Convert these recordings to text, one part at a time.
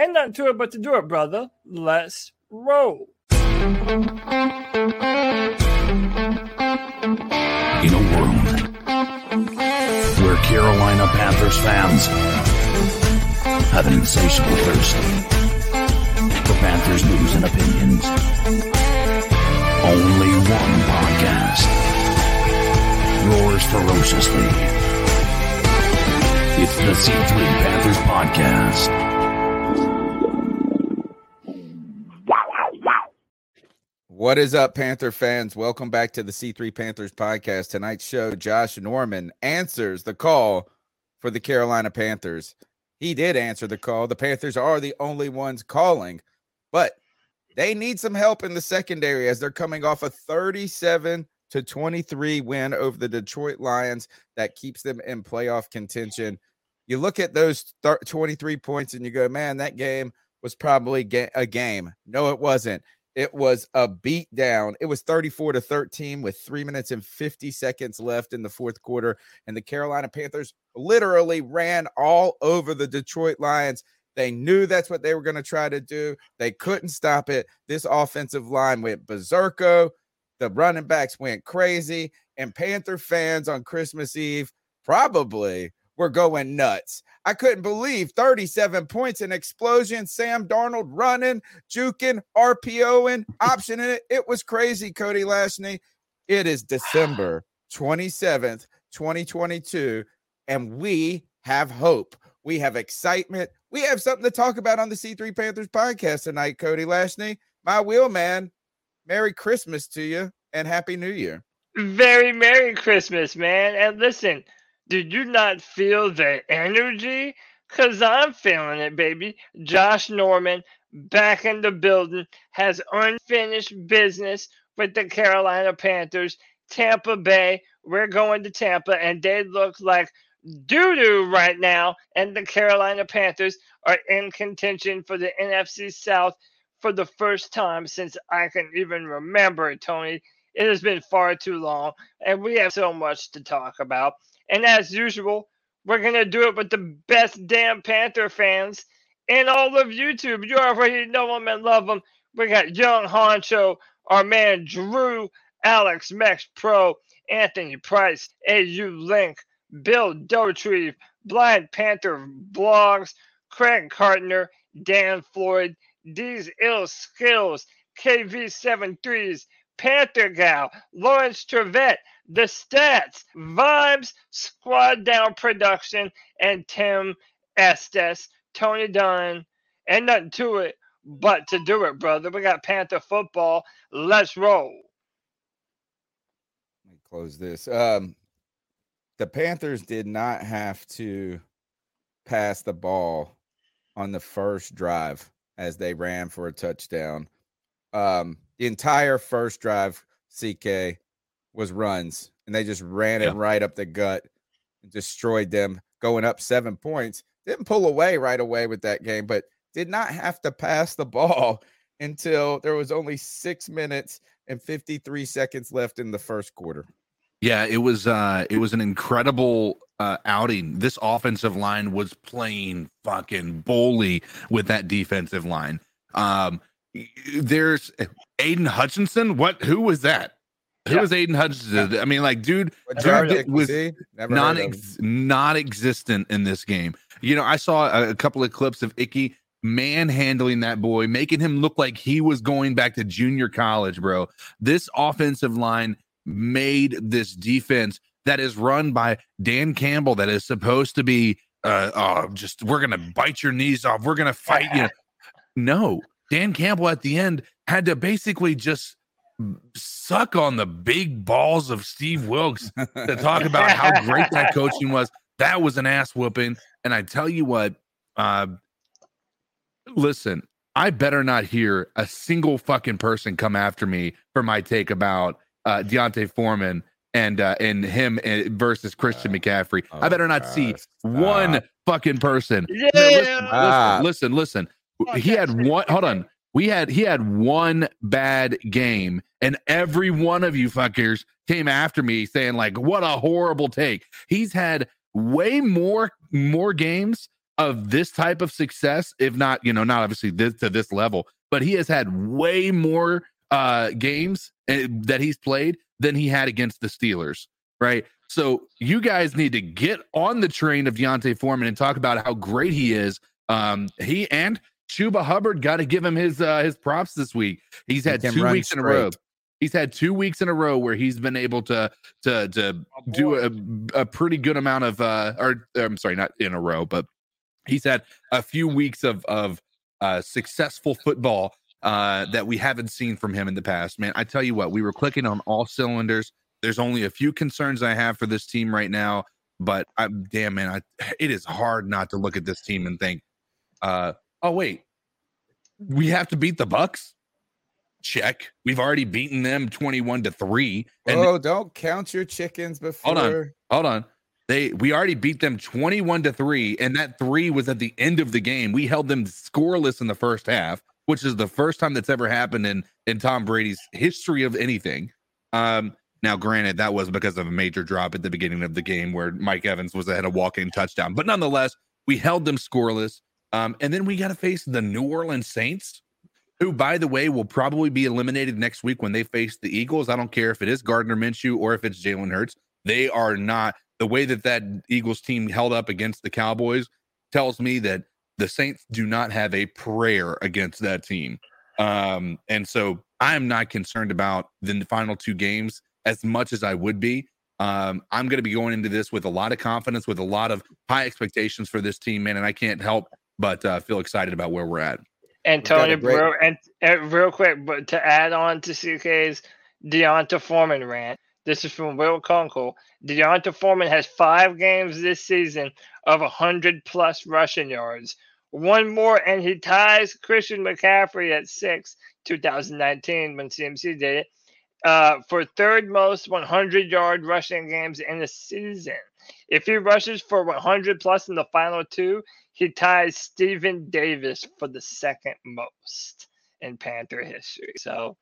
ain't not to it but to do it, brother. Let's roll. In a world where Carolina Panthers fans have an insatiable thirst for Panthers news and opinions, only one podcast roars ferociously. It's the C3 Panthers Podcast. What is up, Panther fans? Welcome back to the C3 Panthers podcast. Tonight's show, Josh Norman answers the call for the Carolina Panthers. He did answer the call. The Panthers are the only ones calling, but they need some help in the secondary as they're coming off a 37 to 23 win over the Detroit Lions that keeps them in playoff contention. You look at those 23 points and you go, man, that game was probably a game. No, it wasn't. It was a beat down. It was 34 to 13 with three minutes and 50 seconds left in the fourth quarter. And the Carolina Panthers literally ran all over the Detroit Lions. They knew that's what they were going to try to do. They couldn't stop it. This offensive line went berserko. The running backs went crazy. And Panther fans on Christmas Eve probably were going nuts. I couldn't believe 37 points, an explosion. Sam Darnold running, juking, RPOing, optioning it. It was crazy, Cody Lashney. It is December 27th, 2022, and we have hope. We have excitement. We have something to talk about on the C3 Panthers podcast tonight, Cody Lashney. My wheel man, Merry Christmas to you and Happy New Year. Very Merry Christmas, man. And listen, did you not feel the energy? Because I'm feeling it, baby. Josh Norman back in the building has unfinished business with the Carolina Panthers. Tampa Bay, we're going to Tampa, and they look like doo doo right now. And the Carolina Panthers are in contention for the NFC South for the first time since I can even remember, Tony. It has been far too long, and we have so much to talk about. And as usual, we're going to do it with the best damn Panther fans in all of YouTube. You already know them and love them. We got Young Honcho, our man Drew, Alex Max Pro, Anthony Price, AU Link, Bill Dotrieve, Blind Panther Blogs, Craig Cartner, Dan Floyd, These Ill Skills, KV73s, Panther Gal, Lawrence Trevette, the stats, vibes, squad down production, and Tim Estes, Tony Dunn, and nothing to it but to do it, brother. We got Panther football. Let's roll. Let me close this. Um, the Panthers did not have to pass the ball on the first drive as they ran for a touchdown. Um, the entire first drive, CK, was runs, and they just ran yeah. it right up the gut and destroyed them, going up seven points. Didn't pull away right away with that game, but did not have to pass the ball until there was only six minutes and 53 seconds left in the first quarter. Yeah, it was uh it was an incredible uh outing. This offensive line was playing fucking bully with that defensive line. Um there's Aidan Hutchinson. What who was that? Who yeah. was Aidan Hutchinson? I mean, like, dude, dude was non non existent in this game. You know, I saw a, a, couple of clips of Icky manhandling that boy, making him look like he was going back to junior college, bro. This offensive line made this defense that is run by Dan Campbell, that is supposed to be uh, uh just we're gonna bite your knees off, we're gonna fight you. No, Dan Campbell at the end had to basically just suck on the big balls of Steve Wilks to talk about how great that coaching was. That was an ass whooping. And I tell you what, uh, listen, I better not hear a single fucking person come after me for my take about uh, D'Onta Foreman and uh, and him uh, versus Christian McCaffrey. I better not see one fucking person. Yeah. No, listen, listen, listen, listen. He had one. Hold on. We had he had one bad game, and every one of you fuckers came after me saying like, "What a horrible take." He's had way more more games of this type of success, if not, you know, not obviously this to this level, but he has had way more uh games uh, that he's played than he had against the Steelers, right? So you guys need to get on the train of D'Onta Foreman and talk about how great he is. Um, he and Chuba Hubbard got to give him his uh his props this week. He's had can two run weeks in a row. He's had two weeks in a row where he's been able to to to do a, a pretty good amount of uh or I'm sorry, not in a row, but he's had a few weeks of of uh successful football uh that we haven't seen from him in the past. Man, I tell you what, we were clicking on all cylinders. There's only a few concerns I have for this team right now, but I'm damn man, I, it is hard not to look at this team and think, uh, oh wait, we have to beat the Bucks. Check. We've already beaten them 21 to 3. And oh, don't count your chickens before. Hold on. hold on. They we already beat them 21 to 3 and that 3 was at the end of the game. We held them scoreless in the first half, which is the first time that's ever happened in in Tom Brady's history of anything. Um now granted that was because of a major drop at the beginning of the game where Mike Evans was ahead of walk-in touchdown, but nonetheless, we held them scoreless. Um and then we got to face the New Orleans Saints who, by the way, will probably be eliminated next week when they face the Eagles. I don't care if it is Gardner Minshew or if it's Jalen Hurts. They are not the way that that Eagles team held up against the Cowboys tells me that the Saints do not have a prayer against that team. Um, and so I am not concerned about the final two games as much as I would be. Um, I'm going to be going into this with a lot of confidence, with a lot of high expectations for this team, man, and I can't help but uh, feel excited about where we're at. And Tony, great- bro, and, and real quick, but to add on to CK's D'Onta Foreman rant, this is from Will Kunkel. D'Onta Foreman has five games this season of 100 plus rushing yards. One more, and he ties Christian McCaffrey at six, 2019, when CMC did it, uh, for third most 100 yard rushing games in a season. If he rushes for 100 plus in the final two, he ties Stephen Davis for the second most in Panther history. So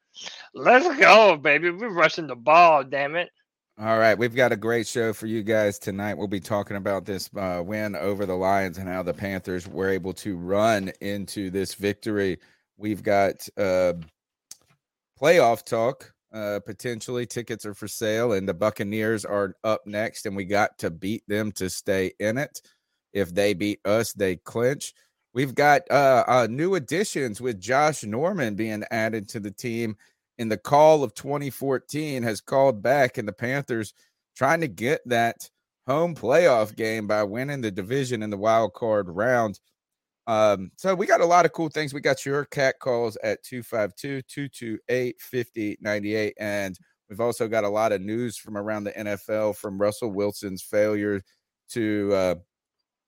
let's go, baby. We're rushing the ball, damn it. All right, we've got a great show for you guys tonight. We'll be talking about this uh, win over the Lions and how the Panthers were able to run into this victory. We've got uh, playoff talk. Uh, potentially, tickets are for sale, and the Buccaneers are up next, and we got to beat them to stay in it. If they beat us, they clinch. We've got uh, uh, new additions with Josh Norman being added to the team in the call of 2014 has called back, and the Panthers trying to get that home playoff game by winning the division in the wild card round. Um, so we got a lot of cool things. We got your cat calls at 252 228 5098. And we've also got a lot of news from around the NFL from Russell Wilson's failure to, uh,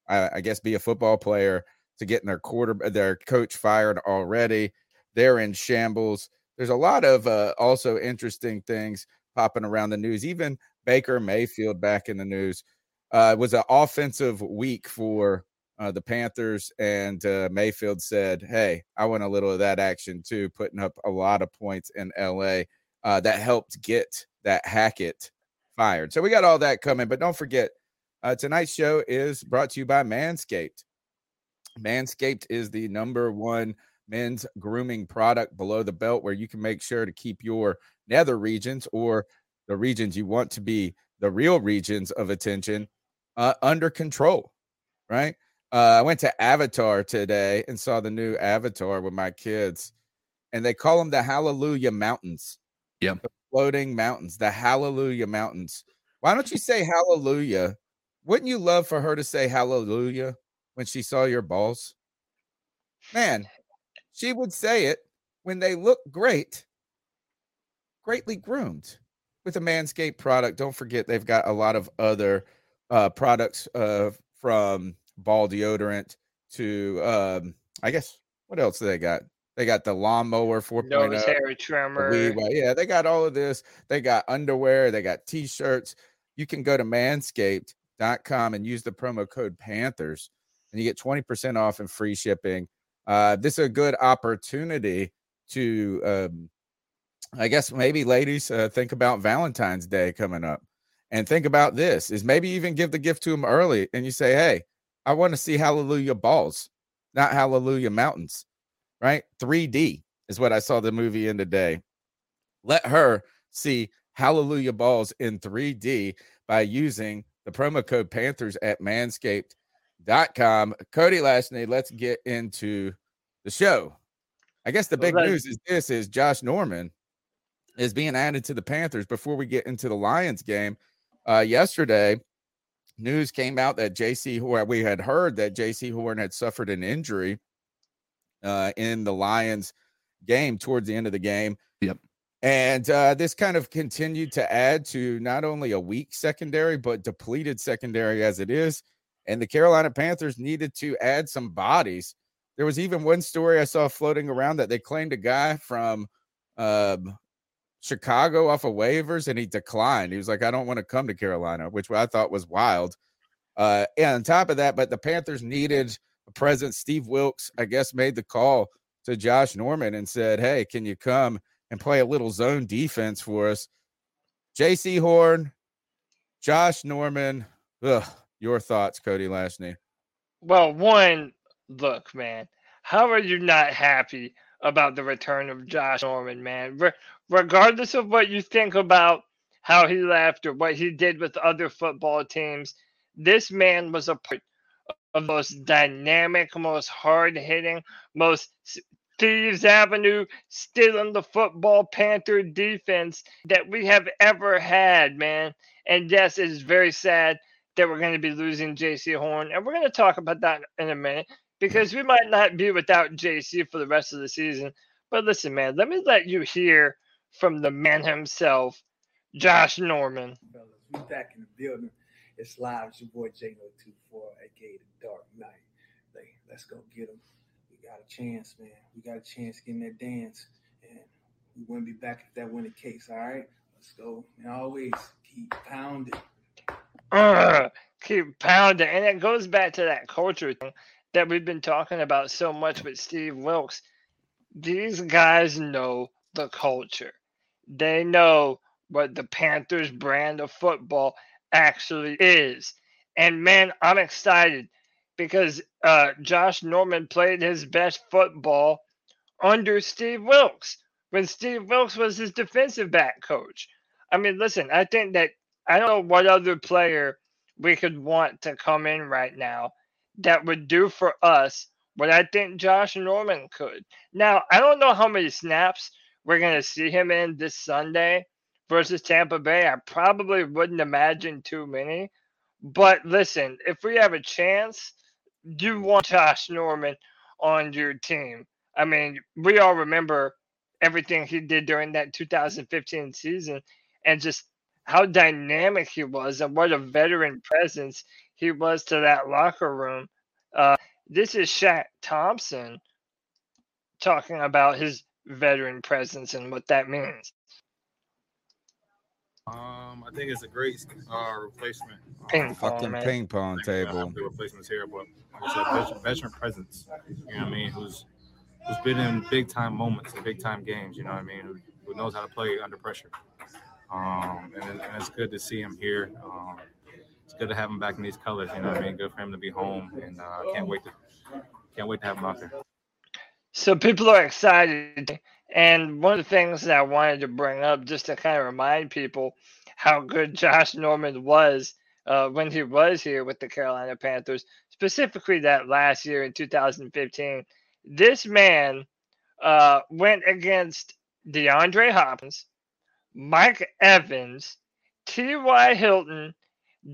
I, I guess, be a football player to getting their quarter, their coach fired already. They're in shambles there's a lot of uh, also interesting things popping around the news. Even Baker Mayfield back in the news. Uh, it was an offensive week for uh, the Panthers, and uh, Mayfield said, "Hey, I want a little of that action too," putting up a lot of points in LA. Uh, that helped get that Hackett fired. So we got all that coming, but don't forget, uh, tonight's show is brought to you by Manscaped. Manscaped is the number one men's grooming product below the belt where you can make sure to keep your nether regions or the regions you want to be the real regions of attention uh, under control right Uh, I went to Avatar today and saw the new Avatar with my kids, and they call them the Hallelujah Mountains. Yeah, The floating mountains, the Hallelujah Mountains. Why don't you say Hallelujah? Wouldn't you love for her to say Hallelujah when she saw your balls? Man, she would say it when they look great, greatly groomed with a Manscaped product. Don't forget, they've got a lot of other uh, products uh, from ball deodorant to, um, I guess, what else do they got? They got the lawnmower 4.0. Nose hair the trimmer. weed. Yeah, they got all of this. They got underwear, they got t shirts. You can go to manscaped.com and use the promo code Panthers, and you get 20% off and free shipping. Uh, this is a good opportunity to, um, I guess, maybe ladies uh, think about Valentine's Day coming up and think about this is maybe even give the gift to them early and you say, Hey, I want to see Hallelujah Balls, not Hallelujah Mountains, right? 3D is what I saw the movie in today. Let her see Hallelujah Balls in 3D by using the promo code Panthers at manscaped.com. Cody Lashney, let's get into the show. I guess the big let's- news is this is Josh Norman is being added to the Panthers before we get into the Lions game. Uh, yesterday, news came out that Jaycee Horn, we had heard that Jaycee Horn had suffered an injury uh, in the Lions game towards the end of the game. Yep. And uh, this kind of continued to add to not only a weak secondary, but depleted secondary as it is. And the Carolina Panthers needed to add some bodies. There was even one story I saw floating around that they claimed a guy from um, Chicago off of waivers and he declined. He was like, I don't want to come to Carolina, which I thought was wild. Uh, and on top of that, but the Panthers needed a presence. Steve Wilks, I guess, made the call to Josh Norman and said, Hey, can you come and play a little zone defense for us? Jaycee Horn, Josh Norman. Ugh, your thoughts, Cody Lashney. Well, one, look, man, how are you not happy about the return of Josh Norman, man? Regardless of what you think about how he left or what he did with other football teams, this man was a part of the most dynamic, most hard hitting, most Thieves Avenue, stealing the football Panther defense that we have ever had, man. And yes, it's very sad that we're going to be losing Jaycee Horn. And we're going to talk about that in a minute because we might not be without Jaycee for the rest of the season. But listen, man, let me let you hear from the man himself, Josh Norman. fellas. We back in the building. It's live. It's your boy J024, aka the Dark Knight. Like, let's go get him. We got a chance, man. We got a chance getting that dance. And we wouldn't be back if that wasn't the case. All right. Let's go. And always keep pounding. Ugh, keep pounding. And it goes back to that culture thing that we've been talking about so much with Steve Wilks. These guys know the culture. They know what the Panthers brand of football actually is. And man, I'm excited because uh, Josh Norman played his best football under Steve Wilks when Steve Wilks was his defensive back coach. I mean, listen, I think that I don't know what other player we could want to come in right now that would do for us what I think Josh Norman could. Now, I don't know how many snaps we're going to see him in this Sunday versus Tampa Bay. I probably wouldn't imagine too many. But listen, if we have a chance, you want Josh Norman on your team. I mean, we all remember everything he did during that 2015 season and just how dynamic he was and what a veteran presence he was to that locker room. Uh, this is Shaq Thompson talking about his veteran presence and what that means. Um, I think it's a great uh, replacement. Um, Ping pong, Fucking man. ping pong I think we're gonna table. The replacements here, but like I said, veteran, veteran presence. You know what I mean? Who's who's been in big time moments, and big time games. You know what I mean? Who, who knows how to play under pressure. Um, and, and it's good to see him here. Um, it's good to have him back in these colors. You know what I mean? Good for him to be home, and uh, can't wait to can't wait to have him out there. So people are excited. And one of the things that I wanted to bring up, just to kind of remind people how good Josh Norman was uh, when he was here with the Carolina Panthers, specifically that last year in 2015, this man uh, went against DeAndre Hopkins, Mike Evans, T.Y. Hilton,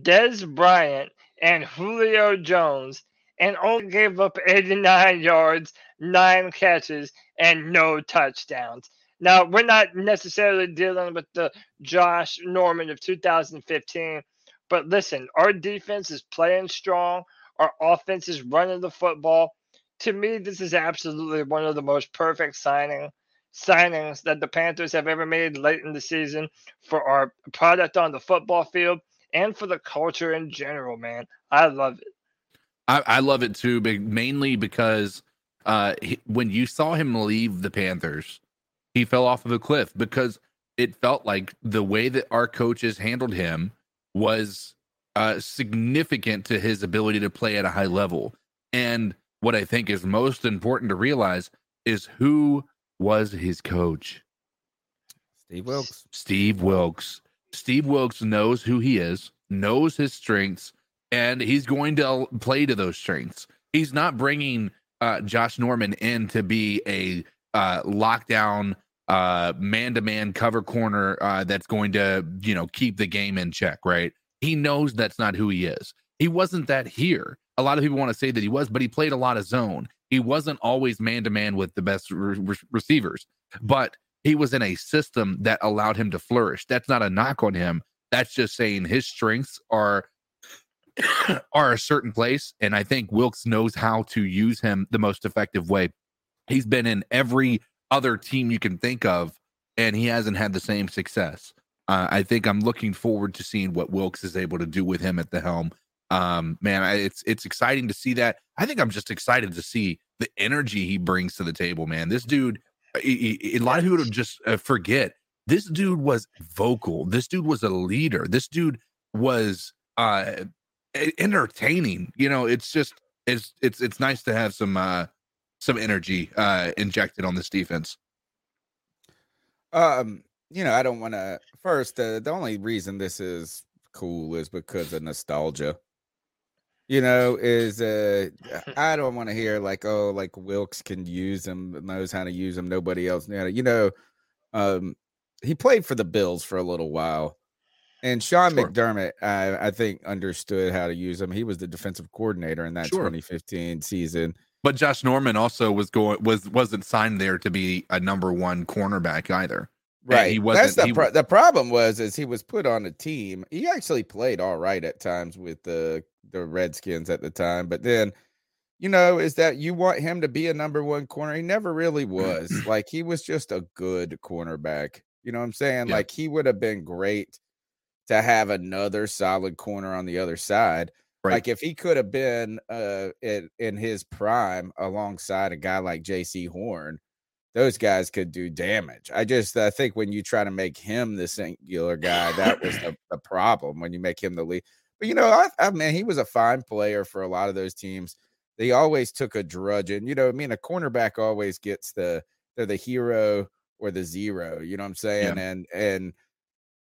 Dez Bryant, and Julio Jones, and only gave up 89 yards, nine catches, and no touchdowns. Now, we're not necessarily dealing with the Josh Norman of 2015, but listen, our defense is playing strong. Our offense is running the football. To me, this is absolutely one of the most perfect signing signings that the Panthers have ever made late in the season for our product on the football field and for the culture in general, man. I love it. I, I love it too, but mainly because uh, he, when you saw him leave the Panthers, he fell off of a cliff because it felt like the way that our coaches handled him was uh, significant to his ability to play at a high level. And what I think is most important to realize is who was his coach? Steve Wilks. Steve Wilks. Steve Wilks knows who he is, knows his strengths, and he's going to play to those strengths. He's not bringing uh, Josh Norman in to be a uh, lockdown uh, man-to-man cover corner uh, that's going to, you know, keep the game in check. Right? He knows that's not who he is. He wasn't that here. A lot of people want to say that he was, but he played a lot of zone. He wasn't always man-to-man with the best re- receivers, but he was in a system that allowed him to flourish. That's not a knock on him. That's just saying his strengths are are a certain place. And I think Wilks knows how to use him the most effective way. He's been in every other team you can think of, and he hasn't had the same success. Uh, I think I'm looking forward to seeing what Wilks is able to do with him at the helm. Um, man, I, it's it's exciting to see that. I think I'm just excited to see the energy he brings to the table. Man, this dude, a lot of people just uh, forget this dude was vocal. This dude was a leader. This dude was uh entertaining. You know, it's just it's it's it's nice to have some uh some energy uh injected on this defense. Um, you know, I don't want to. First, uh, the only reason this is cool is because of nostalgia. You know, is uh, I don't want to hear like, oh, like Wilks can use them, knows how to use them. Nobody else, you know. Um, he played for the Bills for a little while, and Sean sure. McDermott, I, I, think, understood how to use him. He was the defensive coordinator in that sure. 2015 season. But Josh Norman also was going was wasn't signed there to be a number one cornerback either. Right. And he wasn't. That's the he, pro- the problem was is he was put on a team. He actually played all right at times with the the Redskins at the time, but then you know, is that you want him to be a number one corner. He never really was. like he was just a good cornerback. You know what I'm saying? Yeah. Like he would have been great to have another solid corner on the other side. Right. Like if he could have been uh in, in his prime alongside a guy like Jaycee Horn, those guys could do damage. I just I think when you try to make him the singular guy, that was the, the problem when you make him the lead. But you know, I, I mean, he was a fine player for a lot of those teams. They always took a drudge, and you know, I mean, a cornerback always gets the they're the hero or the zero. You know what I'm saying? Yeah. And and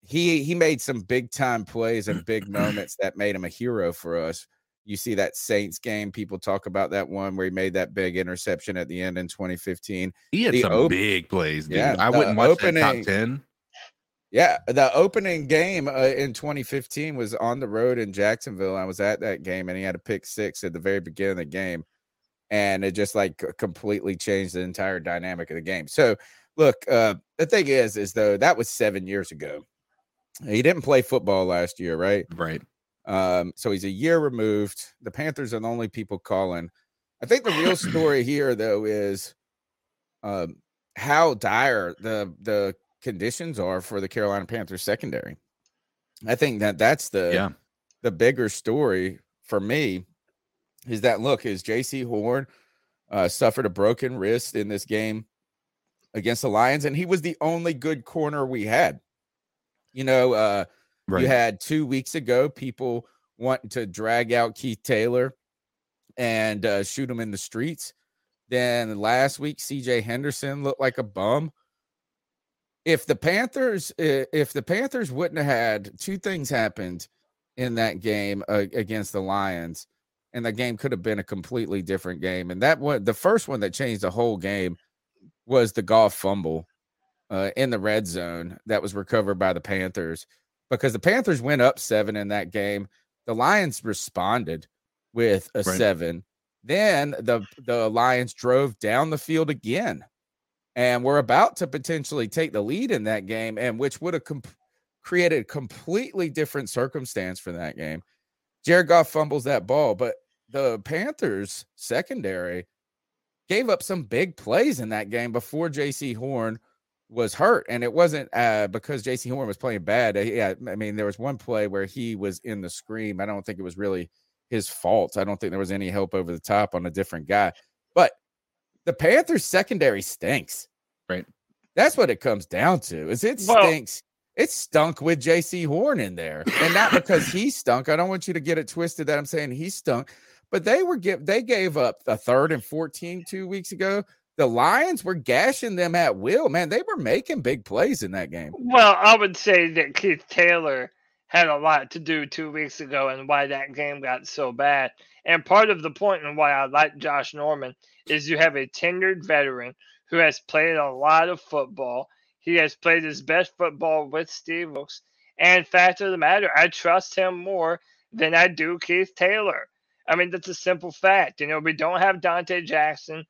he he made some big time plays and big moments that made him a hero for us. You see that Saints game, people talk about that one where he made that big interception at the end in 2015. He had the some op- big plays, dude. Yeah, I wouldn't watch opening, that top 10. Yeah, the opening game uh, in 2015 was on the road in Jacksonville. I was at that game and he had a pick six at the very beginning of the game. And it just like completely changed the entire dynamic of the game. So, look, uh, the thing is, is though, that was seven years ago he didn't play football last year, right? Right. Um, so he's a year removed. The Panthers are the only people calling. I think the real story here, though, is um, how dire the the conditions are for the Carolina Panthers secondary. I think that that's the yeah. the bigger story for me is that look is Jaycee Horn uh, suffered a broken wrist in this game against the Lions, and he was the only good corner we had. You know, uh, right. you had two weeks ago people wanting to drag out Keith Taylor and uh, shoot him in the streets. Then last week, CJ Henderson looked like a bum. If the Panthers, if the Panthers wouldn't have had two things happened in that game uh, against the Lions, and the game could have been a completely different game. And that one, the first one that changed the whole game was the Goff fumble uh, in the red zone that was recovered by the Panthers because the Panthers went up seven in that game. The Lions responded with a Right. seven. Then the the Lions drove down the field again, and were about to potentially take the lead in that game, and which would have com- created a completely different circumstance for that game. Jared Goff fumbles that ball, but the Panthers secondary gave up some big plays in that game before Jaycee Horn was hurt, and it wasn't uh, because Jaycee Horn was playing bad. Uh, Yeah, I mean there was one play where he was in the scream. I don't think it was really his fault. I don't think there was any help over the top on a different guy, but the Panthers secondary stinks. Right. That's what it comes down to. Is it Well- stinks. it stunk with Jaycee Horn in there, and not because he stunk. I don't want you to get it twisted that I'm saying he stunk, but they were give they gave up a third and 14 two weeks ago. The Lions were gashing them at will. Man, they were making big plays in that game. Well, I would say that Keith Taylor had a lot to do two weeks ago and why that game got so bad. And part of the point and why I like Josh Norman is you have a tenured veteran who has played a lot of football. He has played his best football with Steve Wilks. And fact of the matter, I trust him more than I do Keith Taylor. I mean, that's a simple fact. You know, we don't have Donte Jackson.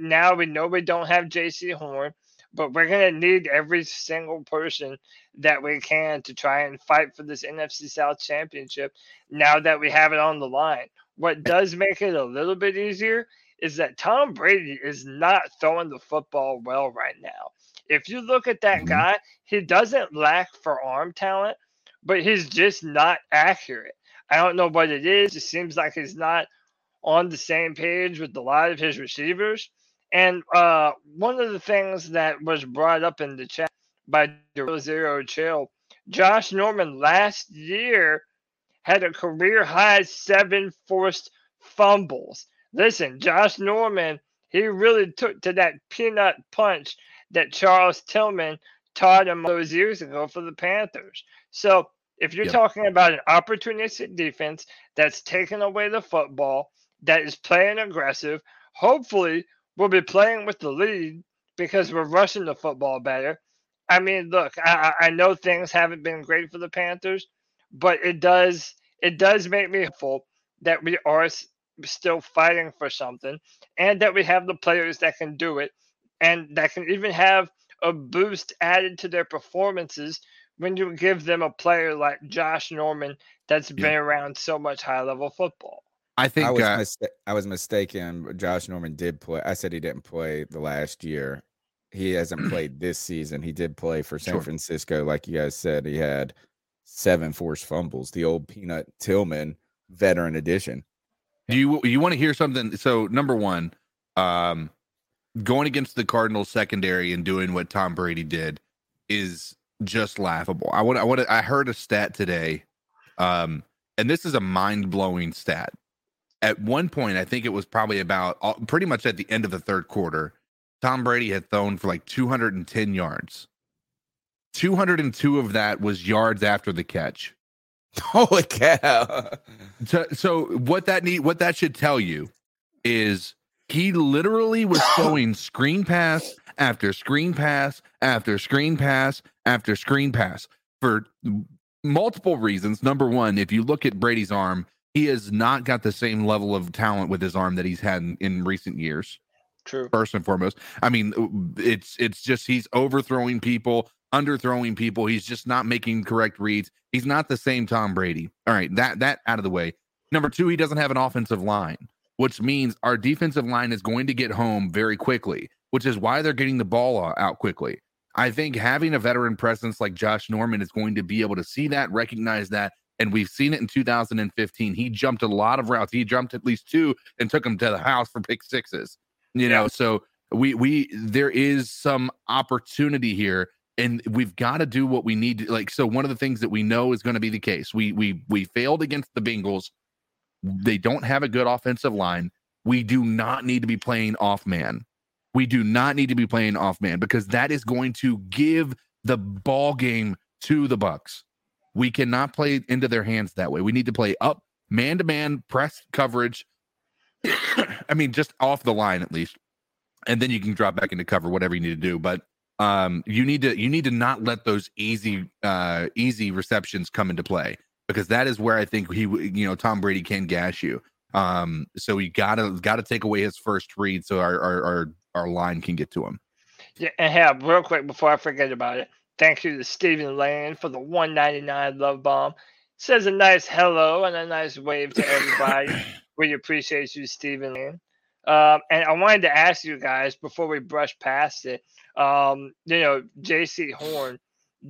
Now we know we don't have Jaycee Horn but we're going to need every single person that we can to try and fight for this NFC South championship now that we have it on the line. What does make it a little bit easier is that Tom Brady is not throwing the football well right now. If you look at that Mhm. guy, he doesn't lack for arm talent, but he's just not accurate. I don't know what it is. It seems like he's not on the same page with a lot of his receivers. And uh, one of the things that was brought up in the chat by Zero Chill, Josh Norman last year had a career high seven forced fumbles. Listen, Josh Norman, he really took to that peanut punch that Charles Tillman taught him those years ago for the Panthers. So if you're Yep. talking about an opportunistic defense that's taking away the football, that is playing aggressive, hopefully we'll be playing with the lead because we're rushing the football better. I mean, look, I, I know things haven't been great for the Panthers, but it does it does make me hopeful that we are still fighting for something, and that we have the players that can do it, and that can even have a boost added to their performances when you give them a player like Josh Norman that's Yeah. been around so much high level football. I think I was uh, mista- I was mistaken. Josh Norman did play. I said he didn't play the last year. He hasn't played this season. He did play for San Sure. Francisco, like you guys said. He had seven forced fumbles. The old Peanut Tillman veteran edition. Do you you want to hear something? So number one, um, going against the Cardinals secondary and doing what Tom Brady did is just laughable. I want I want I heard a stat today, um, and this is a mind blowing stat. At one point, I think it was probably about all- pretty much at the end of the third quarter, Tom Brady had thrown for like 210 yards. 202 of that was yards after the catch. Holy cow! So, so what that need what that should tell you is he literally was throwing screen pass after screen pass after screen pass after screen pass for multiple reasons. Number one, if you look at Brady's arm, he has not got the same level of talent with his arm that he's had in, in recent years True. first and foremost. I mean, it's it's just he's overthrowing people, underthrowing people. He's just not making correct reads. He's not the same Tom Brady. All right, that that out of the way. Number two, he doesn't have an offensive line, which means our defensive line is going to get home very quickly, which is why they're getting the ball uh, out quickly. I think having a veteran presence like Josh Norman is going to be able to see that, recognize that, and we've seen it in 2015. He jumped a lot of routes. He jumped at least two and took them to the house for pick sixes you know so we we there is some opportunity here and we've got to do what we need to like so one of the things that we know is going to be the case we we we failed against the bengals. They don't have a good offensive line. We do not need to be playing off man. We do not need to be playing off man because that is going to give the ball game to the bucks we cannot play into their hands that way we need to play up man to man press coverage. I mean, just off the line at least, and then you can drop back into cover whatever you need to do. But um, you need to you need to not let those easy uh, easy receptions come into play because that is where I think he you know Tom Brady can gash you. Um, so you gotta gotta take away his first read so our our our, our line can get to him. Yeah, and have real quick before I forget about it. Thank you to Stephen Lane for the 199 love bomb. Says a nice hello and a nice wave to everybody. we appreciate you, Stephen Lane. Um, and I wanted to ask you guys before we brush past it. Um, you know, Jaycee Horn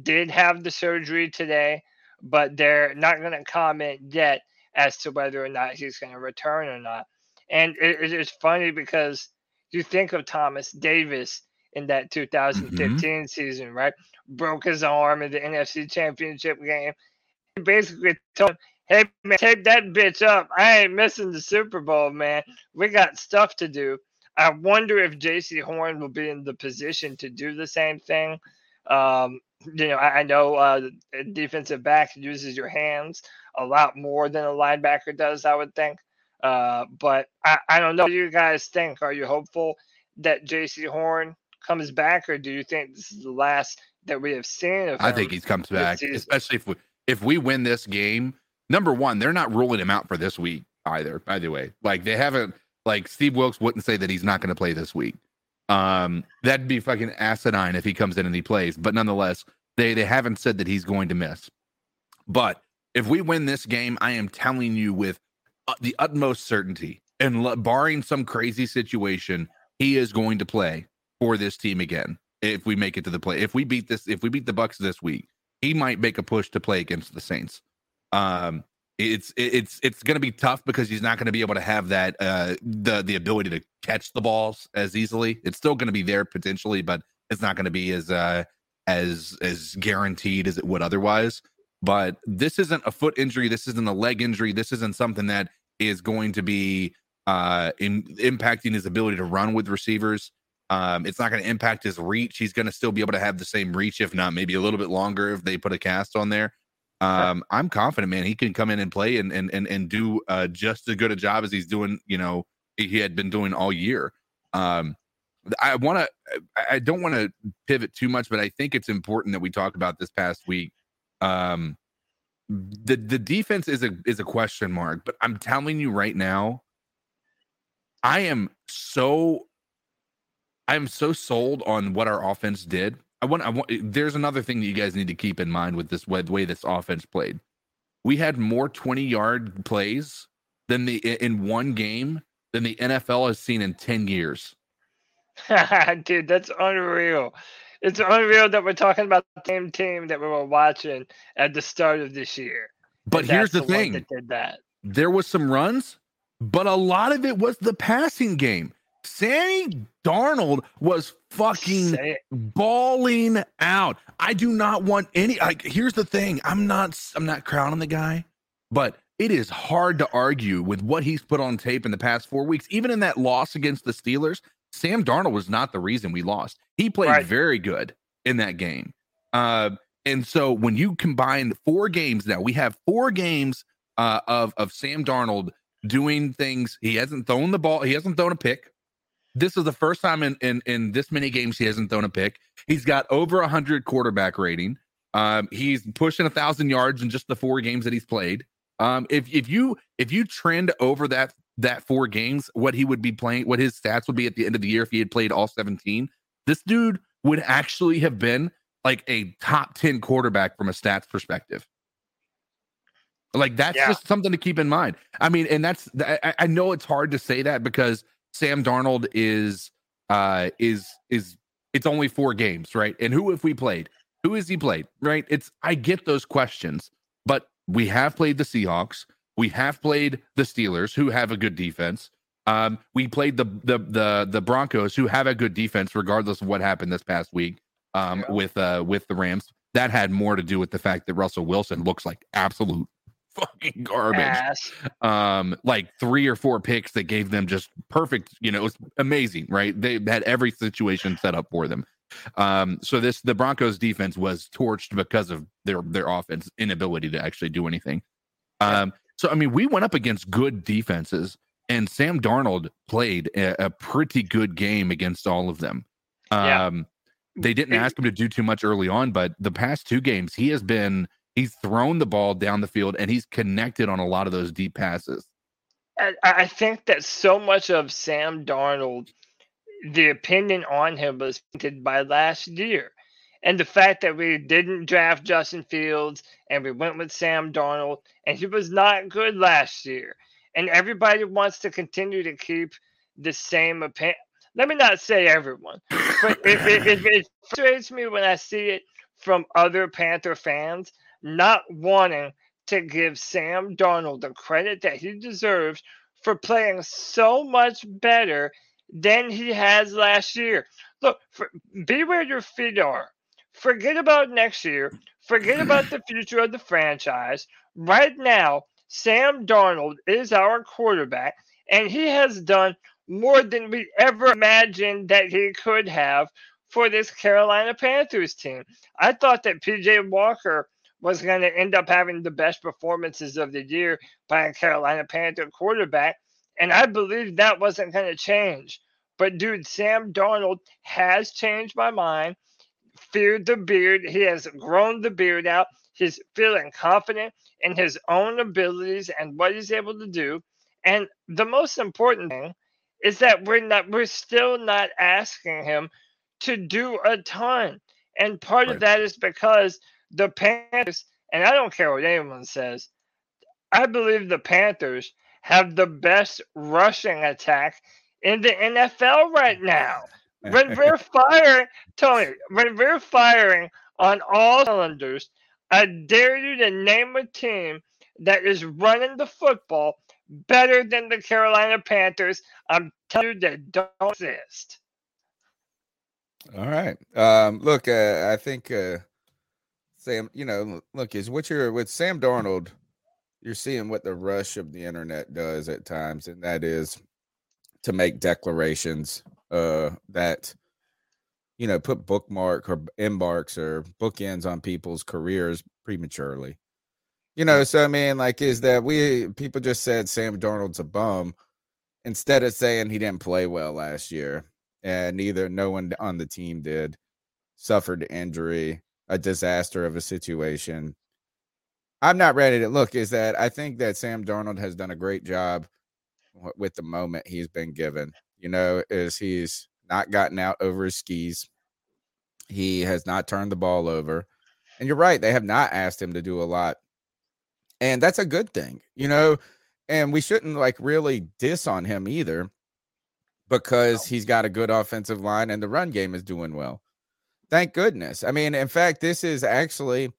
did have the surgery today, but they're not going to comment yet as to whether or not he's going to return or not. And it, it's funny because you think of Thomas Davis in that 2015 mm-hmm. season, right? Broke his arm in the NFC Championship game. He basically told him, hey, man, tape that bitch up. I ain't missing the Super Bowl, man. We got stuff to do. I wonder if Jaycee Horn will be in the position to do the same thing. Um, you know, I, I know uh, defensive back uses your hands a lot more than a linebacker does, I would think. Uh, but I, I don't know. What you guys think? Are you hopeful that Jaycee Horn comes back, or do you think this is the last that we have seen of I think he comes back, especially if we if we win this game. Number one, they're not ruling him out for this week either. By the way, like they haven't. Like Steve Wilks wouldn't say that he's not going to play this week. Um, that'd be fucking asinine if he comes in and he plays. But nonetheless, they they haven't said that he's going to miss. But if we win this game, I am telling you with uh, the utmost certainty, and barring some crazy situation, he is going to play for this team again. If we make it to the play, if we beat this, if we beat the Bucks this week, he might make a push to play against the Saints. Um, it's it's it's going to be tough because he's not going to be able to have that uh the the ability to catch the balls as easily. It's still going to be there potentially, but it's not going to be as uh as as guaranteed as it would otherwise. But this isn't a foot injury. This isn't a leg injury. This isn't something that is going to be uh, in impacting his ability to run with receivers. Um, it's not going to impact his reach. He's going to still be able to have the same reach, if not maybe a little bit longer, if they put a cast on there. Um, I'm confident, man. He can come in and play and and and, and do uh, just as good a job as he's doing. You know, he had been doing all year. Um, I want to. I don't want to pivot too much, but I think it's important that we talk about this past week um, the the defense is a is a question mark, but I'm telling you right now, I am so I'm so sold on what our offense did. I want I want eh, there's another thing that you guys need to keep in mind with this way, the way this offense played. We had more 20 yard plays than the in one game than the NFL has seen in 10 years. Dude, that's unreal it's unreal that we're talking about the same team that we were watching at the start of this year. But here's the, the thing: that did that. There was some runs, but a lot of it was the passing game. Sammy Darnold was fucking balling out. I do not want any. Like, here's the thing: I'm not. I'm not crowning the guy, but it is hard to argue with what he's put on tape in the past four weeks. Even in that loss against the Steelers, Sam Darnold was not the reason we lost. He played right. very good in that game. Uh, and so when you combine four games now, we have four games uh, of of Sam Darnold doing things. He hasn't thrown the ball. He hasn't thrown a pick. This is the first time in in, in this many games he hasn't thrown a pick. He's got over a hundred quarterback rating. Um, he's pushing a thousand yards in just the four games that he's played. Um, if if you if you trend over that that four games, what he would be playing, what his stats would be at the end of the year if he had played all 17, this dude would actually have been like a top 10 quarterback from a stats perspective. Like that's yeah. just something to keep in mind. I mean, and that's I, I know it's hard to say that because Sam Darnold is uh is is it's only four games, right? And who have we played? Who has he played? Right? It's I get those questions, but we have played the Seahawks. We have played the Steelers, who have a good defense. Um, we played the, the the the Broncos, who have a good defense, regardless of what happened this past week um, yeah. with uh, with the Rams. That had more to do with the fact that Russell Wilson looks like absolute fucking garbage. Ass. Um, like three or four picks that gave them just perfect. You know, it was amazing, right? They had every situation set up for them. Um, so this the Broncos defense was torched because of their their offense inability to actually do anything. Um, So I mean, we went up against good defenses, and Sam Darnold played a, a pretty good game against all of them. Yeah. Um, they didn't ask him to do too much early on, but the past two games, he has been he's thrown the ball down the field and he's connected on a lot of those deep passes. I, think that so much of Sam Darnold, the opinion on him was painted by last year. And the fact that we didn't draft Justin Fields and we went with Sam Darnold, and he was not good last year. And everybody wants to continue to keep the same opinion. Let me not say everyone, but it, it, it, it frustrates me when I see it from other Panther fans not wanting to give Sam Darnold the credit that he deserves for playing so much better than he has last year. Look, for, be where your feet are. Forget about next year. Forget about the future of the franchise. Right now, Sam Darnold is our quarterback, and he has done more than we ever imagined that he could have for this Carolina Panthers team. I thought that PJ Walker was going to end up having the best performances of the year by a Carolina Panther quarterback, and I believe that wasn't going to change. But dude, Sam Darnold has changed my mind. Feared the beard. He has grown the beard out. He's feeling confident in his own abilities and what he's able to do. And the most important thing is that we're not we're still not asking him to do a ton. And part Right. of that is because the Panthers, and I don't care what anyone says, I believe the Panthers have the best rushing attack in the NFL right now. When we're firing, Tony, when we're firing on all cylinders, I dare you to name a team that is running the football better than the Carolina Panthers. I'm telling you, they don't exist. All right. Um, look, uh, I think uh, Sam, you know, look, is what you're with Sam Darnold, you're seeing what the rush of the internet does at times, and that is to make declarations uh that you know put bookmark or embarks or bookends on people's careers prematurely. You know, so I mean, like, is that we people just said Sam Darnold's a bum instead of saying he didn't play well last year and neither no one on the team did suffered injury a disaster of a situation. I'm not ready to look is that i think that sam darnold has done a great job with the moment he's been given you know is he's not gotten out over his skis. He has not turned the ball over and you're right they have not asked him to do a lot and that's a good thing you know and we shouldn't like really diss on him either because he's got a good offensive line and the run game is doing well. Thank goodness. I mean, in fact, this is actually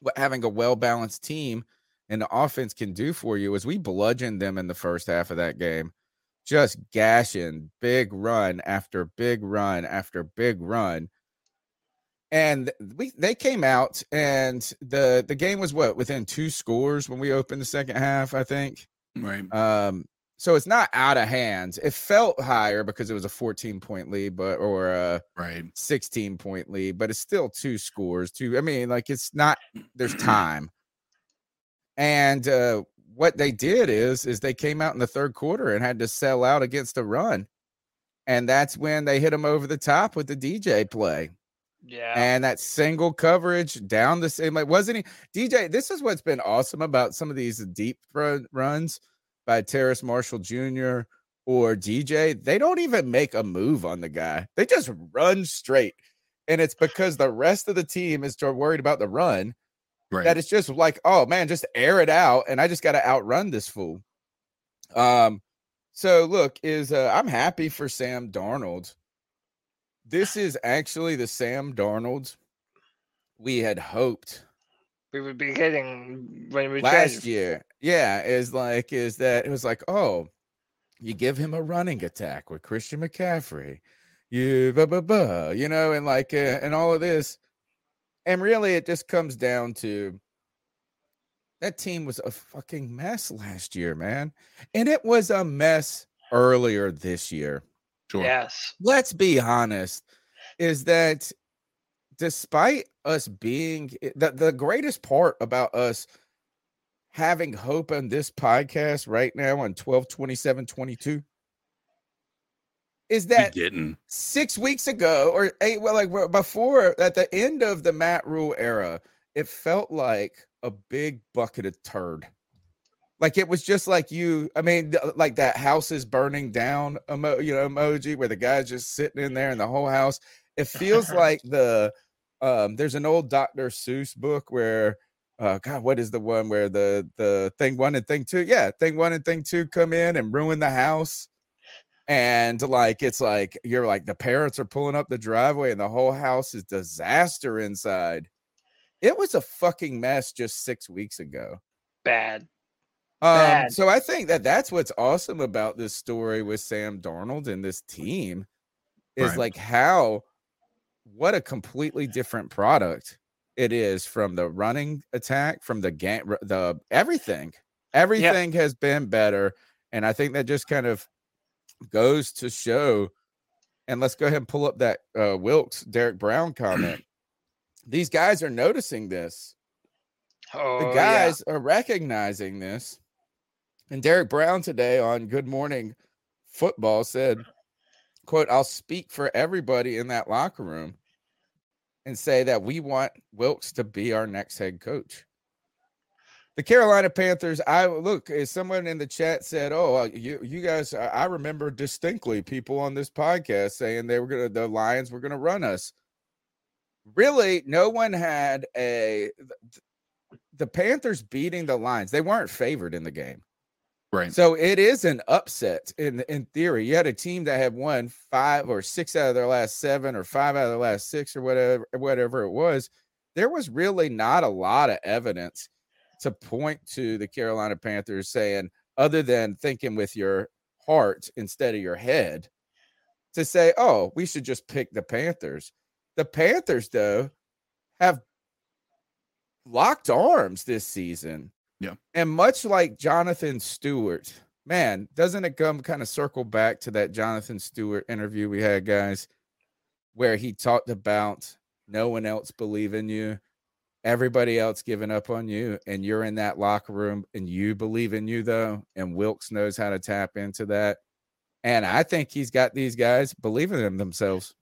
what having a well balanced team and the offense can do for you is we bludgeoned them in the first half of that game, just gashing big run after big run after big run. And we they came out and the the game was what within two scores when we opened the second half, I think. Right. Um, so it's not out of hands. It felt higher because it was a 14 point lead, but or a Right. 16 point lead, but it's still two scores. Two, I mean, like it's not there's time. And uh what they did is is they came out in the third quarter and had to sell out against the run. And that's when they hit him over the top with the DJ play Yeah. and that single coverage down the same like wasn't he DJ this is what's been awesome about some of these deep run, runs by Terrace Marshall Jr. or DJ they don't even make a move on the guy they just run straight and it's because the rest of the team is worried about the run Right. that it's just like oh man just air it out and I just got to outrun this fool um so look is uh, I'm happy for Sam Darnold this is actually the Sam Darnold we had hoped we would be getting when we last traded- year. Yeah, is like is that it was like, oh, you give him a running attack with Christian McCaffrey, you blah blah blah, you know, and like uh, and all of this, and really it just comes down to that team was a fucking mess last year, man, and it was a mess earlier this year Sure. Yes. let's be honest is that despite us being eh, the, the greatest part about us having hope on this podcast right now on 12 27 22 is that six weeks ago or eight well like before at the end of the matt rhule era it felt like a big bucket of turd. Like it was just like you i mean like that house is burning down emo, you know emoji where the guy's just sitting in there and the whole house. It feels like the um there's an old dr seuss book where uh god what is the one where the the thing one and thing two yeah thing one and thing two come in and ruin the house and like it's like you're like the parents are pulling up the driveway and the whole house is disaster inside it was a fucking mess just six weeks ago Bad. um, Bad. so I think that that's what's awesome about this story with Sam Darnold and this team is Right. like how what a completely different product it is from the running attack, from the game, the everything. Everything has been better, and I think that just kind of goes to show. And let's go ahead and pull up that uh, Wilks Derrick Brown comment. These guys are noticing this Oh, the yeah. guys are recognizing this. And Derrick Brown today on Good Morning Football said, quote, I'll speak for everybody in that locker room and say that we want Wilks to be our next head coach. The Carolina Panthers, I look, as someone in the chat said, Oh, uh, you you guys, I I remember distinctly people on this podcast saying they were gonna the Lions were gonna run us. Really, no one had a the Panthers beating the Lions. They weren't favored in the game. Right. So it is an upset in in theory. You had a team that had won five or six out of their last seven or five out of their last six or whatever whatever it was. There was really not a lot of evidence to point to the Carolina Panthers saying, other than thinking with your heart instead of your head, to say, oh, we should just pick the Panthers. The Panthers, though, have locked arms this season. Yeah. And much like Jonathan Stewart, man, doesn't it come kind of circle back to that Jonathan Stewart interview we had, guys, where he talked about no one else believing you, everybody else giving up on you, and you're in that locker room and you believe in you, though. And Wilks knows how to tap into that. And I think he's got these guys believing in themselves.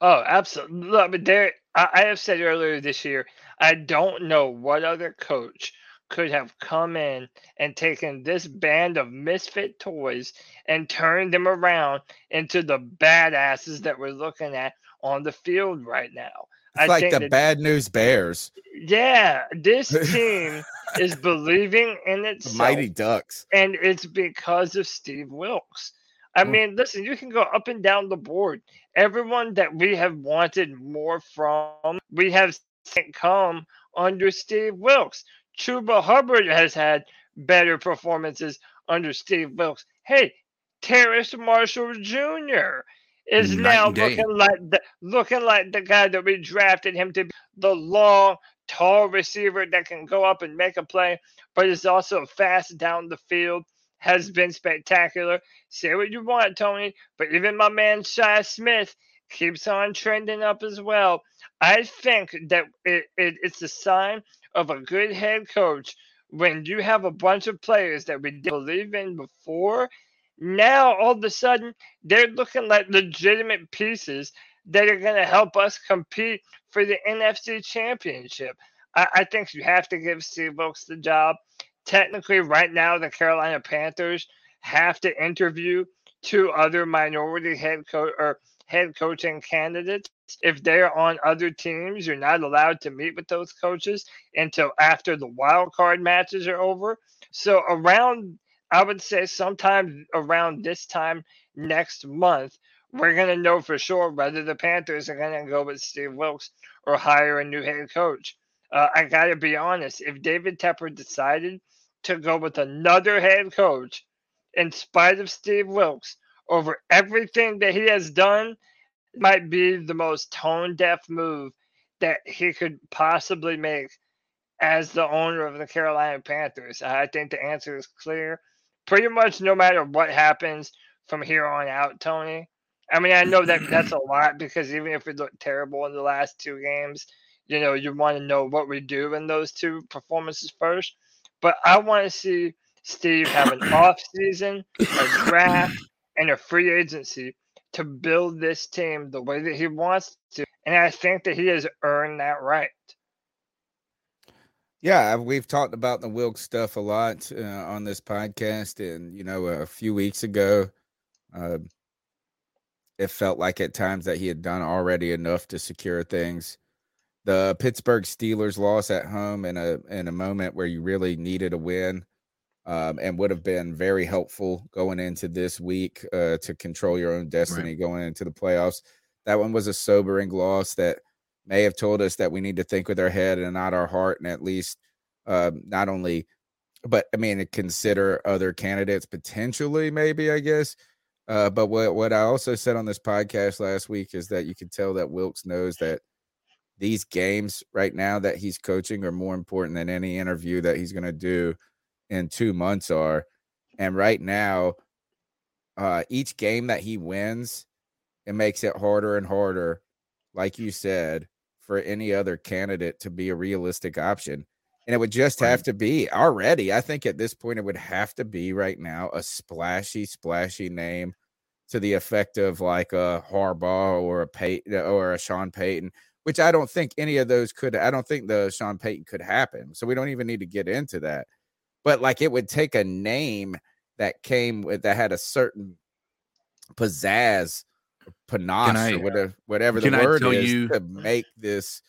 Oh, absolutely. Look, but there, I, I have said earlier this year, I don't know what other coach could have come in and taken this band of misfit toys and turned them around into the badasses that we're looking at on the field right now. It's like the that- bad news bears, Yeah, this team is believing in the itself mighty ducks. and it's because of Steve Wilks. I Mm. mean, listen, you can go up and down the board. Everyone that we have wanted more from, we have seen come under Steve Wilks. Chuba Hubbard has had better performances under Steve Wilks. Hey, Terrace Marshall Jr. is Night now looking like the looking like the guy that we drafted him to be the long, tall receiver that can go up and make a play, but is also fast down the field has been spectacular. Say what you want, Tony, but even my man Shi Smith keeps on trending up as well. I think that it, it, it's a sign of a good head coach when you have a bunch of players that we didn't believe in before. Now all of a sudden they're looking like legitimate pieces that are going to help us compete for the NFC Championship. I, I think you have to give Steve the job technically right now the Carolina Panthers have to interview two other minority head coach or head coaching candidates. If they're on other teams, you're not allowed to meet with those coaches until after the wild card matches are over. So around I would say sometime around this time next month, we're gonna know for sure whether the Panthers are gonna go with Steve Wilks or hire a new head coach. Uh, I gotta be honest, if David Tepper decided to go with another head coach in spite of Steve Wilks over everything that he has done might be the most tone deaf move that he could possibly make as the owner of the Carolina Panthers. I think the answer is clear. Pretty much no matter what happens from here on out, Tony. I mean, I know that that's a lot because even if we look terrible in the last two games, you know, you want to know what we do in those two performances first. But I want to see Steve have an off season, a draft, and a free agency to build this team the way that he wants to. And I think that he has earned that right. Yeah, we've talked about the Wilks stuff a lot uh, on this podcast, and you know, a few weeks ago, uh, it felt like at times that he had done already enough to secure things. The Pittsburgh Steelers loss at home in a in a moment where you really needed a win, um, and would have been very helpful going into this week uh, to control your own destiny right. going into the playoffs. That one was a sobering loss that may have told us that we need to think with our head and not our heart, and at least um, not only, but I mean, consider other candidates potentially, maybe I guess. Uh, but what what I also said on this podcast last week is that you can tell that Wilks knows that these games right now that he's coaching are more important than any interview that he's going to do in two months are. And right now, uh, each game that he wins, it makes it harder and harder, like you said, for any other candidate to be a realistic option. And it would just have to be already. I think at this point, it would have to be right now a splashy, splashy name to the effect of like a Harbaugh or a Payton or a Sean Payton, which I don't think any of those could. I don't think the Sean Payton could happen. So we don't even need to get into that. But like it would take a name that came with that had a certain pizzazz panache I, or whatever, whatever the word is you, to make this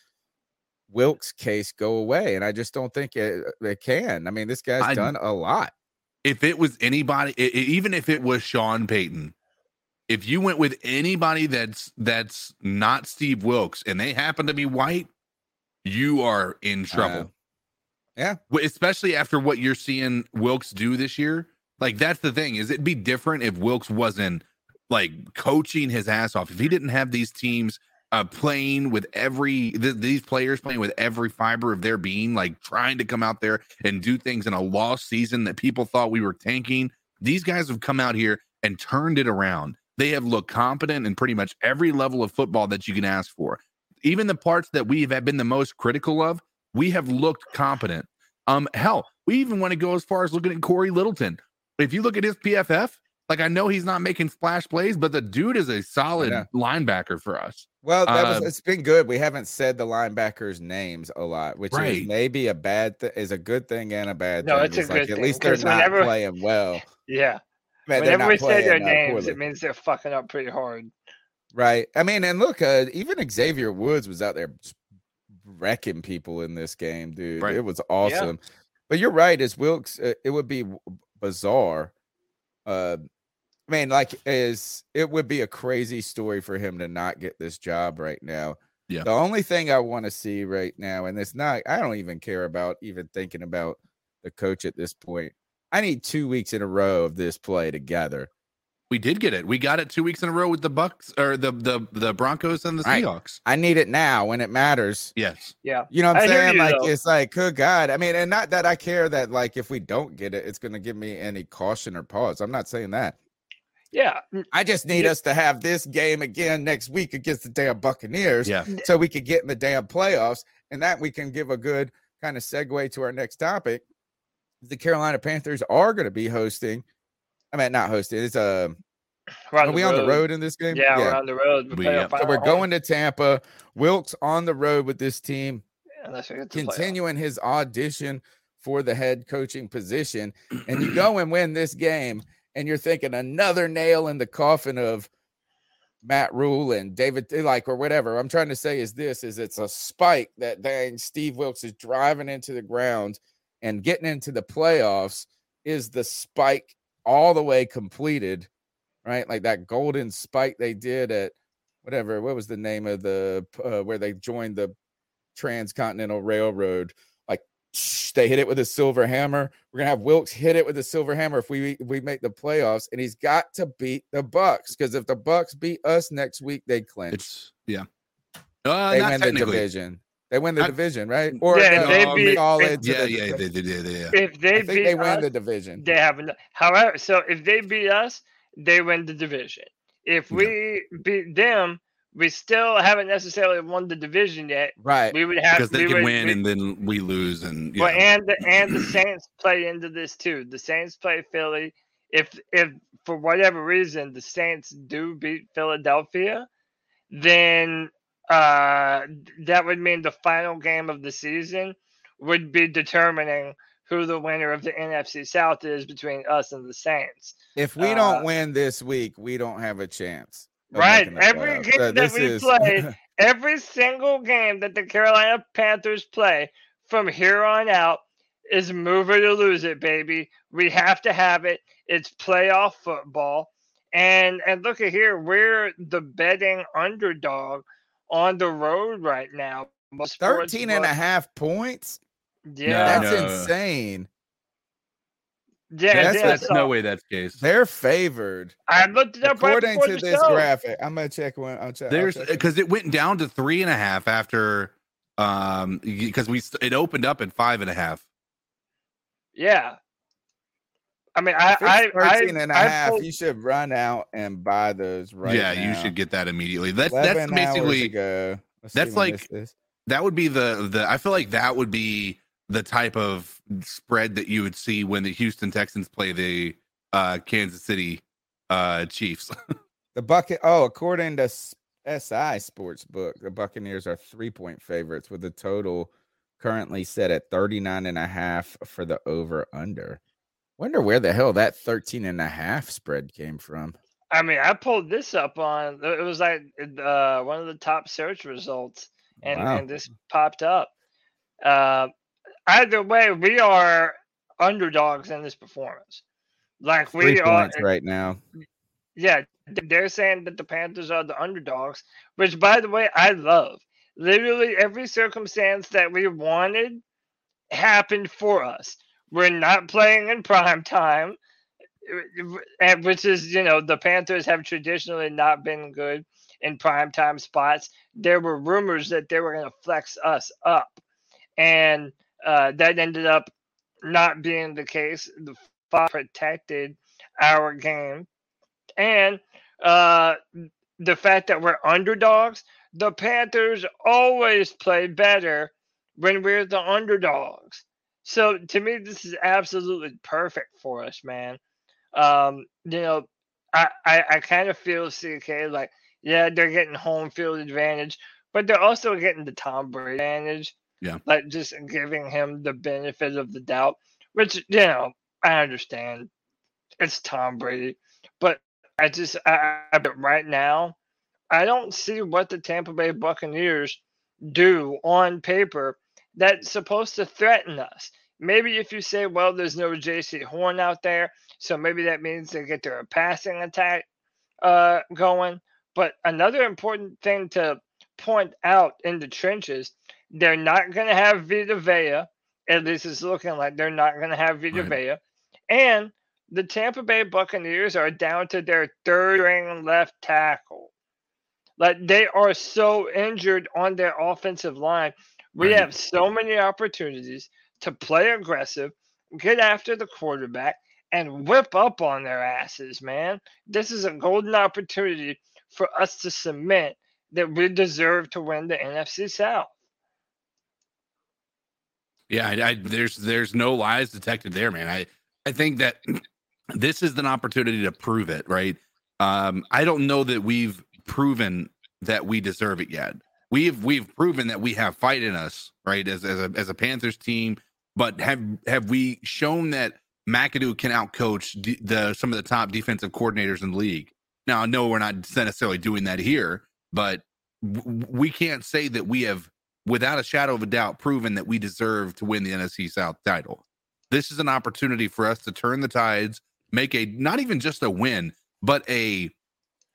Wilks case go away. And I just don't think it, uh, it can. I mean, this guy's I, done a lot. If it was anybody, it, even if it was Sean Payton, if you went with anybody that's that's not Steve Wilks and they happen to be white, you are in uh, trouble. Yeah. Especially after what you're seeing Wilks do this year. Like that's the thing, is it'd be different if Wilks wasn't like coaching his ass off. If he didn't have these teams uh, playing with every th- these players playing with every fiber of their being, like trying to come out there and do things in a lost season that people thought we were tanking. These guys have come out here and turned it around. They have looked competent in pretty much every level of football that you can ask for. Even the parts that we have been the most critical of, we have looked competent. Um, hell, we even want to go as far as looking at Cory Littleton. If you look at his PFF, like I know he's not making splash plays, but the dude is a solid yeah. linebacker for us. Well, that was, uh, it's been good. We haven't said the linebackers' names a lot, which right. is maybe a bad th- is a good thing and a bad no, thing. it's, it's a like, good at thing. least they're not whenever, playing well. Yeah. Man, whenever we say their names, it means they're fucking up pretty hard. Right. I mean, and look, uh, even Xavier Woods was out there wrecking people in this game, dude. Right. It was awesome. Yeah. But you're right. As Wilks, uh, it would be bizarre. Uh, I mean, like, is it would be a crazy story for him to not get this job right now. Yeah. The only thing I want to see right now, and it's not, I don't even care about even thinking about the coach at this point. I need two weeks in a row of this play together. We did get it. We got it two weeks in a row with the Bucks or the the the Broncos and the Seahawks. I, I need it now when it matters. Yes. Yeah. You know what I'm I saying? Like though. it's like, good God. I mean, and not that I care that like if we don't get it, it's gonna give me any caution or pause. I'm not saying that. Yeah. I just need yeah. us to have this game again next week against the damn Buccaneers. Yeah. So we could get in the damn playoffs. And that we can give a good kind of segue to our next topic. The Carolina Panthers are going to be hosting. I mean, not hosting. It's a. Uh, are we road. on the road in this game? Yeah, yeah. we're on the road. We, yeah. So we're going to Tampa. Wilks on the road with this team. Yeah, continuing his audition for the head coaching position. And you go and win this game and you're thinking another nail in the coffin of Matt Rhule and David like or whatever. I'm trying to say is this is it's a spike that dang Steve Wilks is driving into the ground and getting into the playoffs is the spike all the way completed, right? Like that golden spike they did at whatever, what was the name of the uh, where they joined the transcontinental railroad Like they hit it with a silver hammer. We're gonna have Wilks hit it with a silver hammer if we we make the playoffs, and he's got to beat the Bucks because if the Bucks beat us next week, they clinch. It's, yeah, uh, they win the division. They win the I, division, right? Or yeah, they beat, all if, yeah, the, yeah, they, they, they, they, yeah. If they beat they win us, the division, they have. However, so if they beat us, they win the division. If we yeah. beat them, we still haven't necessarily won the division yet. Right. We would have because they we can would- win we- and then we lose and well, yeah. and the, and the Saints play into this too. The Saints play Philly. If if for whatever reason the Saints do beat Philadelphia, then uh, that would mean the final game of the season would be determining who the winner of the NFC South is between us and the Saints. If we Uh, don't win this week, we don't have a chance. Right, every playoffs. game So that we is- play- Every single game that the Carolina Panthers play from here on out is move it or lose it, baby. We have to have it. It's playoff football. And and look at here, we're the betting underdog on the road right now. Most 13 and a half points? Yeah, That's No. insane. yeah, that's, yeah. that's so no way that's the case. They're favored. I looked it up According before to the this show. graphic, I'm gonna check one. I'll check. There's because it went down to three and a half after um because we it opened up at five and a half. Yeah. I mean, I, I, 13 I, and a I half, pulled- you should run out and buy those right now. yeah, now. you should get that immediately. That's that's basically ago. Let's see that's like- that would be the the I feel like that would be the type of spread that you would see when the Houston Texans play the uh Kansas City uh Chiefs. the bucket. Oh, according to S- SI Sportsbook, the Buccaneers are three point favorites with the total currently set at 39 and a half for the over under. Wonder where the hell that 13 and a half spread came from. I mean, I pulled this up on it was like uh, one of the top search results, and, Wow. and this popped up. Uh, either way, we are underdogs in this performance. Like Three we are, right now. yeah. They're saying that the Panthers are the underdogs, which, by the way, I love. Literally every circumstance that we wanted happened for us. We're not playing in prime time, which is, you know, the Panthers have traditionally not been good in prime time spots. There were rumors that they were going to flex us up, and uh, that ended up not being the case. The Fox protected our game, and uh, the fact that we're underdogs. The Panthers always play better when we're the underdogs. So to me, this is absolutely perfect for us, man. Um, you know, I, I, I kind of feel CK like, yeah, they're getting home field advantage, but they're also getting the Tom Brady advantage. Yeah. Like just giving him the benefit of the doubt, which, you know, I understand. It's Tom Brady. But I just, I, I but right now, I don't see what the Tampa Bay Buccaneers do on paper that's supposed to threaten us. Maybe if you say, well, there's no Jaycee Horn out there, so maybe that means they get their passing attack uh, going. But another important thing to point out in the trenches, they're not going to have Vita Vea. At least it's looking like they're not going to have Vita Right. Vea. And the Tampa Bay Buccaneers are down to their third ring left tackle. Like they are so injured on their offensive line. We Right. have so many opportunities to play aggressive, get after the quarterback, and whip up on their asses, man. This is a golden opportunity for us to cement that we deserve to win the NFC South. Yeah, I, I, there's there's no lies detected there, man. I I think that this is an opportunity to prove it, right? Um, I don't know that we've proven that we deserve it yet. We've we've proven that we have fight in us, right? As as a as a Panthers team, but have have we shown that McAdoo can outcoach the, the some of the top defensive coordinators in the league? Now, I know we're not necessarily doing that here, but we can't say that we have without a shadow of a doubt, proven that we deserve to win the NFC South title. This is an opportunity for us to turn the tides, make a not even just a win, but a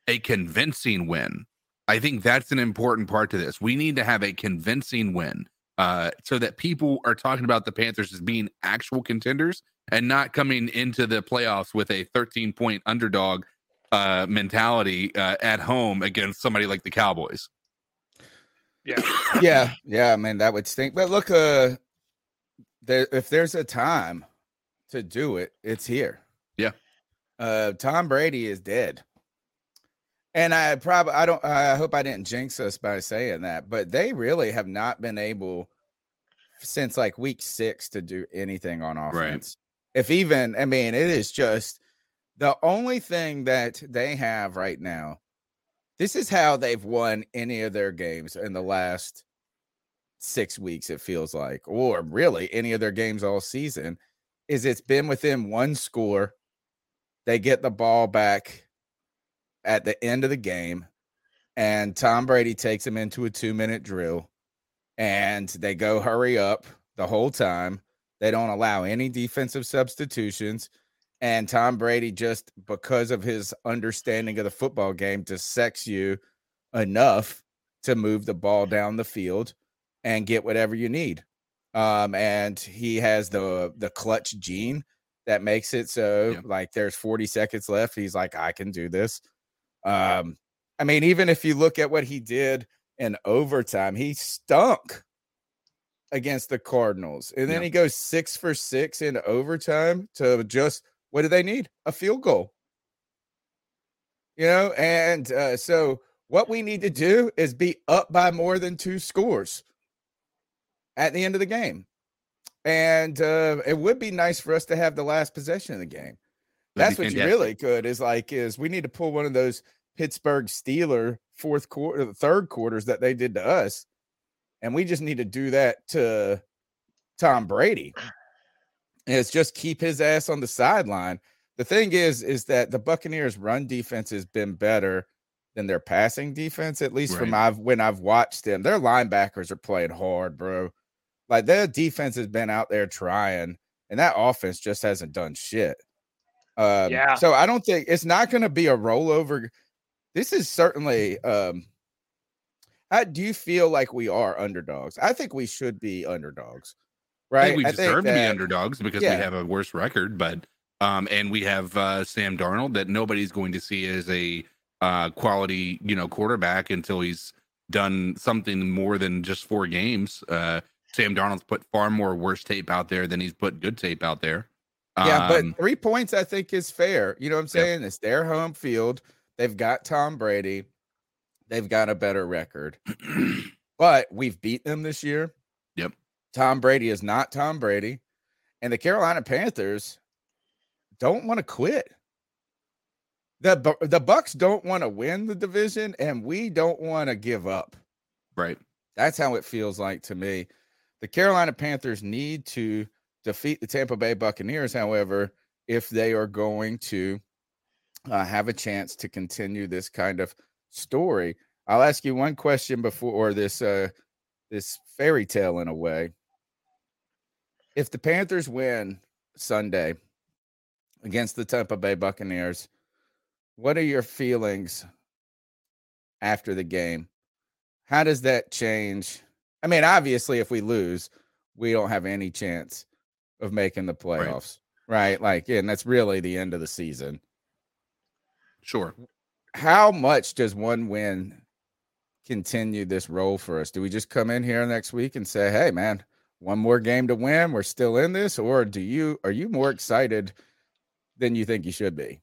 a convincing win. I think that's an important part to this. We need to have a convincing win uh, so that people are talking about the Panthers as being actual contenders and not coming into the playoffs with a 13 point underdog uh, mentality uh, at home against somebody like the Cowboys. Yeah. yeah, yeah, I mean that would stink. But look, uh, there if there's a time to do it, it's here. Yeah. Uh, Tom Brady is dead. And I probably I don't I hope I didn't jinx us by saying that, but they really have not been able since like week six to do anything on offense. If even I mean it is just the only thing that they have right now. This is how they've won any of their games in the last six weeks, it feels like, or really any of their games all season, is it's been within one score. They get the ball back at the end of the game, and Tom Brady takes them into a two minute drill, and they go hurry up the whole time. They don't allow any defensive substitutions. And Tom Brady, just because of his understanding of the football game, dissects you enough to move the ball down the field and get whatever you need. Um, and he has the the clutch gene that makes it so Yeah. like there's 40 seconds left. He's like, I can do this. Um, I mean, even if you look at what he did in overtime, he stunk against the Cardinals. And then Yeah. he goes six for six in overtime to just what do they need? A field goal. You know, and uh, so what we need to do is be up by more than two scores at the end of the game. And uh, it would be nice for us to have the last possession of the game. That's what you really could is like is we need to pull one of those Pittsburgh Steeler fourth quarter, uh, third quarters that they did to us, and we just need to do that to Tom Brady. And it's just keep his ass on the sideline. The thing is, is that the Buccaneers' run defense has been better than their passing defense, at least from I've when I've watched them. Their linebackers are playing hard, bro. Like their defense has been out there trying, and that offense just hasn't done shit. Um, Yeah. So I don't think it's not going to be a rollover. This is certainly. Um, how do you feel like we are underdogs? I think we should be underdogs, I right? think we deserve to be underdogs because Yeah. we have a worse record, but um, and we have uh, Sam Darnold that nobody's going to see as a uh, quality, you know, quarterback until he's done something more than just four games. Uh, Sam Darnold's put far more worse tape out there than he's put good tape out there. Yeah, but Um, three points I think is fair. You know what I'm Yep. saying? It's their home field. They've got Tom Brady. They've got a better record. but we've beat them this year. Yep. Tom Brady is not Tom Brady. And the Carolina Panthers don't want to quit. The the Bucks don't want to win the division and we don't want to give up. right. That's how it feels like to me. The Carolina Panthers need to defeat the Tampa Bay Buccaneers, however, if they are going to uh, have a chance to continue this kind of story. I'll ask you one question before this uh, this fairy tale in a way. If the Panthers win Sunday against the Tampa Bay Buccaneers, what are your feelings after the game? How does that change? I mean, obviously, if we lose, we don't have any chance of making the playoffs, right? Like, and that's really the end of the season. Sure. How much does one win continue this role for us? Do we just come in here next week and say, "Hey, man, one more game to win, we're still in this," or do you are you more excited than you think you should be?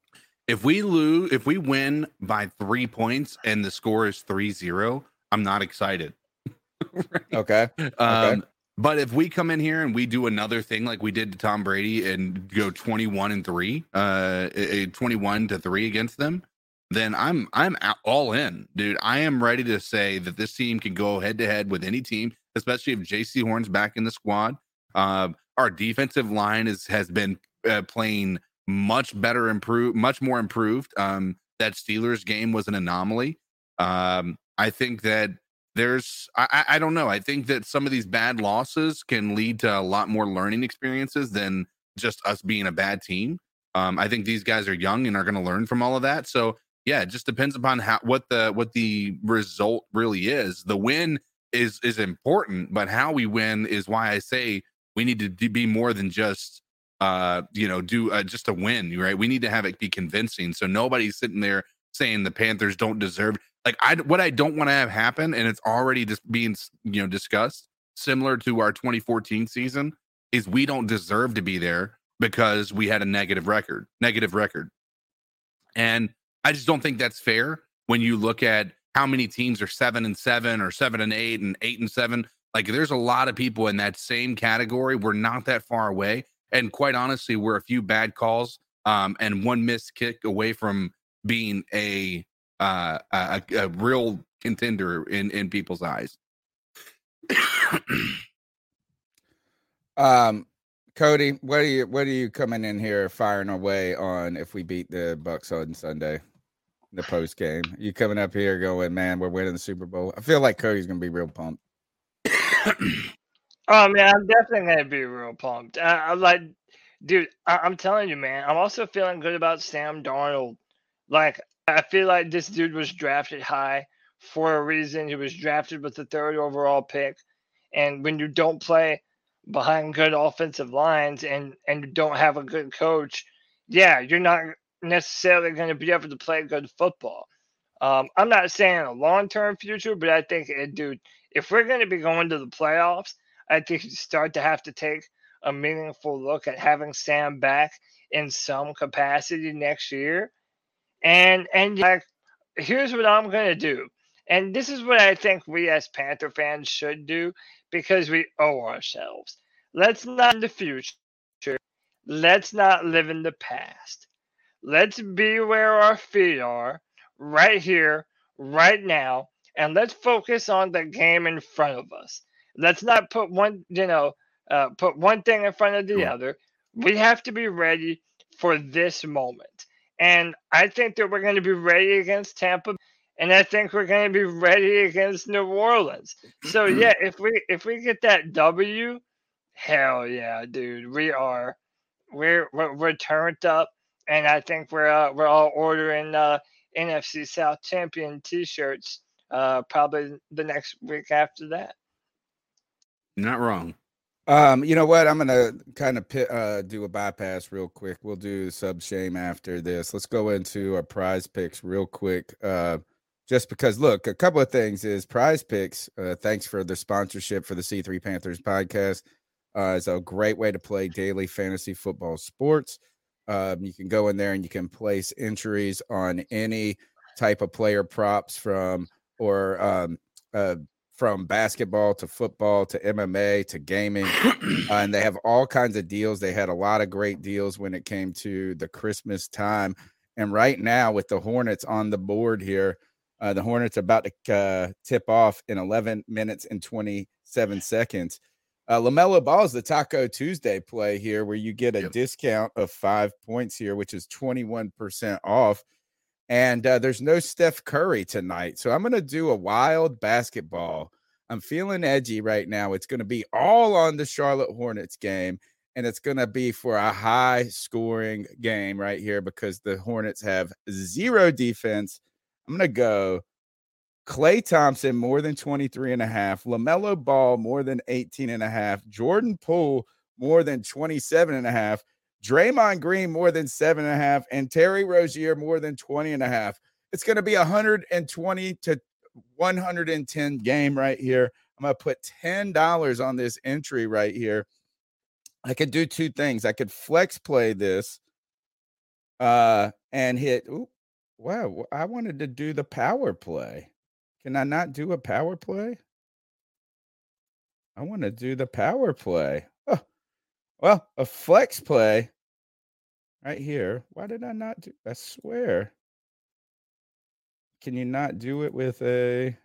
If we lose, if we win by three points and the score is 3 0, I'm not excited. Okay, Um, but if we come in here and we do another thing like we did to Tom Brady and go 21 and 3, uh eh, eh, 21 to 3 against them, then I'm I'm all in, dude. I am ready to say that this team can go head to head with any team, especially if Jaycee Horn's back in the squad. Um, our defensive line is has been uh, playing much better, improved, much more improved. Um, that Steelers game was an anomaly. Um, I think that there's I, I don't know. I think that some of these bad losses can lead to a lot more learning experiences than just us being a bad team. Um, I think these guys are young and are going to learn from all of that. So yeah, it just depends upon how what the what the result really is. The win is is important, but how we win is why I say we need to be more than just uh you know do uh, just a win right we need to have it be convincing so nobody's sitting there saying the panthers don't deserve like i what i don't want to have happen and it's already just being you know discussed similar to our 2014 season is we don't deserve to be there because we had a negative record negative record and i just don't think that's fair when you look at how many teams are seven and seven or seven and eight and eight and seven. Like there's a lot of people in that same category. We're not that far away. And quite honestly, we're a few bad calls um, and one missed kick away from being a uh, a, a real contender in in people's eyes. um, Cody, what are you what are you coming in here firing away on if we beat the Bucks on Sunday? The post game. You coming up here going, man, we're winning the Super Bowl. I feel like Cody's gonna be real pumped. oh man, I'm definitely gonna be real pumped. I, I'm like, dude, I, am telling you, man. I'm also feeling good about Sam Darnold. Like, I feel like this dude was drafted high for a reason. He was drafted with the third overall pick, and when you don't play behind good offensive lines and and you don't have a good coach, yeah, you're not necessarily going to be able to play good football. Um, I'm not saying a long term future, but I think, eh, dude, if we're going to be going to the playoffs, I think you start to have to take a meaningful look at having Sam back in some capacity next year. And and like, here's what I'm going to do. And this is what I think we as Panther fans should do because we owe ourselves. Let's not in the future. Let's not live in the past. Let's be where our feet are right here, right now, and let's focus on the game in front of us. Let's not put one, you know, uh, put one thing in front of the other. We have to be ready for this moment. And I think that we're going to be ready against Tampa and I think we're going to be ready against New Orleans. So yeah, if we if we get that W, hell yeah, dude, we are we're we're, we're turned up, and I think we're uh, we're all ordering uh, NFC South champion T-shirts uh, probably the next week after that. Not wrong. Um, you know what? I'm gonna kind of uh, do a bypass real quick. We'll do sub shame after this. Let's go into our prize picks real quick. Uh, just because look a couple of things is prize picks uh, thanks for the sponsorship for the c3 panthers podcast uh, it's a great way to play daily fantasy football sports um, you can go in there and you can place entries on any type of player props from or um, uh, from basketball to football to mma to gaming uh, and they have all kinds of deals they had a lot of great deals when it came to the christmas time and right now with the hornets on the board here uh, the Hornets about to uh, tip off in 11 minutes and 27 seconds. Uh, LaMelo Ball is the Taco Tuesday play here, where you get a yep. discount of five points here, which is 21% off. And uh, there's no Steph Curry tonight. So I'm going to do a wild basketball. I'm feeling edgy right now. It's going to be all on the Charlotte Hornets game. And it's going to be for a high scoring game right here because the Hornets have zero defense I'm going to go Klay Thompson more than 23 and a half, LaMelo Ball more than 18 and a half, Jordan Poole more than 27 and a half, Draymond Green more than seven and a half, and Terry Rozier more than 20 and a half. It's going to be a 120 to 110 game right here. I'm going to put $10 on this entry right here. I could do two things. I could flex play this uh and hit ooh, Wow, I wanted to do the power play. Can I not do a power play? I want to do the power play. Well, a flex play right here. Why did I not do? I swear. Can you not do it with a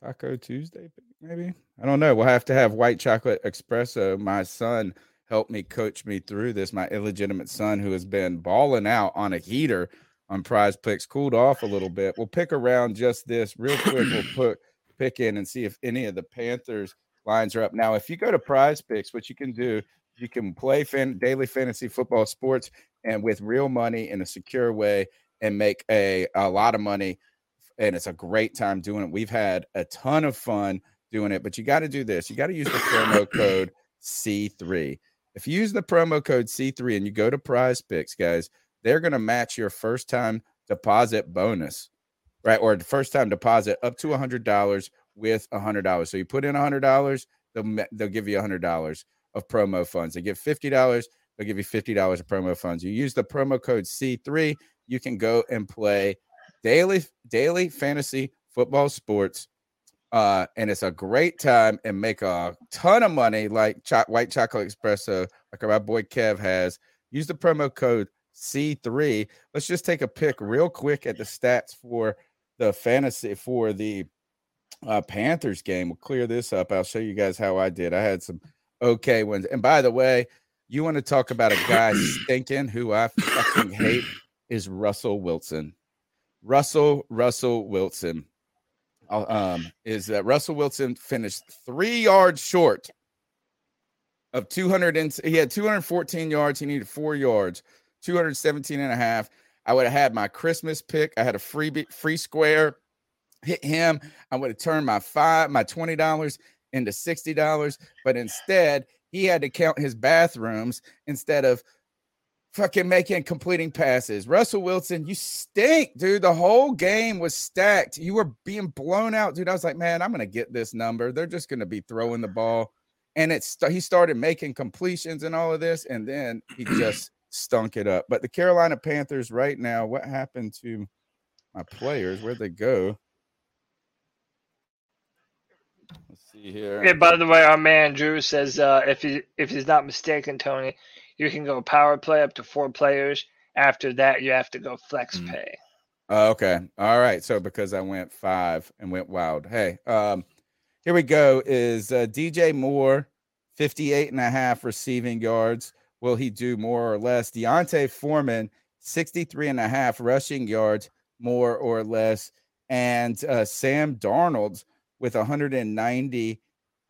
Taco Tuesday? Maybe I don't know. We'll have to have white chocolate espresso. My son helped me coach me through this. My illegitimate son, who has been balling out on a heater on prize picks cooled off a little bit. We'll pick around just this real quick. We'll put pick in and see if any of the Panthers lines are up. Now, if you go to prize picks, what you can do, you can play fan, daily fantasy football sports and with real money in a secure way and make a, a lot of money. And it's a great time doing it. We've had a ton of fun doing it, but you got to do this. You got to use the promo code C3. If you use the promo code C3 and you go to prize picks, guys, they're going to match your first time deposit bonus, right? Or first time deposit up to a hundred dollars with a hundred dollars. So you put in a hundred dollars, they'll they'll give you a hundred dollars of promo funds. They give fifty dollars, they'll give you fifty dollars of promo funds. You use the promo code C3, you can go and play daily daily fantasy football sports. Uh, and it's a great time and make a ton of money like cho- white chocolate espresso, like my boy Kev has. Use the promo code C3. Let's just take a pick real quick at the stats for the fantasy for the uh, Panthers game. We'll clear this up. I'll show you guys how I did. I had some okay ones. And by the way, you want to talk about a guy stinking who I fucking hate is Russell Wilson. Russell Russell Wilson. Uh, Um, is that Russell Wilson finished three yards short of 200 and he had 214 yards. He needed four yards, 217 and a half. I would have had my Christmas pick. I had a free free square hit him. I would have turned my five, my twenty dollars into sixty dollars, but instead he had to count his bathrooms instead of fucking making completing passes. Russell Wilson, you stink, dude. The whole game was stacked. You were being blown out, dude. I was like, man, I'm gonna get this number. They're just gonna be throwing the ball, and it's he started making completions and all of this, and then he just stunk it up. But the Carolina Panthers right now, what happened to my players? Where'd they go? Let's see here. Yeah, by the way, our man Drew says uh, if he if he's not mistaken, Tony, you can go power play up to four players. After that, you have to go flex Mm. pay. Oh, okay. All right. So because I went five and went wild. Hey, um, here we go. Is uh, DJ Moore 58 and a half receiving yards? Will he do more or less? D'Onta Foreman 63 and a half rushing yards, more or less. And uh, Sam Darnold with 190.5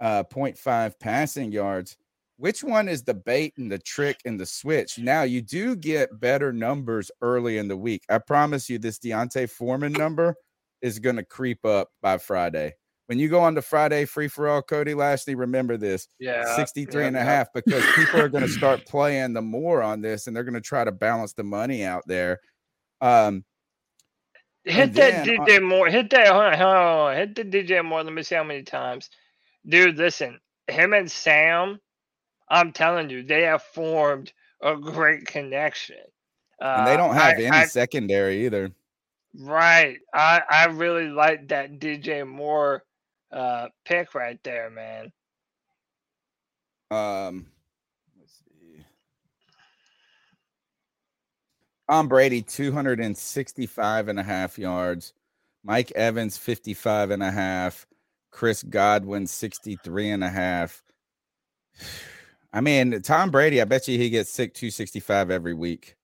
uh, passing yards. Which one is the bait and the trick and the switch? Now you do get better numbers early in the week. I promise you, this D'Onta Foreman number is going to creep up by Friday. When you go on to Friday free for all, Cody Lashley, remember this Yeah, 63 yeah, and a yeah. half because people are going to start playing the more on this and they're going to try to balance the money out there. Um, Hit that then, uh, DJ Moore. Hit that. Hold on, hold on. Hit the DJ Moore. Let me see how many times. Dude, listen. Him and Sam, I'm telling you, they have formed a great connection. and they Uh, don't have I- any I- secondary either. Right. I I really like that DJ Moore uh pick right there, man. Um, let's see. Tom Brady, 265 and a half yards. Mike Evans, 55 and a half. Chris Godwin, 63 and a half. I mean, Tom Brady, I bet you he gets sick 265 every week.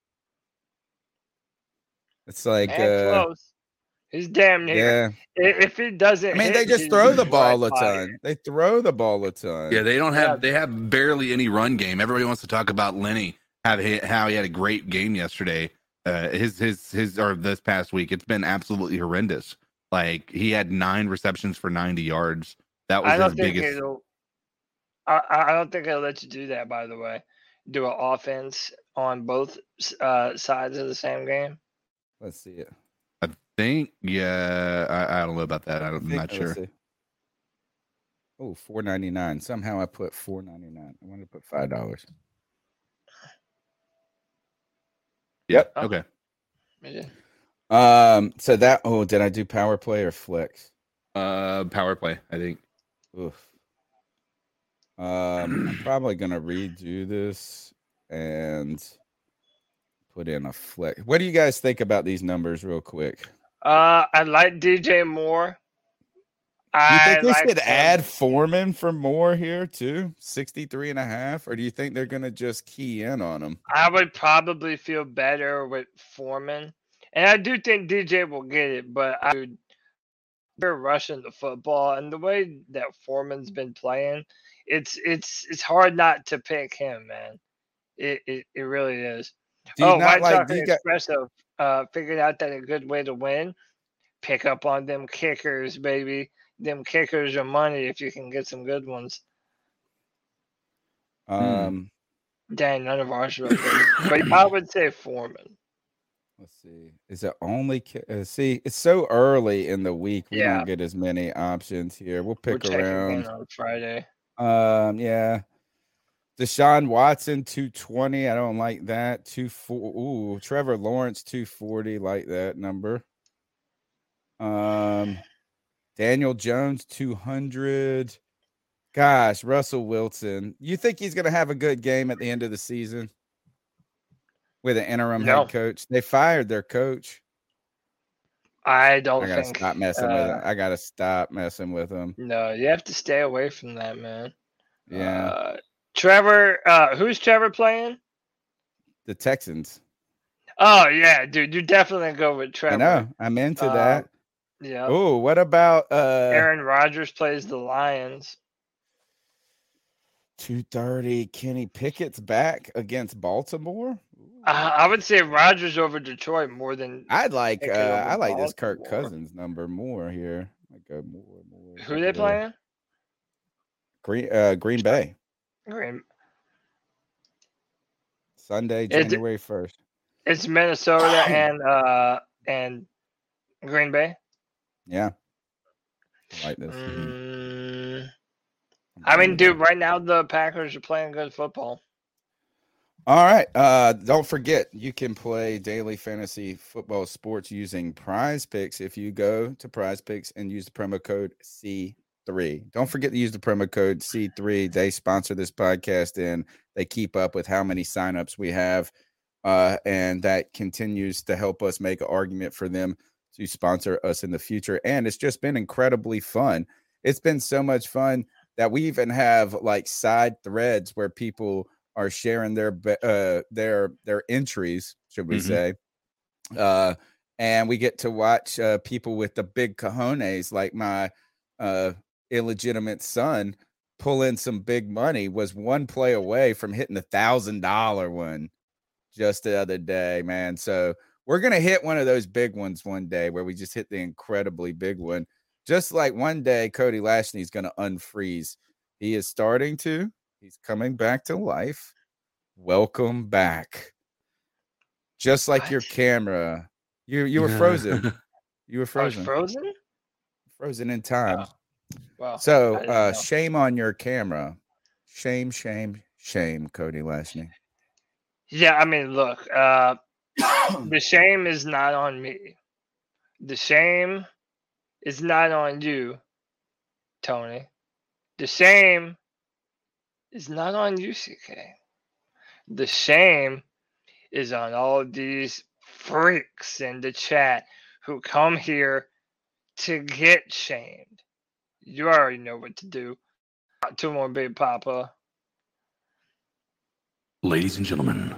It's like, And uh, close. He's damn near. yeah. If he doesn't I mean, hit, they just throw the ball a ton. it. They throw the ball a ton. Yeah, they don't have Yeah. they have barely any run game. Everybody wants to talk about Lenny have how he had a great game yesterday. Uh, his his his or this past week, it's been absolutely horrendous. Like he had nine receptions for ninety yards. That was I his biggest. I, I I don't think they'll let you do that. By the way, do an offense on both uh, sides of the same game. Let's see it. I think. Yeah, I, I don't know about that. I don't, I'm think- not sure. see. Oh, four ninety nine. Somehow I put four ninety nine. I wanted to put five dollars. Yep. Oh. Okay. Yeah. Um. So that. Oh, did I do power play or flex? Uh, power play. I think. Oof. Um. I'm probably gonna redo this and put in a flex. What do you guys think about these numbers, real quick? Uh, I like DJ Moore. Do you I think they like should him. add Foreman for more here too? 63 and a half? Or do you think they're gonna just key in on him? I would probably feel better with Foreman, and I do think DJ will get it. But I would, they're rushing the football, and the way that Foreman's been playing, it's it's it's hard not to pick him, man. It it, it really is. Oh, not White like got Espresso uh, figured out that a good way to win, pick up on them kickers, baby. Them kickers are money if you can get some good ones. um Dang, none of ours are but I would say Foreman. Let's see. Is it only? Uh, see, it's so early in the week. We Yeah. don't get as many options here. We'll We'll pick around. on Friday. Um, yeah. Deshaun Watson, 220. I don't like that. Two four. Ooh, Trevor Lawrence, 240. Like that number. Um, Daniel Jones, 200. Gosh, Russell Wilson. You think he's going to have a good game at the end of the season with an interim No. head coach? They fired their coach. I don't I got to think. stop messing with uh, him. I got to stop messing with him. No, you have to stay away from that, man. Yeah. Uh, Trevor, uh, who's Trevor playing? the Texans. Oh yeah, dude, you definitely go with Trevor. I know. I'm into Uh, that. Yeah. Oh, what about uh Aaron Rodgers plays the Lions. 230 Kenny Pickett's back against Baltimore? Uh, I would say Rodgers over Detroit more than I'd like uh I like this Kirk Cousins number more here. I go more more. who they there. playing. Green uh Green Bay. Green. Sunday, January 1st. It's Minnesota and uh and Green Bay. Yeah. I like this. Mm, I'm I mean, dude, right now the Packers are playing good football. All right. Uh don't forget you can play daily fantasy football sports using PrizePicks if you go to PrizePicks and use the promo code C3. Don't forget to use the promo code C3. They sponsor this podcast and they keep up with how many signups we have. Uh, and that continues to help us make an argument for them to sponsor us in the future. And it's just been incredibly fun. It's been so much fun that we even have like side threads where people are sharing their uh their their entries should we Mhm. say uh and we get to watch uh people with the big cojones like my uh illegitimate son pull in some big money was one play away from hitting the thousand dollar one just the other day man so we're gonna hit one of those big ones one day where we just hit the incredibly big one just like one day cody lashley's gonna unfreeze he is starting to He's coming back to life. Welcome back. Just like your camera. You you were frozen. You were I was frozen. frozen. frozen in time. Wow. So uh shame on your camera. Shame, shame, shame, Cody Lashney. Yeah, I mean, look, uh, the shame is not on me. The shame is not on you, Tony. The shame is not on you, CK. The shame is on all these freaks in the chat who come here to get shamed. You already know what to do. Two more Big Papa. Ladies and gentlemen,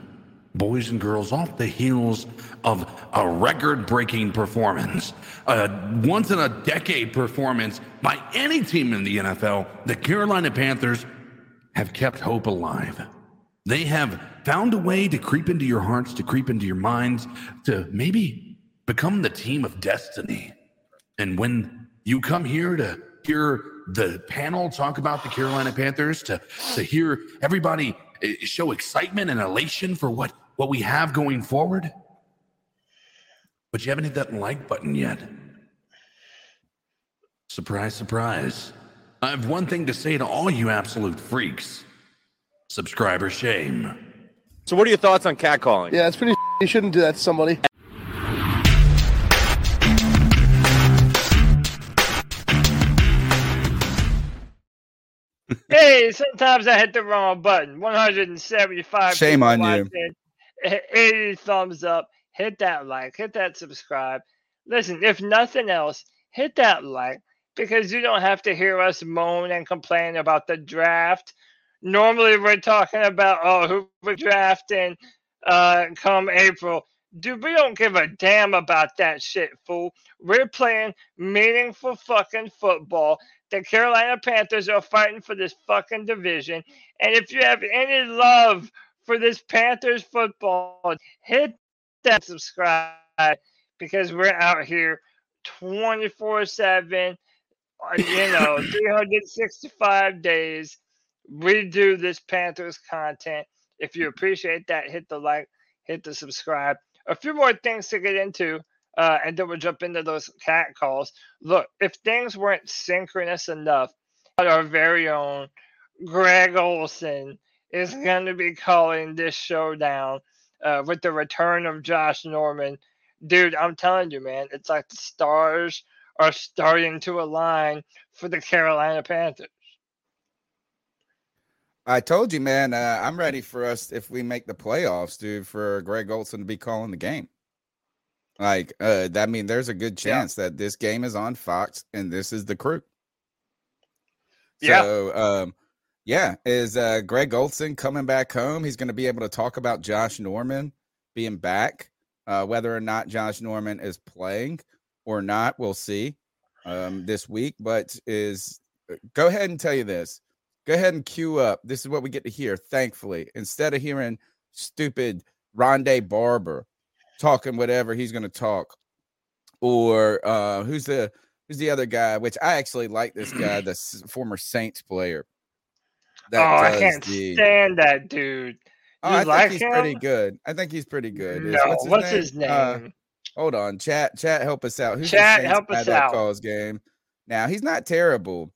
boys and girls, off the heels of a record breaking performance, a once in a decade performance by any team in the NFL, the Carolina Panthers have kept hope alive. They have found a way to creep into your hearts, to creep into your minds, to maybe become the team of destiny. And when you come here to hear the panel talk about the Carolina Panthers, to, to hear everybody show excitement and elation for what, what we have going forward, but you haven't hit that like button yet. Surprise, surprise. I have one thing to say to all you absolute freaks subscriber shame. So, what are your thoughts on catcalling? Yeah, it's pretty. You shouldn't do that to somebody. Hey, sometimes I hit the wrong button. 175. Shame on you. 80 thumbs up. Hit that like. Hit that subscribe. Listen, if nothing else, hit that like because you don't have to hear us moan and complain about the draft. Normally, we're talking about oh, who we're drafting uh, come April. Dude, we don't give a damn about that shit, fool. We're playing meaningful fucking football. The Carolina Panthers are fighting for this fucking division. And if you have any love for this Panthers football, hit that subscribe because we're out here 24 7, uh, you know, 365 days. We do this Panthers content. If you appreciate that, hit the like, hit the subscribe. A few more things to get into, uh, and then we'll jump into those cat calls. Look, if things weren't synchronous enough, our very own Greg Olsen is going to be calling this showdown uh, with the return of Josh Norman. Dude, I'm telling you, man, it's like the stars are starting to align for the Carolina Panthers. I told you, man. Uh, I'm ready for us if we make the playoffs, dude. For Greg Olsen to be calling the game. Like, uh, that mean there's a good Yeah. chance that this game is on Fox and this is the crew. Yeah. So, um, yeah, is uh, Greg Olsen coming back home? He's going to be able to talk about Josh Norman being back. Uh, whether or not Josh Norman is playing or not, we'll see um, this week. But is uh, go ahead and tell you this. Go ahead and cue up. This is what we get to hear. Thankfully, instead of hearing stupid Rondé Barber talking whatever he's going to talk, or uh, who's the who's the other guy? Which I actually like this guy, the former Saints player. oh, I can't the- stand that dude. Oh, You I think like he's him? pretty good. I think he's pretty good. No, what's his name? Uh, hold on, chat. Chat, help us out. Who's the Chat, help us that out. Calls game. Now he's not terrible.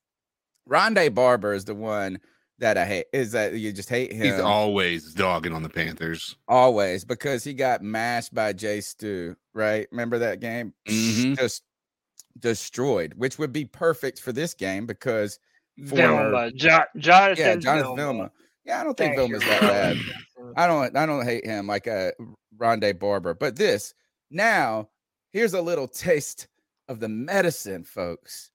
Rondé Barber is the one that I hate. Is that you just hate him? He's always dogging on the Panthers. always because he got mashed by J-Stew. Right? Remember that game? Mhm. Just destroyed, which would be perfect for this game because Vilma, jo- Jonathan. yeah, Jonathan Vilma. Vilma. Yeah, I don't think Thank. Vilma's that bad. I don't I don't hate him like a Rondé Barber. But this now, here's a little taste of the medicine, folks.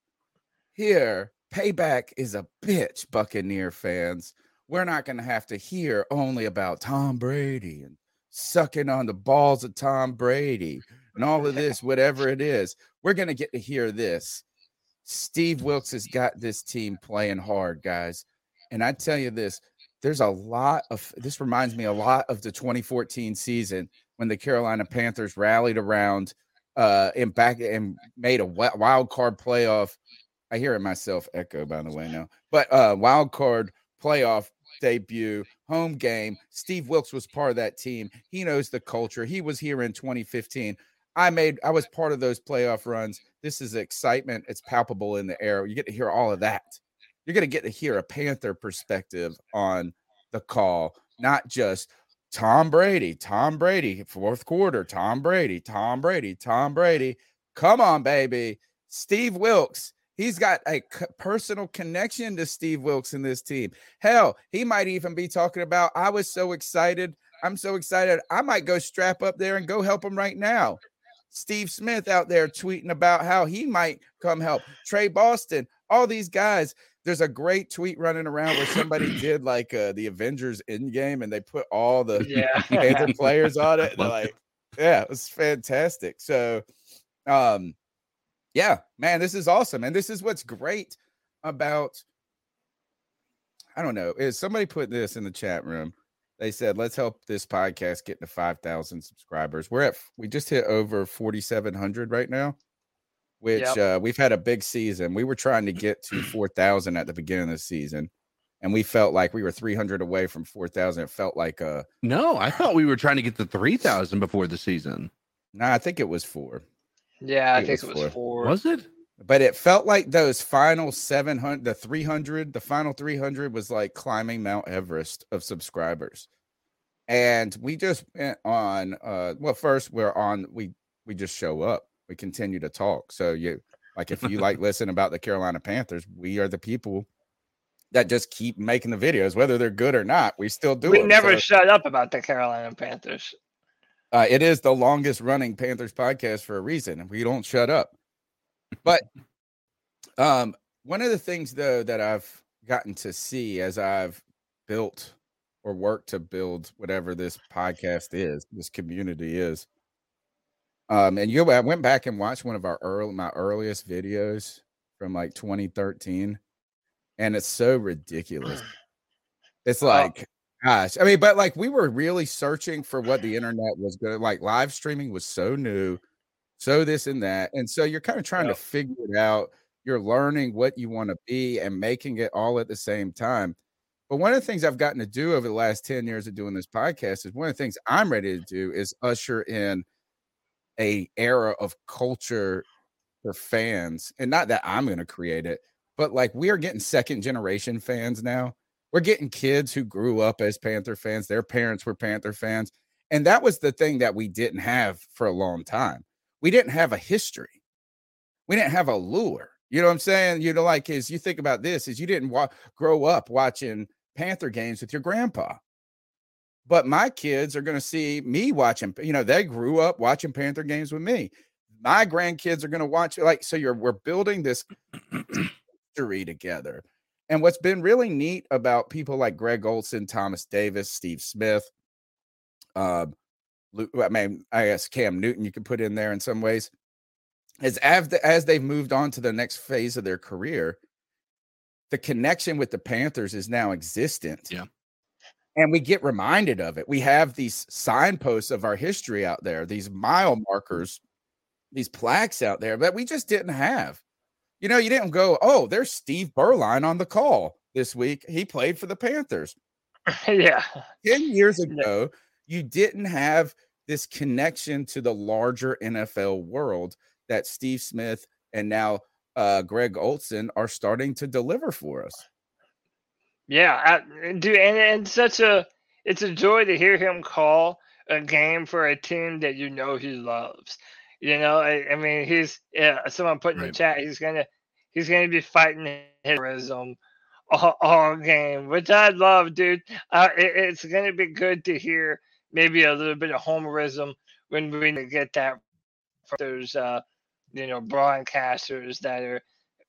Here, payback is a bitch, Buccaneer fans. We're not gonna have to hear only about Tom Brady and sucking on the balls of Tom Brady and all of this, whatever it is. We're gonna get to hear this. Steve Wilks has got this team playing hard, guys. And I tell you this, there's a lot of this reminds me a lot of the 2014 season when the Carolina Panthers rallied around uh and back and made a wild card playoff. I hear it myself echo by the way now, but uh wild card playoff debut, home game. Steve Wilks was part of that team. He knows the culture. He was here in 2015. I made I was part of those playoff runs. This is excitement. It's palpable in the air. You get to hear all of that you're going to get to hear a Panther perspective on the call, not just Tom Brady, Tom Brady, fourth quarter, Tom Brady, Tom Brady, Tom Brady. Come on, baby. Steve Wilks. He's got a personal connection to Steve Wilks in this team. Hell, he might even be talking about, I was so excited. I'm so excited. I might go strap up there and go help him right now. Steve Smith out there tweeting about how he might come help. Tre Boston, all these guys. There's a great tweet running around where somebody did like uh, the Avengers Endgame and they put all the Yeah. Panther players on it. They're like, yeah, it was fantastic. So, um, yeah, man, this is awesome. And this is what's great about, I don't know, is somebody put this in the chat room. They said, let's help this podcast get to 5,000 subscribers. We're at, we just hit over 4,700 right now, which Yep. uh, we've had a big season. We were trying to get to 4,000 at the beginning of the season. And we felt like we were 300 away from 4,000. It felt like, uh, No, I thought we were trying to get to 3,000 before the season. nah, I think it was four. Yeah, I It think was it was four. four. Was it? but it felt like those final 700 the 300 the final 300 was like climbing mount everest of subscribers and we just went on uh well first we're on we we just show up we continue to talk so you like if you like listen about the carolina panthers we are the people that just keep making the videos whether they're good or not we still do we them. never So, shut up about the Carolina Panthers. Uh, it is the longest running Panthers podcast for a reason, we don't shut up. But um, one of the things though that I've gotten to see as I've built or worked to build whatever this podcast is, this community is. Um, and you, I went back and watched one of our early, my earliest videos from like 2013, and it's so ridiculous. It's like, gosh, I mean, but like we were really searching for what the internet was good. Like live streaming was so new, so this and that, and so you're kind of trying to figure it out. You're learning what you want to be and making it all at the same time. But one of the things I've gotten to do over the last 10 years of doing this podcast is one of the things I'm ready to do is usher in a era of culture for fans. And not that I'm going to create it, but like we are getting second generation fans now. We're getting kids who grew up as Panther fans. Their parents were Panther fans. And that was the thing that we didn't have for a long time. We didn't have a history. We didn't have a lure. You know what I'm saying? You know, like is you think about this is you didn't wa- grow up watching Panther games with your grandpa. But my kids are going to see me watching, you know, they grew up watching Panther games with me. My grandkids are going to watch like so you're we're building this history together. And what's been really neat about people like Greg Olsen, Thomas Davis, Steve Smith, uh, I mean, I guess Cam Newton you could put in there in some ways, is as, as they've moved on to the next phase of their career, the connection with the Panthers is now existent. Yeah. And we get reminded of it. We have these signposts of our history out there, these mile markers, these plaques out there that we just didn't have. You know, you didn't go, oh, there's Steve Beuerlein on the call this week. He played for the Panthers. yeah. 10 years ago, you didn't have this connection to the larger NFL world that Steve Smith and now uh, Greg Olsen are starting to deliver for us. Yeah, I, dude, and, and such a it's a joy to hear him call a game for a team that you know he loves. You know, I, I mean, he's yeah. Someone put in Right. the chat, he's gonna he's gonna be fighting terrorism all, all game, which I love, dude. Uh, it, it's gonna be good to hear maybe a little bit of homerism when we get that from those uh, you know broadcasters that are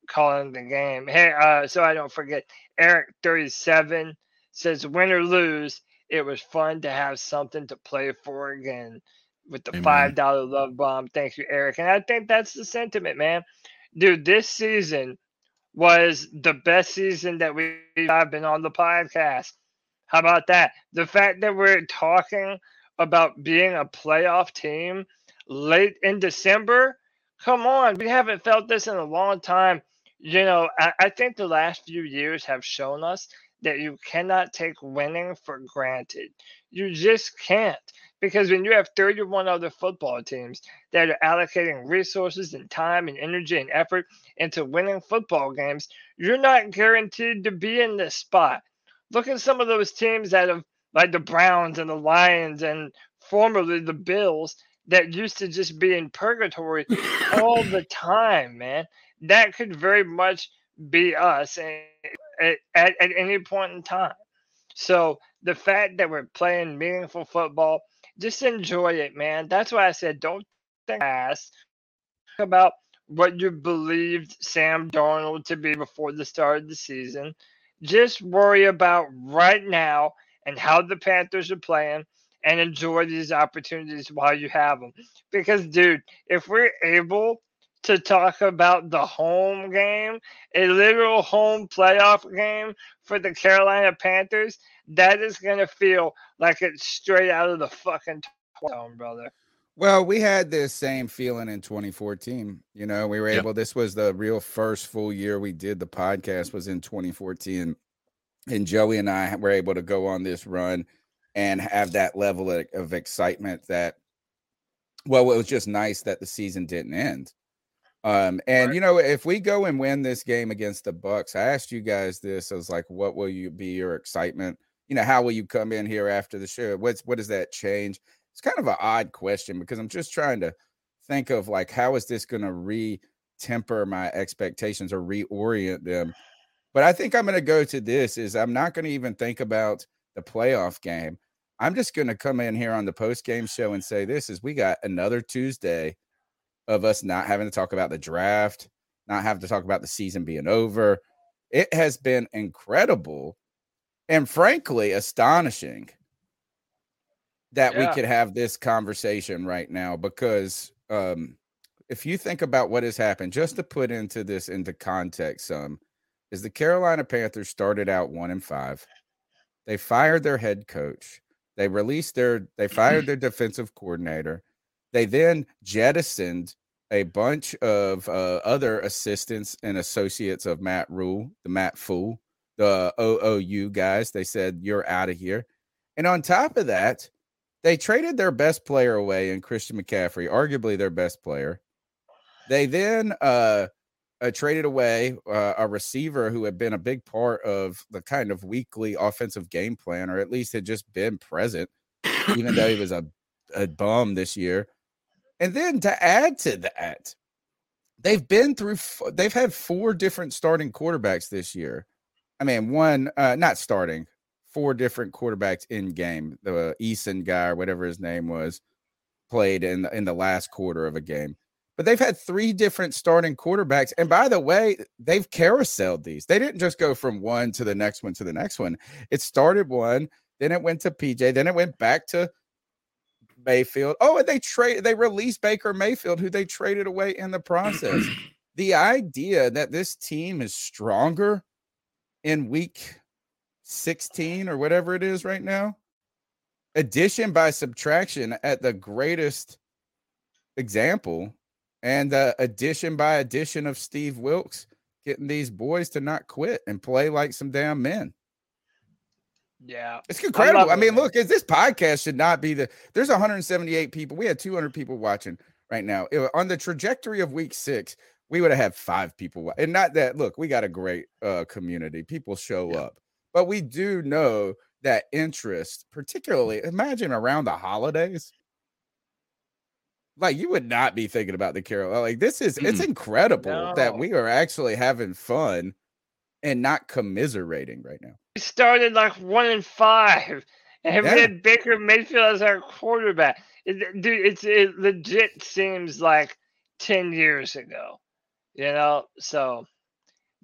calling the game. Hey, uh, so I don't forget, Eric thirty seven says, "Win or lose, it was fun to have something to play for again." With the Amen. five dollar love bomb, thank you, Eric. And I think that's the sentiment, man. Dude, this season was the best season that we have been on the podcast. How about that? The fact that we're talking about being a playoff team late in December. Come on, we haven't felt this in a long time. You know, I, I think the last few years have shown us that you cannot take winning for granted. You just can't. Because when you have 31 other football teams that are allocating resources and time and energy and effort into winning football games, you're not guaranteed to be in this spot. Look at some of those teams that have, like the Browns and the Lions and formerly the Bills, that used to just be in purgatory all the time, man. That could very much be us at, at, at any point in time. So the fact that we're playing meaningful football, just enjoy it, man. That's why I said don't think about what you believed Sam Darnold to be before the start of the season. Just worry about right now and how the Panthers are playing and enjoy these opportunities while you have them. Because, dude, if we're able to talk about the home game, a literal home playoff game for the Carolina Panthers, that is going to feel like it's straight out of the fucking zone, brother. Well, we had this same feeling in 2014. You know, we were Yep. able, this was the real first full year we did the podcast was in 2014. And Joey and I were able to go on this run and have that level of, of excitement that, well, it was just nice that the season didn't end. Um, and you know, if we go and win this game against the Bucks, I asked you guys this. I was like, what will you be your excitement? You know, how will you come in here after the show? What's what does that change? It's kind of an odd question because I'm just trying to think of like how is this going to re-temper my expectations or reorient them. But I think I'm going to go to this is I'm not going to even think about the playoff game. I'm just going to come in here on the post game show and say this is we got another Tuesday of us not having to talk about the draft, not having to talk about the season being over. It has been incredible and frankly astonishing that we could have this conversation right now because um if you think about what has happened just to put into this into context some is the Carolina Panthers started out 1 and 5 they fired their head coach. They released their they fired their defensive coordinator they then jettisoned a bunch of uh, other assistants and associates of Matt Rhule, the Matt Fool, the OOU guys. They said, You're out of here. And on top of that, they traded their best player away in Christian McCaffrey, arguably their best player. They then uh, uh, traded away uh, a receiver who had been a big part of the kind of weekly offensive game plan, or at least had just been present, even though he was a, a bum this year. And then to add to that, they've been through they've had four different starting quarterbacks this year. I mean, one uh not starting, four different quarterbacks in game. The Eason guy or whatever his name was played in the, in the last quarter of a game. But they've had three different starting quarterbacks. And by the way, they've carouseled these. They didn't just go from one to the next one to the next one. It started one, then it went to PJ, then it went back to Mayfield. Oh, and they trade they released Baker Mayfield, who they traded away in the process. the idea that this team is stronger in week 16 or whatever it is right now, addition by subtraction at the greatest example, and the addition by addition of Steve Wilks getting these boys to not quit and play like some damn men. Yeah. It's incredible. I, love mean, it. look, is this podcast should not be the there's 178 people. We had 200 people watching right now. It- on the trajectory of week six, we would have had five people. wa- And not that look, we got a great uh community. People show up. But we do know that interest, particularly imagine around the holidays. Like you would not be thinking about the Carol. Like this is it's incredible that we are actually having fun and not commiserating right now. We started like one and five, and Yeah. we had Baker Mayfield as our quarterback. It, dude, it's it legit seems like ten years ago, you know. So,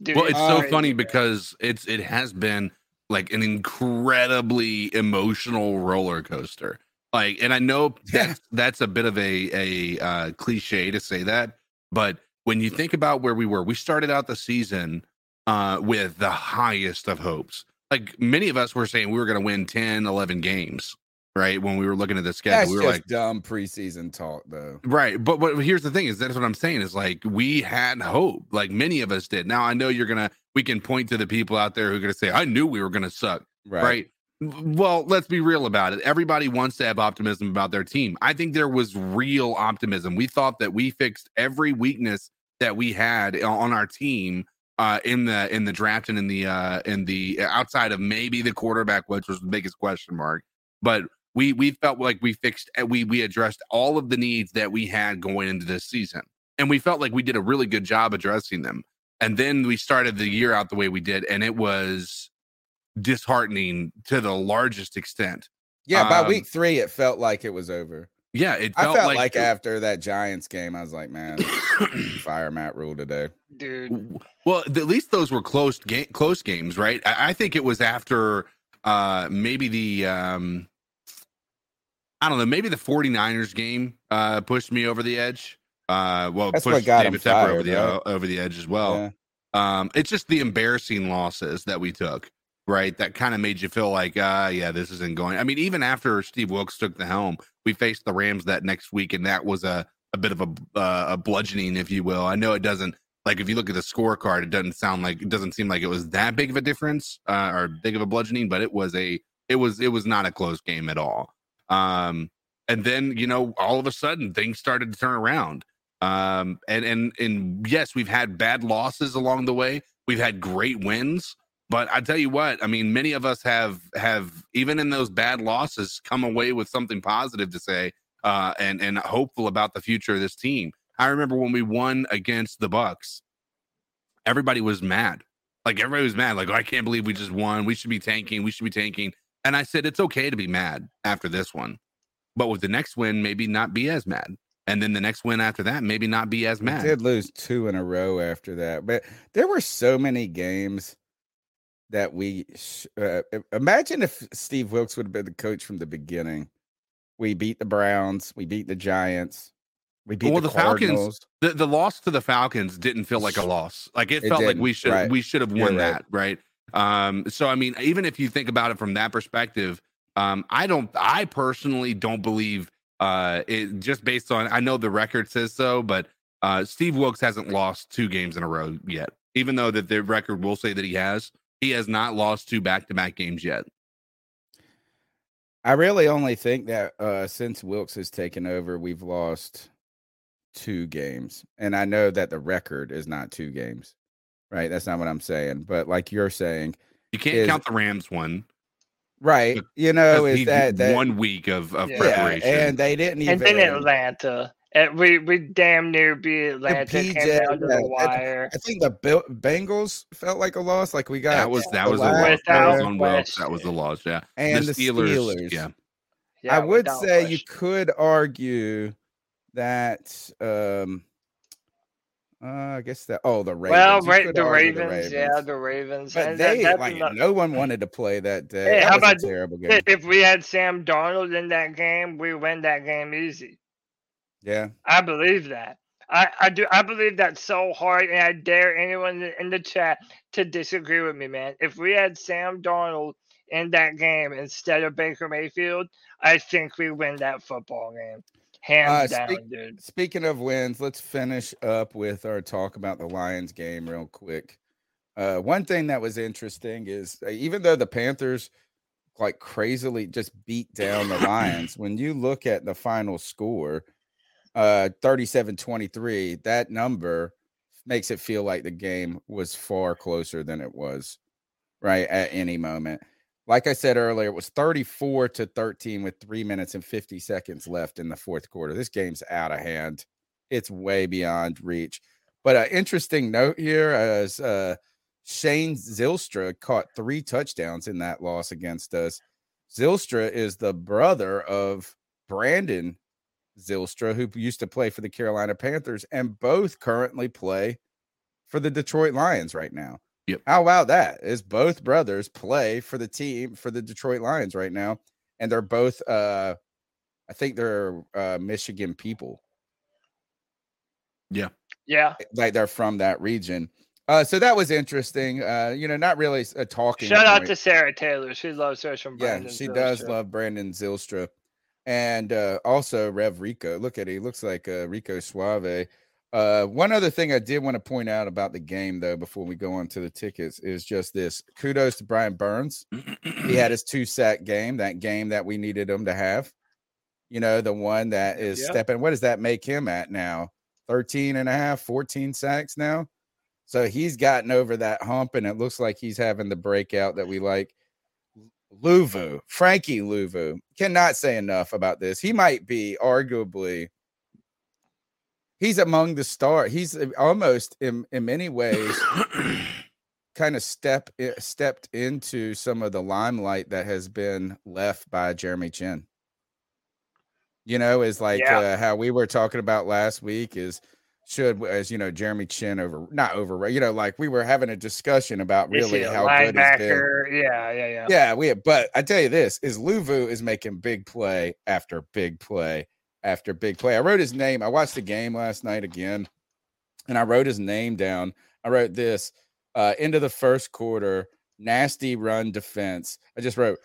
dude, well, it's so crazy, funny man. because it's it has been like an incredibly emotional roller coaster. Like, and I know that's that's a bit of a a uh, cliche to say that, but when you think about where we were, we started out the season uh, with the highest of hopes. Like many of us were saying we were going to win 10, 11 games, right? When we were looking at the schedule, That's we were just like, dumb preseason talk, though. Right. But but here's the thing is that's what I'm saying is like we had hope. Like many of us did. Now I know you're gonna we can point to the people out there who are gonna say, I knew we were gonna suck. Right. Right. Well, let's be real about it. Everybody wants to have optimism about their team. I think there was real optimism. We thought that we fixed every weakness that we had on our team uh in the in the draft and in the uh in the outside of maybe the quarterback, which was the biggest question mark. But we we felt like we fixed uh, we we addressed all of the needs that we had going into this season and we felt like we did a really good job addressing them and then we started the year out the way we did and it was disheartening to the largest extent Yeah, by Um, week three, it felt like it was over. Yeah it I felt, felt like, like, after that Giants game, I was like, man, fire Matt Rhule today. dude. well at least those were close game close games right I, I think it was after uh maybe the um i don't know maybe the 49ers game uh pushed me over the edge uh well That's what pushed David Tepper over the right? uh, over the edge as well Yeah. Um, it's just the embarrassing losses that we took, right? That kind of made you feel like, uh, yeah, this isn't going. I mean, even after Steve Wilks took the helm, we faced the Rams that next week, and that was a a bit of a uh, a bludgeoning, if you will. I know it doesn't like if you look at the scorecard, it doesn't sound like it doesn't seem like it was that big of a difference uh, or big of a bludgeoning, but it was a it was it was not a close game at all. Um, and then you know, all of a sudden, things started to turn around. Um, and and and yes, we've had bad losses along the way. We've had great wins, but I tell you what, I mean, many of us have have even in those bad losses come away with something positive to say, uh, and and hopeful about the future of this team. I remember when we won against the Bucks, everybody was mad. Like everybody was mad. Like, oh, I can't believe we just won. We should be tanking. We should be tanking. And I said, it's okay to be mad after this one, but with the next win, maybe not be as mad. And then the next win after that, maybe not be as We mad. did lose two in a row after that, but there were so many games that we sh- uh, imagine if Steve Wilks would have been the coach from the beginning. We beat the Browns, we beat the Giants, we beat well, the, the, Falcons, the, the loss to the Falcons didn't feel like a loss. Like it, It felt like we should right. we should have You're won right. that, right? Um, so I mean, even if you think about it from that perspective, um, I don't I personally don't believe uh it just based on I know the record says so, but uh Steve Wilks hasn't lost two games in a row yet. Even though that the record will say that he has, he has not lost two back to back games yet. I really only think that uh, since Wilks has taken over, we've lost two games, and I know that the record is not two games, right? That's not what I'm saying, but like you're saying, You can't Is- count the Rams one. right? You know, is that that one week of, of Yeah, preparation. and they didn't even And then Atlanta, And we we damn near beat Atlanta. Came PJ, down to yeah, the wire. I think the Bill- Bengals felt like a loss. Like we got That was that was a loss. That was on Wilks. That was the loss. Yeah. and the Steelers. Yeah. Yeah, I would without say you could argue that. um uh, I guess that. Oh, the Ravens. Well, You Ra- could the Ravens, yeah, the Ravens. But and they that's like ano- no one wanted to play that day. Hey, that how was a about terrible game. if- if we had Sam Darnold in that game, we win that game easy. Yeah. I believe that. I, I do. I believe that so hard, and I dare anyone in- the chat to disagree with me, man. If we had Sam Darnold in that game instead of Baker Mayfield, I think we win that football game, hands Uh, down, speak- dude. Speaking of wins, let's finish up with our talk about the Lions game real quick. Uh, one thing that was interesting is uh, even though the Panthers like crazily just beat down the Lions, when you look at the final score, uh 37-23, that number makes it feel like the game was far closer than it was right at any moment. Like I said earlier, it was 34 to 13 with three minutes and 50 seconds left in the fourth quarter. This game's out of hand. It's way beyond reach. But an interesting note here is uh, Shane Zylstra caught three touchdowns in that loss against us. Zylstra is the brother of Brandon Zylstra, who used to play for the Carolina Panthers, and both currently play for the Detroit Lions right now. Yep. How about that? Is both brothers play for the team for the Detroit Lions right now, and they're both uh I think they're uh Michigan people. Yeah. Yeah. Like they're from that region. Uh so that was interesting. Uh you know, not really a talking Shout out to Sarah Taylor. She loves her from Yeah, Brandon. she does love Brandon Zylstra. And uh, also Rev Rico. Look at it. He looks like uh, Rico Suave. Uh, one other thing I did want to point out about the game, though, before we go on to the tickets, is just this. Kudos to Brian Burns. He had his two sack game, that game that we needed him to have. You know, the one that is Yeah. stepping. What does that make him at now? 13 and a half, 14 sacks now. So he's gotten over that hump, and it looks like he's having the breakout that we like. Luvu, Frankie Luvu, cannot say enough about this. He might be arguably, he's among the star. He's uh, almost in, in many ways kind of step i- stepped into some of the limelight that has been left by Jeremy Chinn. You know, is like Yeah. uh, how we were talking about last week is should as you know Jeremy Chinn over not over you know like we were having a discussion about really how good he's been. Yeah, yeah, yeah. Yeah, we but I tell you this is Luvu is making big play after big play after big play. I wrote his name. I watched the game last night again, and I wrote his name down. I wrote this uh into the first quarter, nasty run defense. I just wrote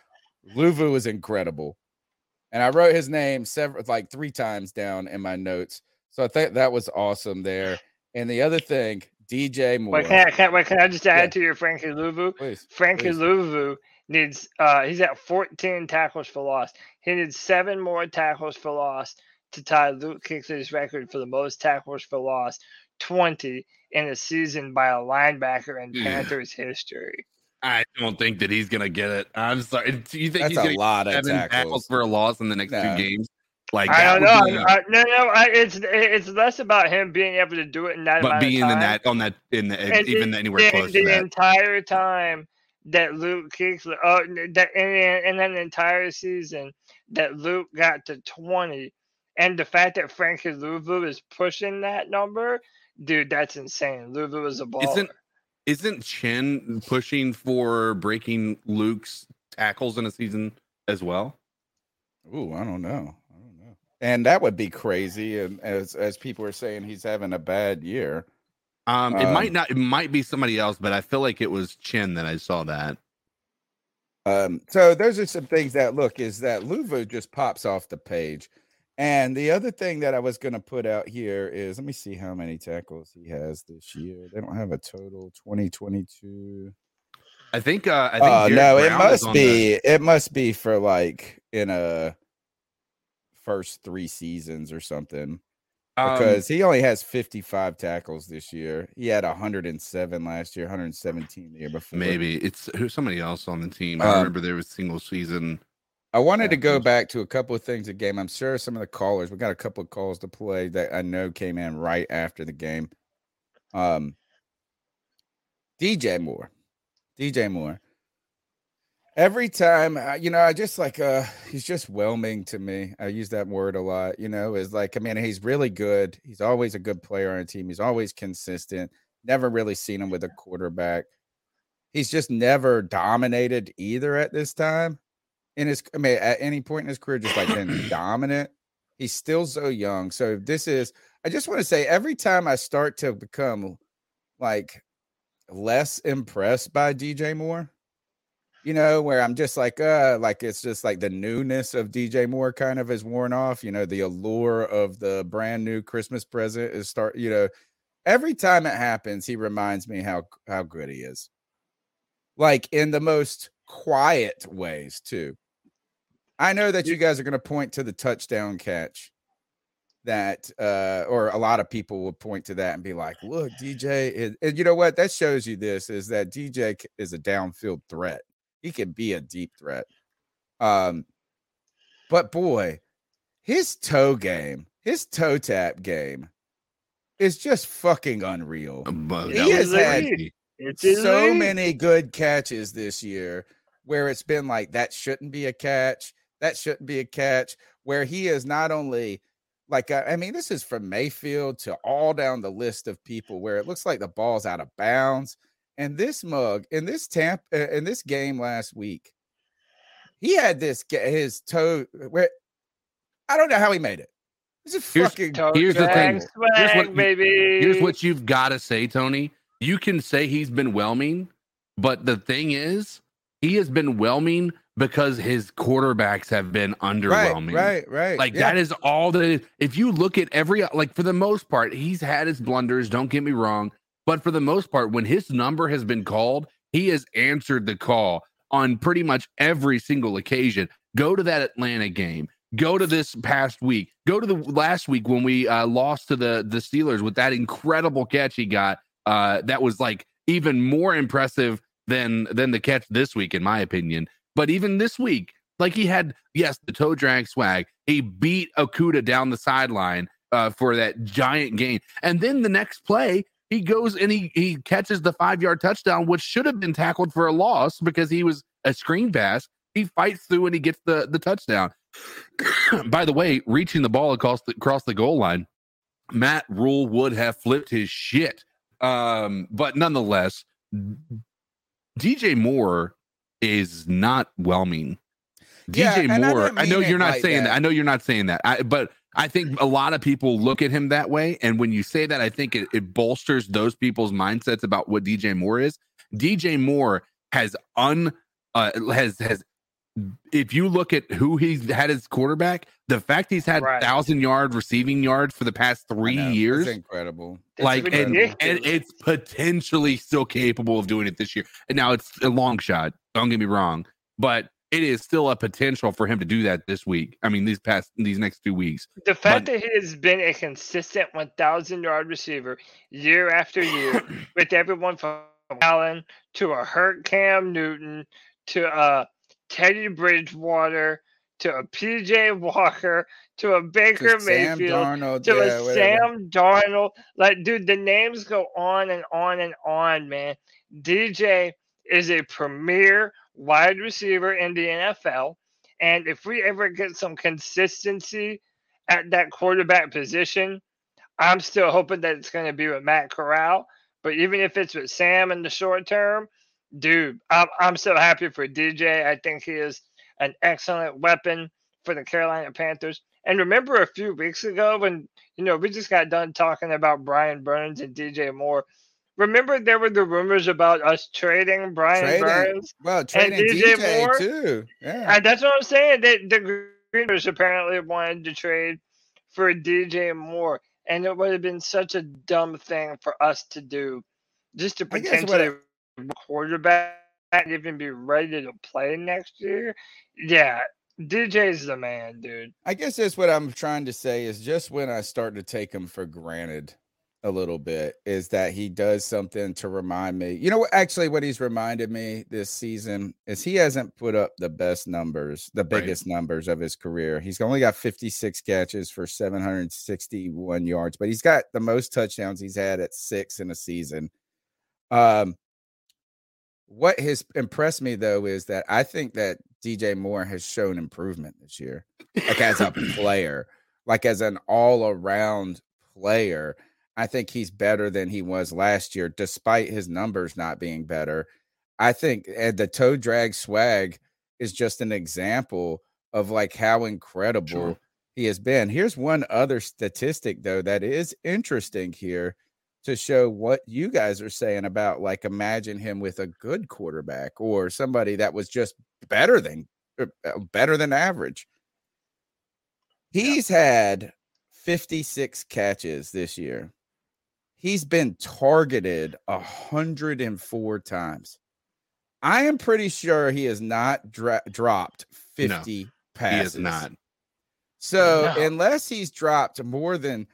Luvu is incredible. And I wrote his name several like three times down in my notes. So I think that was awesome there. And the other thing, DJ Moore. Wait, can I, can, wait, can I just add Yeah. to your Frankie Luvu? Please, Frankie please. Luvu needs uh he's at 14 tackles for loss. He needs seven more tackles for loss to tie Luke Kuechly's record for the most tackles for loss, 20 in a season by a linebacker in Yeah. Panthers history. I don't think that he's gonna get it. I'm sorry. Do you think That's he's gonna lot of get seven tackles. tackles for a loss in the next No. two games? Like I don't know. be- I, no, no, I, it's it's less about him being able to do it in that but being of in that on that in the And even the- anywhere the, close the to that. entire time that Luke Kuechly, oh, n- that in, in an entire season that Luke got to 20, and the fact that Frankie Luvu is pushing that number, dude, that's insane. Luvu is a baller. Isn't isn't Chen pushing for breaking Luke's tackles in a season as well? Ooh, I don't know. I don't know. And that would be crazy. And as as people are saying, he's having a bad year. Um, it might Um, not. It might be somebody else, but I feel like it was Chinn that I saw that. Um, so those are some things that look is that Luvu just pops off the page. And the other thing that I was going to put out here is let me see how many tackles he has this year. They don't have a total 2022. I think. Uh, I think. Oh Jared no, it Brown is must on the- be it must be for like in a first three seasons or something. um, because he only has 55 tackles this year. He had 107 last year, 117 the year before. maybe it's who's somebody else on the team. I Um, remember there was single season. I wanted to go back to a couple of things a game. I'm sure some of the callers, we got a couple of calls to play that I know came in right after the game. Um, DJ Moore, DJ Moore. Every time, you know, I just like, uh, he's just whelming to me. I use that word a lot, you know, is like, I mean, he's really good. He's always a good player on a team. He's always consistent. Never really seen him with a quarterback. He's just never dominated either at this time in his I mean at any point in his career just like been dominant. He's still so young. So this is I just want to say every time I start to become like less impressed by DJ Moore, you know, where I'm just like uh like it's just like the newness of DJ Moore kind of is worn off, you know, the allure of the brand new Christmas present is start, you know, every time it happens, he reminds me how how good he is. Like in the most quiet ways too. I know that you guys are going to point to the touchdown catch that uh or a lot of people will point to that and be like, "Look, DJ is and you know what? That shows you this is that DJ is a downfield threat. He can be a deep threat. Um but boy, his toe game, his toe tap game is just fucking unreal. But He has had. It's so elite. many good catches this year where it's been like that shouldn't be a catch that shouldn't be a catch where he is not only like uh, i mean this is from mayfield to all down the list of people where it looks like the ball's out of bounds and this mug in this tamp uh, in this game last week he had this ga- his toe where i don't know how he made it it's a Here's- fucking Toe Here's the thing. Swag, Here's what you- baby. Here's what you've got to say, Tony. You can say he's been whelming, but the thing is, he has been whelming because his quarterbacks have been underwhelming. right right Like yeah. that is all that is. If you look at every like for the most part, he's had his blunders, don't get me wrong, but for the most part when his number has been called, he has answered the call on pretty much every single occasion. Go to that Atlanta game. Go to this past week. Go to the last week when we uh, lost to the the Steelers with that incredible catch he got. Uh, that was like even more impressive than than the catch this week, in my opinion. But even this week, like he had, yes, the toe drag swag. He beat Okudah down the sideline uh, for that giant gain, and then the next play, he goes and he he catches the five yard touchdown, which should have been tackled for a loss because he was a screen pass. He fights through and he gets the the touchdown. By the way, reaching the ball across the, across the goal line, Matt Rhule would have flipped his shit. Um, but nonetheless, DJ Moore is not whelming. DJ I Moore, didn't I, know you're not like saying that. that. I know you're not saying that. I, but I think a lot of people look at him that way. And when you say that, I think it, it bolsters those people's mindsets about what DJ Moore is. DJ Moore has un uh, has has if you look at who he's had as quarterback, the fact he's had Right. thousand yard receiving yards for the past three know, it's years, incredible It's like and, and it's potentially still capable of doing it this year. And now it's a long shot. Don't get me wrong, but it is still a potential for him to do that this week. I mean, these past these next two weeks. The fact But- that he has been a consistent 1,000 yard receiver year after year with everyone from Allen to a hurt Cam Newton to a Teddy Bridgewater to a PJ Walker to a Baker to Sam Mayfield Darnold, to yeah, a whatever. Sam Darnold. Like, dude, the names go on and on and on, man. DJ is a premier wide receiver in the NFL. And if we ever get some consistency at that quarterback position, I'm still hoping that it's going to be with Matt Corral. But even if it's with Sam in the short term, dude, I'm, I'm so happy for DJ. I think he is an excellent weapon for the Carolina Panthers. And remember a few weeks ago when, you know, we just got done talking about Brian Burns and DJ Moore. Remember there were the rumors about us trading Brian Trading. Burns? Well, trading DJ DJ, Moore? too. Yeah. And that's what I'm saying. That the Greeners apparently wanted to trade for DJ Moore, and it would have been such a dumb thing for us to do, just to I guess what quarterback and even be ready to play next year. Yeah, DJ's the man, dude. I guess that's what I'm trying to say is just when I start to take him for granted, a little bit is that he does something to remind me. You know what? Actually, what he's reminded me this season is he hasn't put up the best numbers, the Right. biggest numbers of his career. He's only got 56 catches for 761 yards, but he's got the most touchdowns he's had at six in a season. Um, what has impressed me though is that I think that DJ Moore has shown improvement this year, like as a player, like as an all around player. I think he's better than he was last year, despite his numbers not being better. I think and the toe drag swag is just an example of like how incredible Sure. he has been. Here's one other statistic though that is interesting here to show what you guys are saying about like imagine him with a good quarterback or somebody that was just better than uh, uh, better than average. He's had 56 catches this year. He's been targeted 104 times. I am pretty sure he has not dra- dropped No, 50 He passes. is not. So No. unless he's dropped more than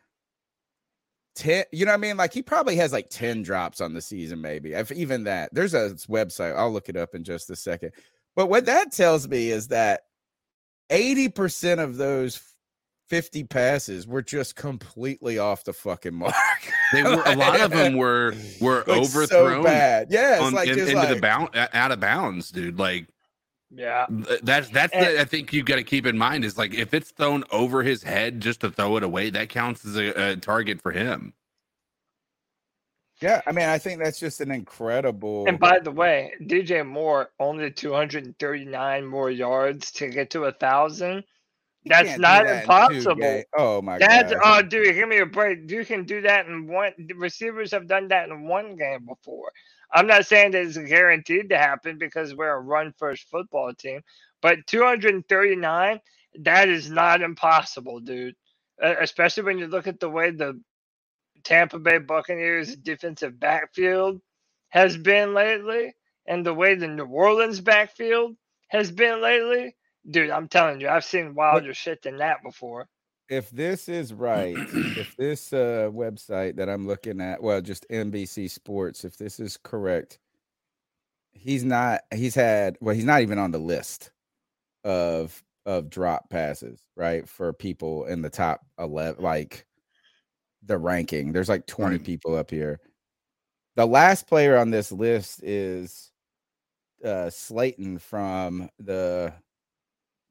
10, you know what I mean? Like he probably has like 10 drops on the season, maybe. If even that. There's a website. I'll look it up in just a second. But what that tells me is that 80% of those 50 passes were just completely off the fucking mark. They were a lot of them were were Like, so overthrown bad. Yeah, it's on, like in- just into the bound out of bounds, dude. Like Yeah. that's that's And- the, I think you've got to keep in mind is like if it's thrown over his head just to throw it away, that counts as a, a target for him. Yeah, I mean, I think that's just an incredible And by the way, DJ Moore only 239 more yards to get to a thousand. That's can't that impossible. Oh my That's god. oh, dude, give me a break. You can do that in one. Receivers have done that in one game before. I'm not saying that it's guaranteed to happen because we're a run first football team, but 239, that is not impossible, dude. Uh, especially when you look at the way the Tampa Bay Buccaneers defensive backfield has been lately, and the way the New Orleans backfield has been lately. Dude, I'm telling you, I've seen wilder shit than that before. if this is right, if this uh, website that I'm looking at, well, just NBC Sports, if this is correct, he's not. He's had. Well, he's not even on the list of of drop passes, right? For people in the top eleven, like the ranking. There's like 20 Right. people up here. The last player on this list is uh Slayton from the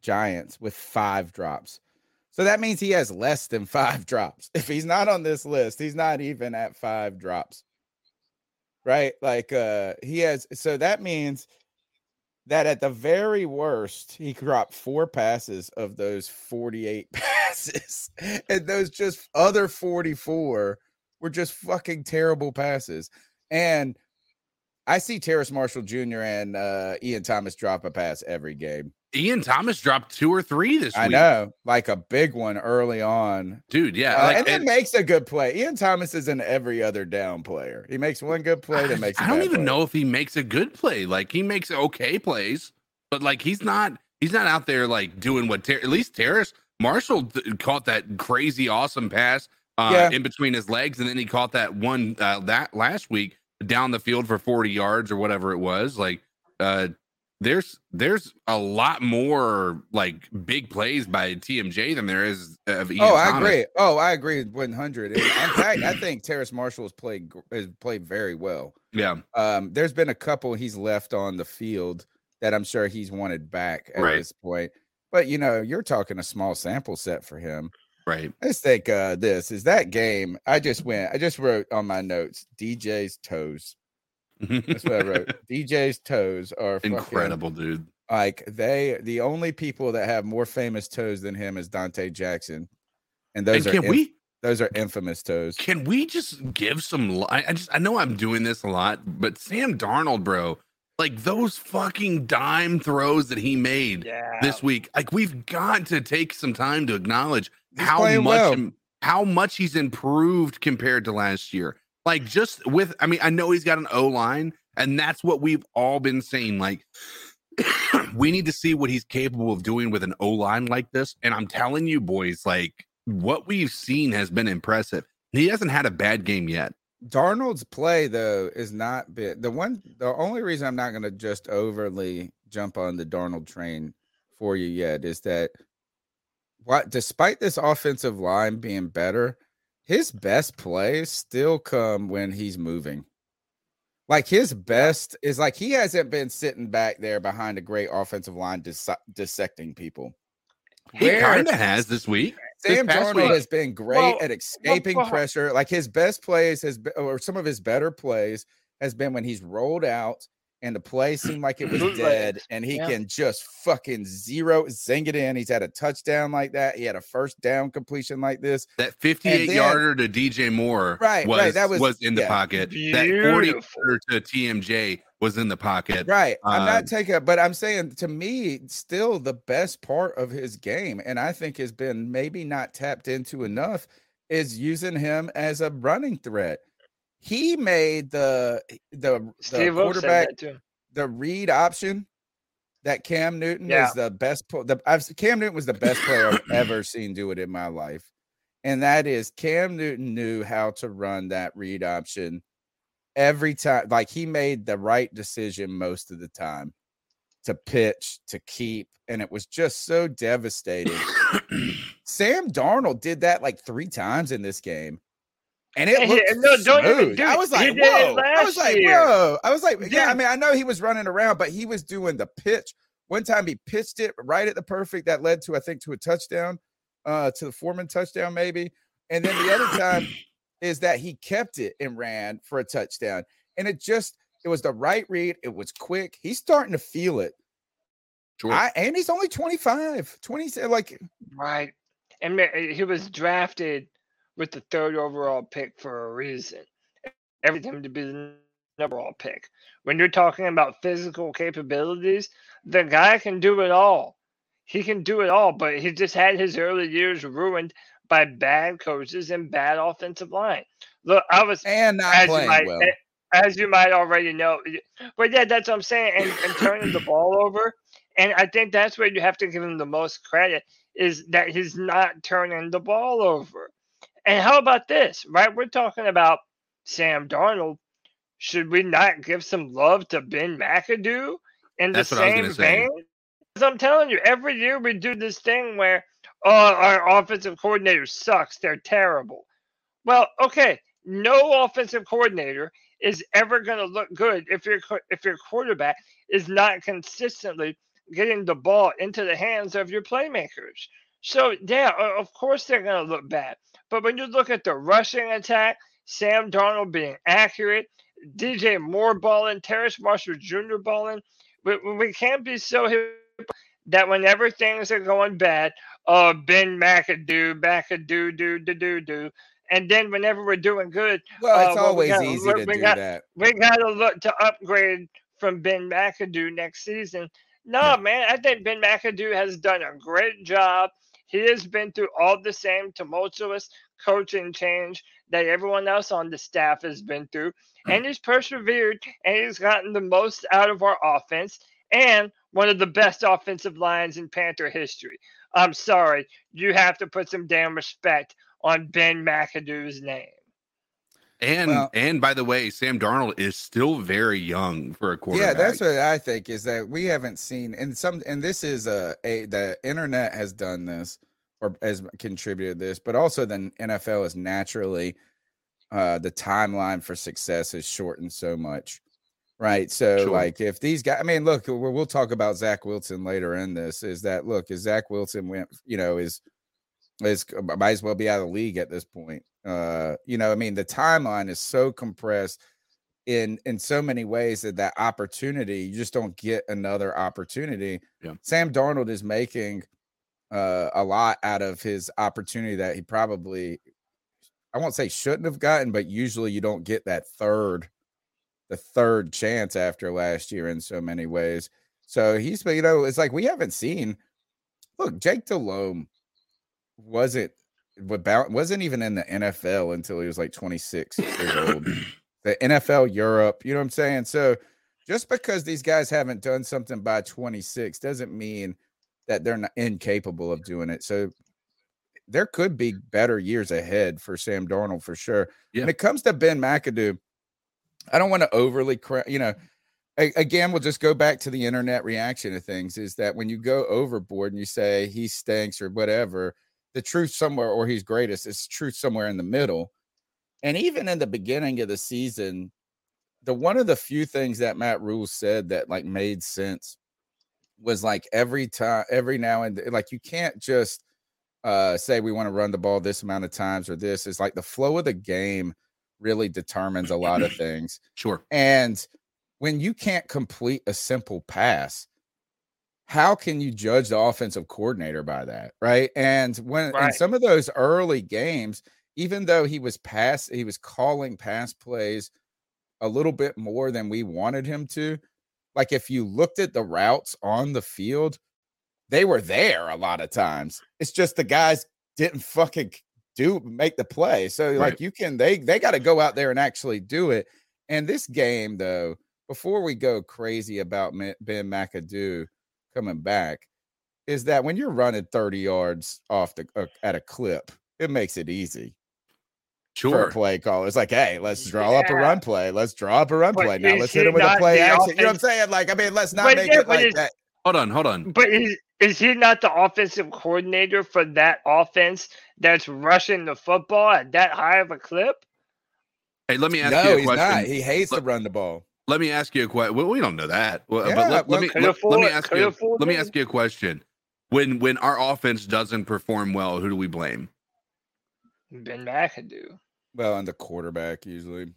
Giants with five drops. So that means he has less than five drops. If he's not on this list, he's not even at five drops. Right? Like uh he has so that means that at the very worst, he dropped four passes of those 48 passes. And those just other 44 were just fucking terrible passes. And I see Terrace Marshall Jr. and uh, Ian Thomas drop a pass every game. Ian Thomas dropped two or three this I week. I know, like a big one early on. dude. Yeah, Uh, like, and then and- makes a good play. Ian Thomas is an every other down player. He makes one good play, that makes. I I don't even know if he makes a good play. Like he makes okay plays, but like he's not he's not out there like doing what Ter- at least Terrace Marshall th- caught that crazy awesome pass uh, Yeah. in between his legs, and then he caught that one uh, that last week down the field for forty yards or whatever it was. Like uh, there's there's a lot more like big plays by TMJ than there is of Ian Oh, I agree. Oh, I agree. with One hundred. In fact, I think Terrace Marshall has played has played very well. Yeah, Um, there's been a couple he's left on the field that I'm sure he's wanted back at Right. this point. But you know, you're talking a small sample set for him. right. Let's think uh this is that game. I just went, I just wrote on my notes DJ's toes. That's what I wrote. DJ's toes are fucking, Incredible, dude. like they the only people that have more famous toes than him is Donte Jackson. And those And are can inf- we those are infamous toes. Can we just give some? li- I I just I know I'm doing this a lot, but Sam Darnold, bro, like those fucking dime throws that he made Yeah. this week, like we've got to take some time to acknowledge He's how much well. how much he's improved compared to last year. Like just with, I mean, I know he's got an O line, and that's what we've all been saying. Like we need to see what he's capable of doing with an O line like this. And I'm telling you, boys, like what we've seen has been impressive. He hasn't had a bad game yet. Darnold's play though is not the one the only reason I'm not going to just overly jump on the Darnold train for you yet is that what despite this offensive line being better, his best plays still come when he's moving. Like his best is like he hasn't been sitting back there behind a great offensive line dis- dissecting people. He kind of has this week. Sam Darnold week. has been great Well, at escaping well, pressure. Like his best plays has been, or some of his better plays has been when he's rolled out and the play seemed like it was dead, and he Yeah. can just fucking zero zing it in. He's had a touchdown like that. He had a first down completion like this. That 58 then- yarder to DJ Moore Right, was, right, that was- in the yeah. pocket. That 40 Beautiful. to TMJ was in the pocket. Right. I'm not um, taking but I'm saying to me, still the best part of his game, and I think has been maybe not tapped into enough, is using him as a running threat. He made the the, the quarterback the read option that Cam Newton Yeah. is the best. The I've, Cam Newton was the best player I've ever seen do it in my life, and that is Cam Newton knew how to run that read option every time. Like he made the right decision most of the time to pitch to keep, and it was just so devastating. Sam Darnold did that like three times in this game. And it looked he- no, don't even smooth. I was like, whoa. I was like, year. whoa. I was like, He yeah, I mean, I know he was running around, but he was doing the pitch. One time he pitched it right at the perfect that led to, I think, to a touchdown, uh, to the Foreman touchdown, maybe. And then the other time is that he kept it and ran for a touchdown. And it just, it was the right read. It was quick. He's starting to feel it. Sure. I, and he's only 25, 20, like, Right. And he was drafted with the third overall pick for a reason. Everything to be the number one pick. When you're talking about physical capabilities, the guy can do it all. He can do it all, but he just had his early years ruined by bad coaches and bad offensive line. Look, I was and not as you playing might well. as you might already know. But yeah, that's what I'm saying. And, and turning the ball over. And I think that's where you have to give him the most credit is that he's not turning the ball over. And how about this, right? We're talking about Sam Darnold. Should we not give some love to Ben McAdoo in That's the what I was same vein? 'Cause I'm telling you, every year we do this thing where, oh, our offensive coordinator sucks. They're terrible. Well, okay, no offensive coordinator is ever going to look good if your if your quarterback is not consistently getting the ball into the hands of your playmakers. So yeah, of course they're going to look bad. But when you look at the rushing attack, Sam Darnold being accurate, DJ Moore balling, Terrace Marshall Jr. balling, we, we can't be so hip that whenever things are going bad, oh Ben McAdoo, McAdoo, do do do do, and then whenever we're doing good, Well, uh, it's we always got- easy to we do got- that. we got to look to upgrade from Ben McAdoo next season. No, man, I think Ben McAdoo has done a great job. He has been through all the same tumultuous coaching change that everyone else on the staff has been through, and he's persevered and he's gotten the most out of our offense and one of the best offensive lines in Panther history. I'm sorry, you have to put some damn respect on Ben McAdoo's name. And Well- and by the way, Sam Darnold is still very young for a quarterback. Yeah, that's what I think is that we haven't seen and some and this is a, a the internet has done this or has contributed this, but also the NFL is naturally uh the timeline for success is shortened so much. Right. So Sure. like if these guys I mean, look, we'll, we'll talk about Zach Wilson later in this, is that look, is Zach Wilson went, you know, is is might as well be out of the league at this point. Uh, you know, I mean, the timeline is so compressed in in so many ways that that opportunity you just don't get another opportunity. Yeah. Sam Darnold is making uh, a lot out of his opportunity that he probably I won't say shouldn't have gotten, but usually you don't get that third the third chance after last year in so many ways. So he's you know, it's like we haven't seen look, Jake Delhomme wasn't without wasn't even in the NFL until he was like 26 years old. The NFL Europe, you know what I'm saying? So just because these guys haven't done something by 26 doesn't mean that they're not incapable of doing it. So there could be better years ahead for Sam Darnold for sure. Yeah. When it comes to Ben McAdoo, I don't want to overly, cra- you know, a- again, we'll just go back to the internet reaction of things is that when you go overboard and you say he stinks or whatever, the truth somewhere or he's greatest is truth somewhere in the middle. And even in the beginning of the season, the one of the few things that Matt Rhule said that like made sense was like every time, every now and then, like you can't just uh say we want to run the ball this amount of times or this is like the flow of the game really determines a lot of things. Sure. And when you can't complete a simple pass, how can you judge the offensive coordinator by that? Right. And when in some of those early games, even though he was pass, he was calling pass plays a little bit more than we wanted him to. Like if you looked at the routes on the field, they were there a lot of times. It's just the guys didn't fucking do make the play. So like you can they they got to go out there and actually do it. And this game though, before we go crazy about Ben McAdoo coming back, is that when you're running 30 yards off the uh, at a clip, it makes it easy for Sure. a play call. It's like, hey, let's draw up a run play. Let's draw up a run But play. Now let's hit him with a play the action. You know what I'm saying? Like, I mean, let's not But make yeah, it like that. Hold on, hold on. But is is he not the offensive coordinator for that offense that's rushing the football at that high of a clip? Hey, let me ask No, you a question. No, he's not. He hates to run the ball. Let me ask you a question. Well, we don't know that. Well, Yeah, but let, well, let me let, let me ask could you. have Let me me. ask you a question. When when our offense doesn't perform well, who do we blame? Ben McAdoo. Well, and the quarterback usually.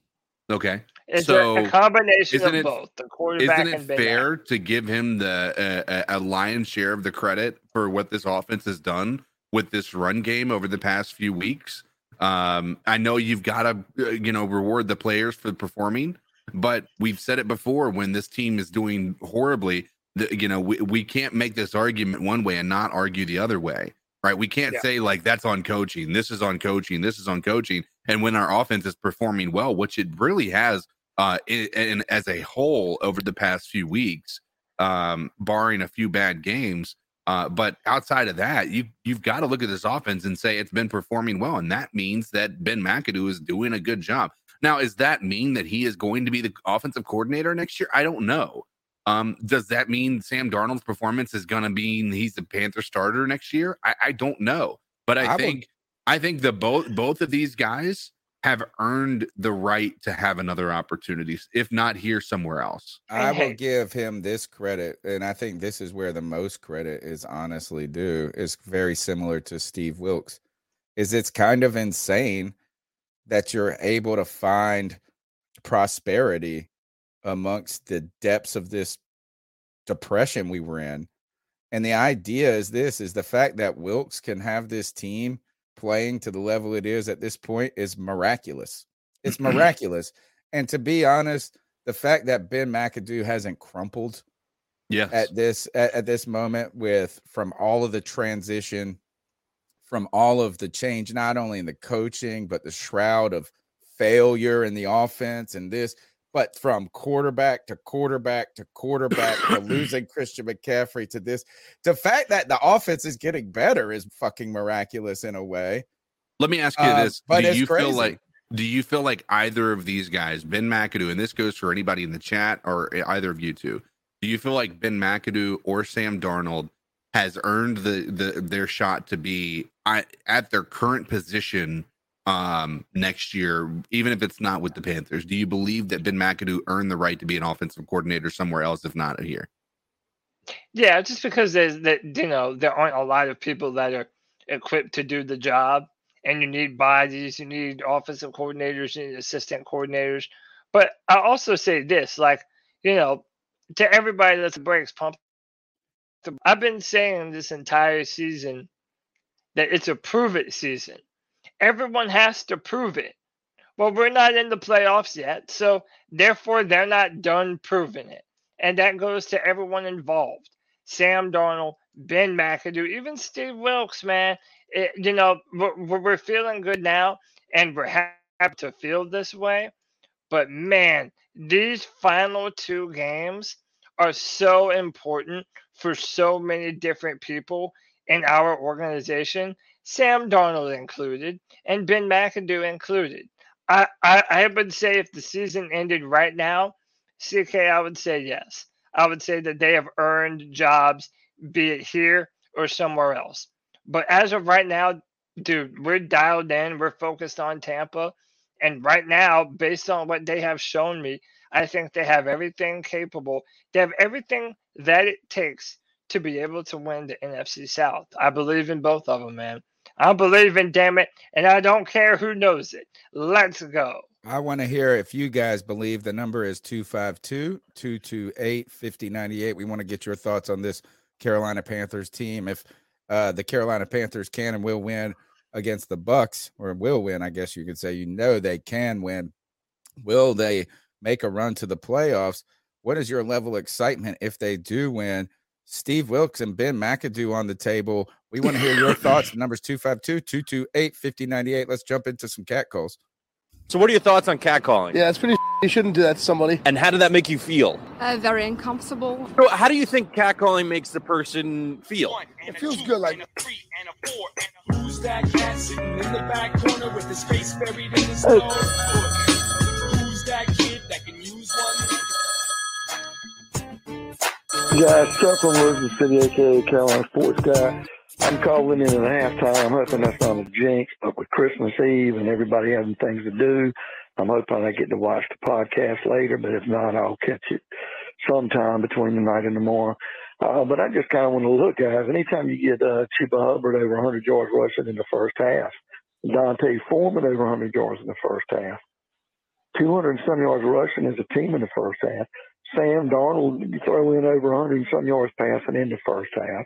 Okay. It's So, a, a combination isn't of it- both the quarterback Isn't and it Ben fair to give him the uh, a a lion's share of the credit for what this offense has done with this run game over the past few weeks? Um, I know you've got to uh, you know reward the players for performing, but we've said it before when this team is doing horribly, the, you know we, we can't make this argument one way and not argue the other way, right? We can't Yeah. say like that's on coaching, this is on coaching, this is on coaching, and when our offense is performing well, which it really has uh, in as a whole over the past few weeks, um, barring a few bad games. Uh, but outside of that, you you've got to look at this offense and say it's been performing well, and that means that Ben McAdoo is doing a good job. Now, does that mean that he is going to be the offensive coordinator next year? I don't know. Um, does that mean Sam Darnold's performance is going to mean he's the Panther starter next year? I, I don't know, but I, I would- think I think the both both of these guys have earned the right to have another opportunity, if not here somewhere else. I will give him this credit, and I think this is where the most credit is honestly due. Is very similar to Steve Wilks. Is it's kind of insane that you're able to find prosperity amongst the depths of this depression we were in. And the idea is this is the fact that Wilks can have this team playing to the level it is at this point is miraculous. It's miraculous. And to be honest, the fact that Ben McAdoo hasn't crumpled Yes. at this at, at this moment with from all of the transition from all of the change not only in the coaching but the shroud of failure in the offense and this but from quarterback to quarterback to quarterback to losing Christian McCaffrey to this. The fact that the offense is getting better is fucking miraculous in a way. Let me ask you Uh, this: but Do you crazy. feel like do you feel like either of these guys, Ben McAdoo, and this goes for anybody in the chat or e- either of you two, do you feel like Ben McAdoo or Sam Darnold has earned the the their shot to be at their current position um next year, even if it's not with the Panthers? Do you believe that Ben McAdoo earned the right to be an offensive coordinator somewhere else, if not here? Yeah, just because there's that you know there aren't a lot of people that are equipped to do the job, and you need bodies, you need offensive coordinators, you need assistant coordinators. But I also say this, like you know, to everybody that's breaks pump. I've been saying this entire season that it's a prove it season. Everyone has to prove it. Well, we're not in the playoffs yet, so therefore they're not done proving it. And that goes to everyone involved. Sam Darnold, Ben McAdoo, even Steve Wilks, man. It, you know, we're, we're we're feeling good now, and we're happy to feel this way. But man, these final two games are so important for so many different people in our organization Sam Darnold included, and Ben McAdoo included. I, I, I would say if the season ended right now, CK, I would say yes. I would say that they have earned jobs, be it here or somewhere else. But as of right now, dude, we're dialed in. We're focused on Tampa. And right now, based on what they have shown me, I think they have everything capable. They have everything that it takes to be able to win the NFC South. I believe in both of them, man. I believe in damn it, and I don't care who knows it. Let's go. I want to hear if you guys believe the number is 252 228 5098. We want to get your thoughts on this Carolina Panthers team. If uh, the Carolina Panthers can and will win against the Bucks, or will win, I guess you could say, you know they can win. Will they make a run to the playoffs? What is your level of excitement if they do win? Steve Wilks and Ben McAdoo on the table. We want to hear your thoughts. The number's 252 228 5098. Let's jump into some cat calls. So, what are your thoughts on catcalling? Yeah, it's pretty. You shouldn't do that to somebody. And how did that make you feel? Uh, very uncomfortable. So, how do you think catcalling makes the person feel? It feels good, like Who's that cat sitting in the back corner with his face buried in the snow? Guys, Chuck from Elizabeth City, aka Carolina Sports Guy. I'm calling in at halftime. I'm hoping that's not a jinx, but with Christmas Eve and everybody having things to do, I'm hoping I get to watch the podcast later. But if not, I'll catch it sometime between the night and tomorrow. Uh, but I just kind of want to look, guys. Anytime you get uh, Chuba Hubbard over 100 yards rushing in the first half, D'Onta Foreman over 100 yards in the first half, 200 and some yards rushing as a team in the first half. Sam Darnold throw in over 100 and some yards passing in the first half.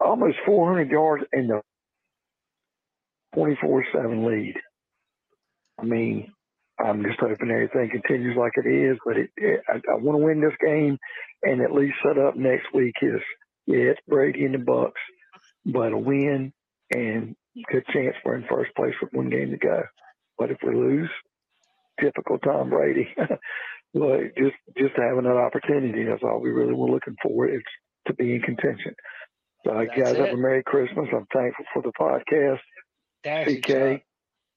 Almost 400 yards in the 24-7 lead. I mean, I'm just hoping everything continues like it is, but it, it, I, I want to win this game and at least set up next week is yeah, it's Brady and the Bucks, but a win and good chance for in first place with one game to go. But if we lose, typical Tom Brady. but just just having that opportunity, that's all we really were looking for. It's to be in contention. So That's guys, have a Merry Christmas. I'm thankful for the podcast. Thank you, Chuck.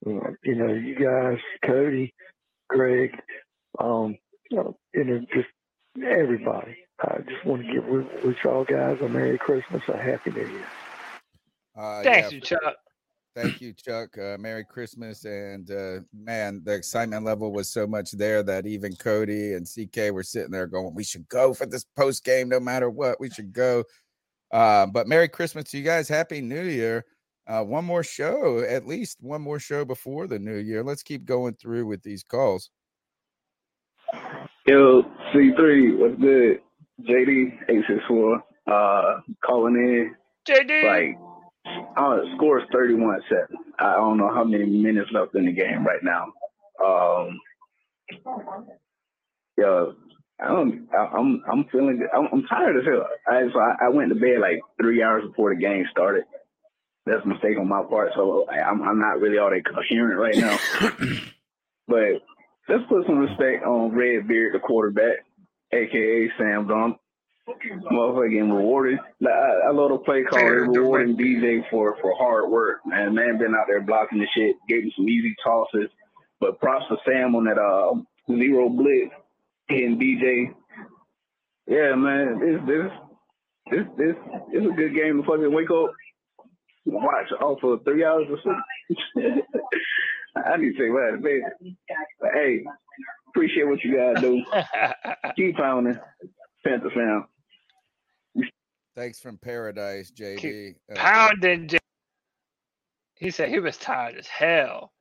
uh, you know, you guys, Cody, Greg, um, you know, you know, just everybody. I just want to give wish wish all guys a Merry Christmas, a Happy New Year. Uh, Thanks, yeah, you, Chuck. Thank you, Chuck. Uh, Merry Christmas. And uh, man, the excitement level was so much there that even Cody and CK were sitting there going, We should go for this post game no matter what. We should go. Uh, but Merry Christmas to you guys. Happy New Year. Uh, one more show, at least one more show before the new year. Let's keep going through with these calls. Yo, C3, what's good? JD, 864, uh, calling in. JD. Like, uh, score is 31 7. I don't know how many minutes left in the game right now. Um, yo, I don't, I, I'm, I'm feeling, I'm, I'm tired as hell. I, so I, I went to bed like three hours before the game started. That's a mistake on my part. So I, I'm, I'm not really all that coherent right now. but let's put some respect on Redbeard, the quarterback, aka Sam Donald. Motherfucker getting rewarded. Like, I, I love the play call. They're rewarding DJ for for hard work, man. Man been out there blocking the shit, gave him some easy tosses. But props to Sam on that uh zero blitz hitting DJ. Yeah, man, this this this this is a good game to fucking wake up, watch all for three hours or something. I need to say that, man. But hey, appreciate what you guys do. Keep pounding, Panther fan. Thanks from Paradise, JD. Uh, Pounding. J- He said he was tired as hell.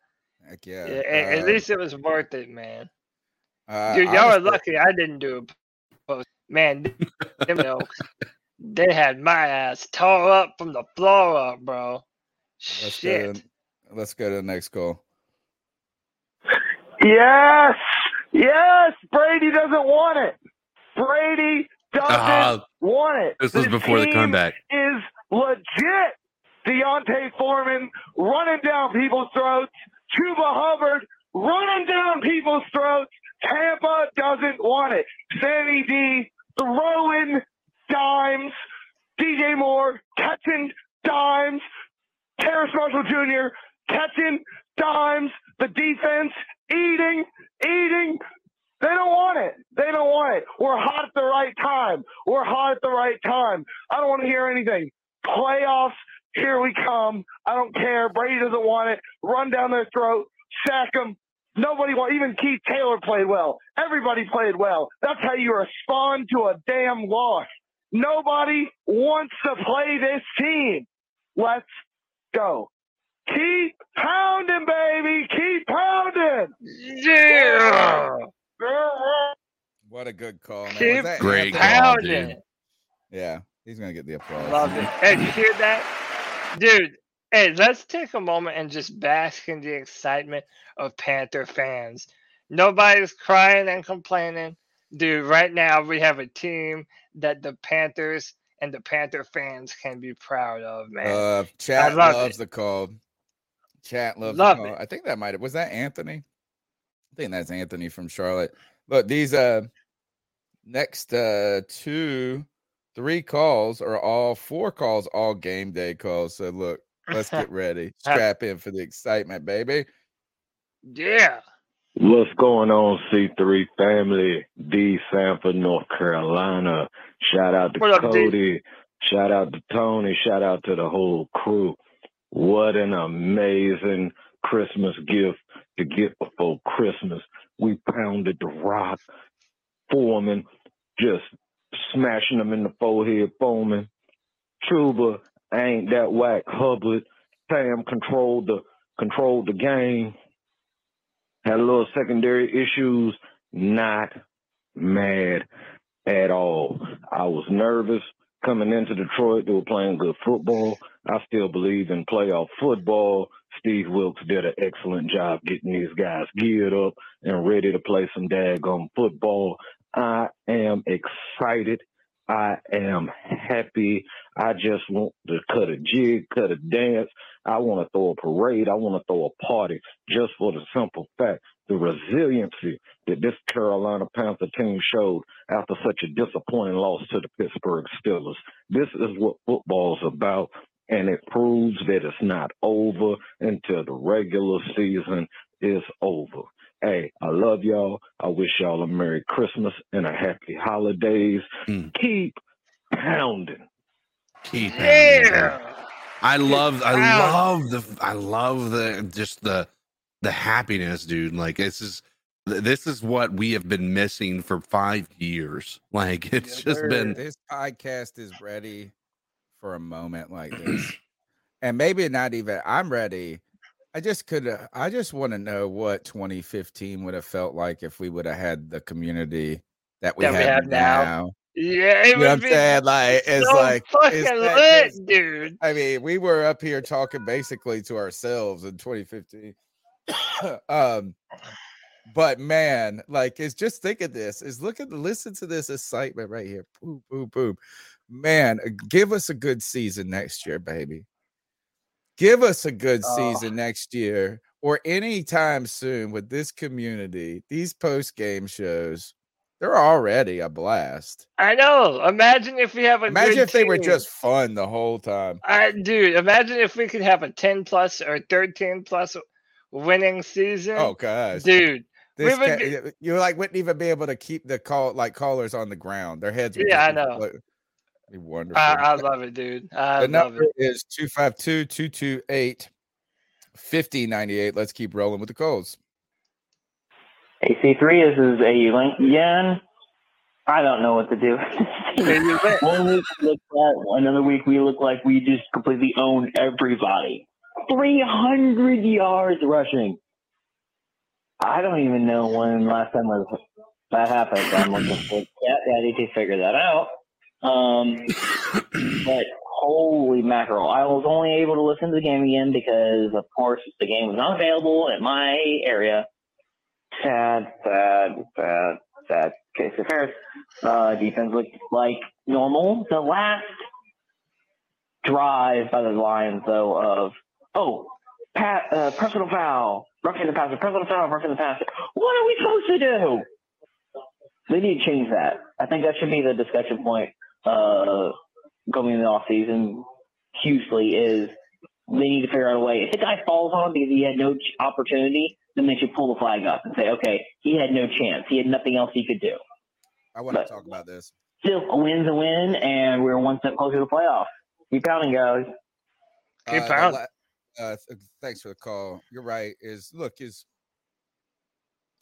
heck yeah. Yeah, at Uh, least it was worth it, man. uh, Dude, y'all are lucky I didn't do a post. Man, them jokes, they had my ass tore up from the floor up, bro. Let's go, Shit. to, let's go to the next call. Yes, yes. Brady doesn't want it. Brady doesn't Ah, want it. this was before the comeback. Is legit. D'Onta Foreman running down people's throats. Chuba Hubbard running down people's throats. Tampa doesn't want it. Sammy D throwing dimes. DJ Moore catching dimes. Terrace Marshall Jr. catching dimes, the defense eating, eating. They don't want it. They don't want it. We're hot at the right time. We're hot at the right time. I don't want to hear anything. Playoffs, here we come. I don't care. Brady doesn't want it. Run down their throat, sack them. Nobody want. Even Keith Taylor played well. Everybody played well. That's how you respond to a damn loss. Nobody wants to play this team. Let's go. Keep pounding, baby. Keep pounding. Yeah. What a good call, man. Keep that Great call, dude. Yeah, he's gonna get the applause. Love it. Hey, you hear that? Dude, hey, let's take a moment and just bask in the excitement of Panther fans. Nobody's crying and complaining. Dude, right now we have a team that the Panthers and the Panther fans can be proud of, man. Uh, chat love loves it. the call. Chat loves Love the call. it. I think that might have was that Anthony. I think that's Anthony from Charlotte. Look, these uh next uh two, three calls are all four calls, all game day calls. So look, let's get ready. Strap in for the excitement, baby. yeah. What's going on, C3 family? D. Sanford, North Carolina. Shout out to What up, Cody. Shout out to Tony. Shout out to the whole crew. What an amazing Christmas gift to get before Christmas. We pounded the rock, Foreman, just smashing them in the forehead, foaming. Truba ain't that whack. Hubbard, Sam controlled the controlled the game had a little secondary issues, not mad at all. I was nervous coming into Detroit. They were playing good football. I still believe in playoff football. Steve Wilks did an excellent job getting these guys geared up and ready to play some daggone football. I am excited. I am happy. I just want to cut a jig, cut a dance. I want to throw a parade. I want to throw a party just for the simple fact the resiliency that this Carolina Panther team showed after such a disappointing loss to the Pittsburgh Steelers. This is what football's about, and it proves that it's not over until the regular season is over. Hey, I love y'all. I wish y'all a Merry Christmas and a Happy Holidays. Hmm. Keep pounding. Keep pounding. Yeah. I love I love the I love the just the the happiness, dude. Like this is this is what we have been missing for five years. Like it's just been this podcast is ready for a moment like this. and maybe not even I'm ready. I just could I just want to know what 2015 would have felt like if we would have had the community that we, That we have, have now. now. Yeah, it You know what I'm saying? Like it's so like fucking it's lit, crazy. dude. I mean, we were up here talking basically to ourselves in 2015. um, but man, like it's just think of this, is look at listen to this excitement right here. Boom, boom, boom. Man, uh, give us a good season next year, baby. Give us a good Oh. season next year or anytime soon with this community. These post game shows, they're already a blast. I know. Imagine if we have a Imagine if they were just fun the whole time. I, dude, imagine if we could have a 10 plus or 13 plus winning season. Oh gosh, dude. we This would ca- be- you like wouldn't even be able to keep the call like callers on the ground. Their heads would Yeah, I know. flo- Be wonderful. I, I love it, dude. I the love number it. is 252 228 5098. Let's keep rolling with the calls. AC3, this is a link again. I don't know what to do. One week we look like, another week we look like we just completely own everybody. 300 yards rushing. I don't even know when last time was that happened. I'm looking for Cat Daddy to figure that out. Um, but holy mackerel! I was only able to listen to the game again because, of course, the game was not available in my area. Sad, sad, sad, sad case of affairs. Uh, defense looked like normal. The last drive by the Lions, though, of oh, pat, uh, personal foul, roughing the passer, personal foul, roughing the passer. What are we supposed to do? They need to change that. I think that should be the discussion point uh, going in the off season. Hugely is they need to figure out a way. If the guy falls on because he had no ch- opportunity, then they should pull the flag up and say, okay, he had no chance. He had nothing else he could do. I want But- to talk about this. Still, a win's a win, and we're one step closer to the playoff. Keep pounding, guys. Keep Uh, pounding. Uh, th- thanks for the call. You're right. Is look is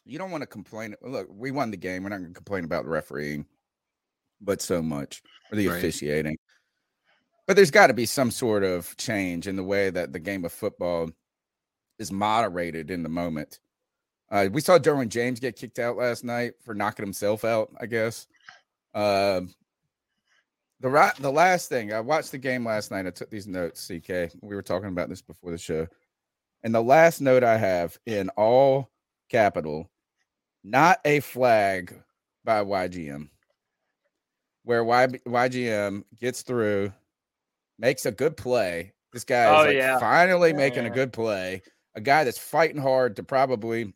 you don't want to complain. Look, we won the game. We're not going to complain about the refereeing, but so much or the Right. officiating. But there's got to be some sort of change in the way that the game of football is moderated in the moment. Uh, we saw Derwin James get kicked out last night for knocking himself out. I guess. Um, the right, the last thing I watched the game last night. I took these notes. CK, we were talking about this before the show, and the last note I have in all capital, not a flag by YGM, where y, YGM gets through, makes a good play. This guy is Oh, like yeah. finally making a good play. A guy that's fighting hard to probably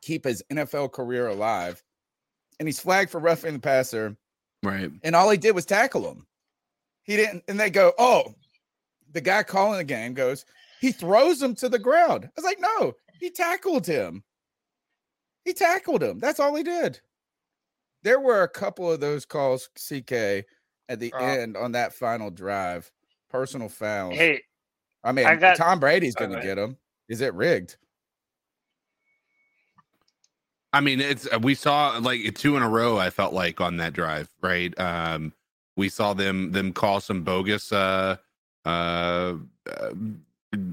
keep his NFL career alive, and he's flagged for roughing the passer Right. and all he did was tackle him. He didn't, and they go, "Oh, the guy calling the game goes, he throws him to the ground." I was like, "No, he tackled him. He tackled him. That's all he did." There were a couple of those calls, CK, at the Uh, end on that final drive, personal fouls. Hey, I mean, I got- Tom Brady's going to Alright. get him. Is it rigged? I mean, it's uh, we saw like two in a row. I felt like on that drive, right? Um, we saw them them call some bogus, uh, uh, uh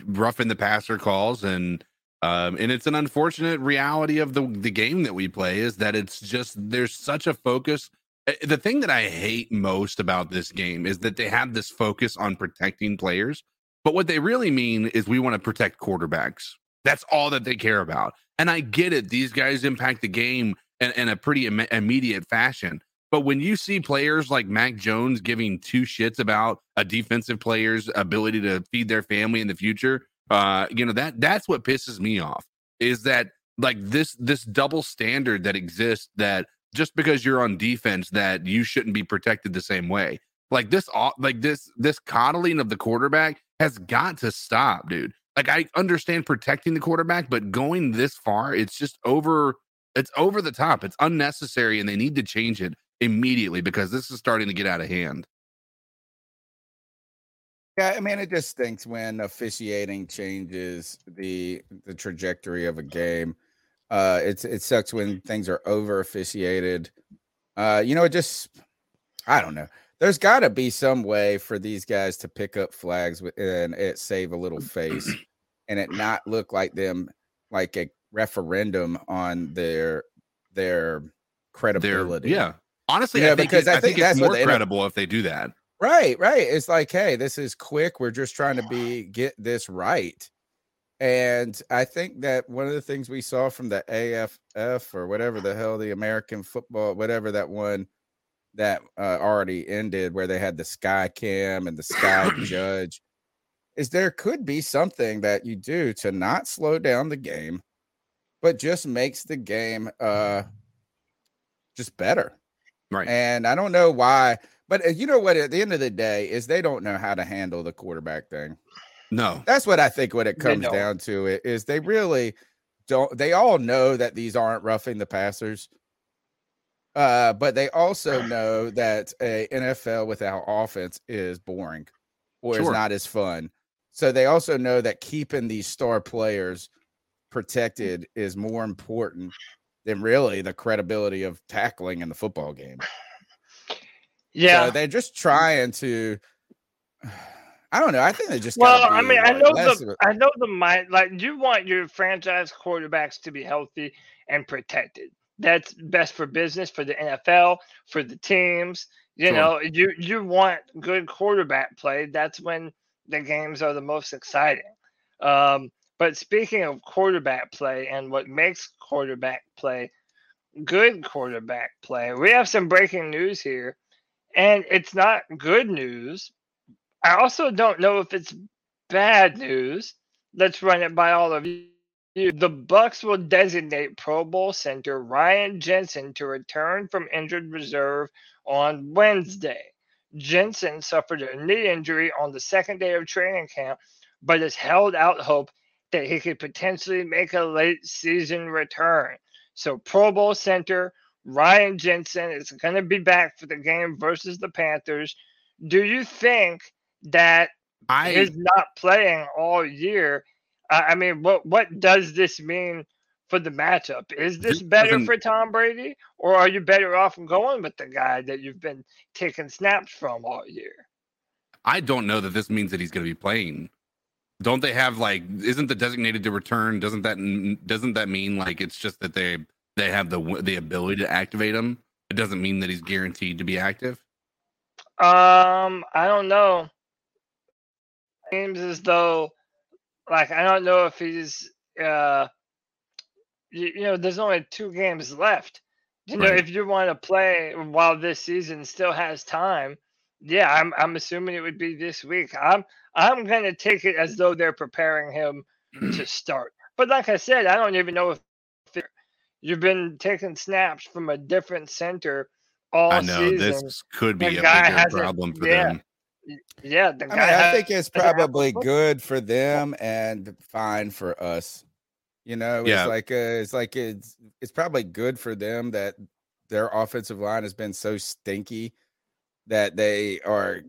roughing the passer calls, and um, and it's an unfortunate reality of the the game that we play is that it's just there's such a focus. uh, The thing that I hate most about this game is that they have this focus on protecting players, but what they really mean is we want to protect quarterbacks. That's all that they care about. And I get it; these guys impact the game in, in a pretty Im- immediate fashion. But when you see players like Mac Jones giving two shits about a defensive player's ability to feed their family in the future, uh, you know that that's what pisses me off. Is that like this this double standard that exists that just because you're on defense that you shouldn't be protected the same way. Like this, like this, this coddling of the quarterback has got to stop, dude. Like I understand protecting the quarterback, but going this far, it's just over. It's over the top. It's unnecessary, and they need to change it immediately because this is starting to get out of hand. Yeah, I mean, it just stinks when officiating changes the the trajectory of a game. Uh, it's it sucks when things are over officiated. Uh, you know, it just I don't know. There's got to be some way for these guys to pick up flags and it save a little face, and it not look like them like a referendum on their their credibility. yeah. Honestly, Yeah, I think because it- I I think, think that's it's more end credible if they do that. Right, right. It's like, hey, this is quick. We're just trying to be get this right. And I think that one of the things we saw from the AFF or whatever the hell the American football, whatever that one that uh, already ended, where they had the Sky Cam and the Sky Judge, is there could be something that you do to not slow down the game, but just makes the game uh just better. Right. And I don't know why, but uh, you know what? At the end of the day, is they don't know how to handle the quarterback thing. No. That's what I think. What it comes down to it is they really don't. They all know that these aren't roughing the passers, uh, but they also know that a NFL without offense is boring or is not as fun. So they also know that keeping these star players protected is more important than really the credibility of tackling in the football game. Yeah. So they're just trying to. I don't know. I think they just. Well, I mean, I know the of I know the mind. Like, you want your franchise quarterbacks to be healthy and protected. That's best for business, for the NFL, for the teams. You Sure. know, you you want good quarterback play. That's when the games are the most exciting. Um, but speaking of quarterback play and what makes quarterback play good quarterback play, we have some breaking news here, and it's not good news. I also don't know if it's bad news. Let's run it by all of you. The Bucs will designate Pro Bowl center Ryan Jensen to return from injured reserve on Wednesday. Jensen suffered a knee injury on the second day of training camp, but has held out hope that he could potentially make a late season return. So, Pro Bowl center Ryan Jensen is going to be back for the game versus the Panthers. Do you think that I his not playing all year? I I mean, what what does this mean for the matchup? Is this This better for Tom Brady, or are you better off going with the guy that you've been taking snaps from all year? I don't know that this means that he's going to be playing. Don't they have like? Isn't the designated to return? Doesn't that doesn't that mean like it's just that they they have the the ability to activate him? It doesn't mean that he's guaranteed to be active. Um, I don't know. Seems as though, like, I don't know if he's, uh, you, you know, there's only two games left. You know, Right. if you want to play while this season still has time, yeah, I'm I'm assuming it would be this week. I'm I'm gonna take it as though they're preparing him to start. But like I said, I don't even know if you've been taking snaps from a different center all I know season. this could be The a bigger problem for yeah. them. Yeah, the I guy mean, I think it's probably good for them and fine for us. You know, it's Yeah. like uh, it's like it's it's probably good for them that their offensive line has been so stinky that they are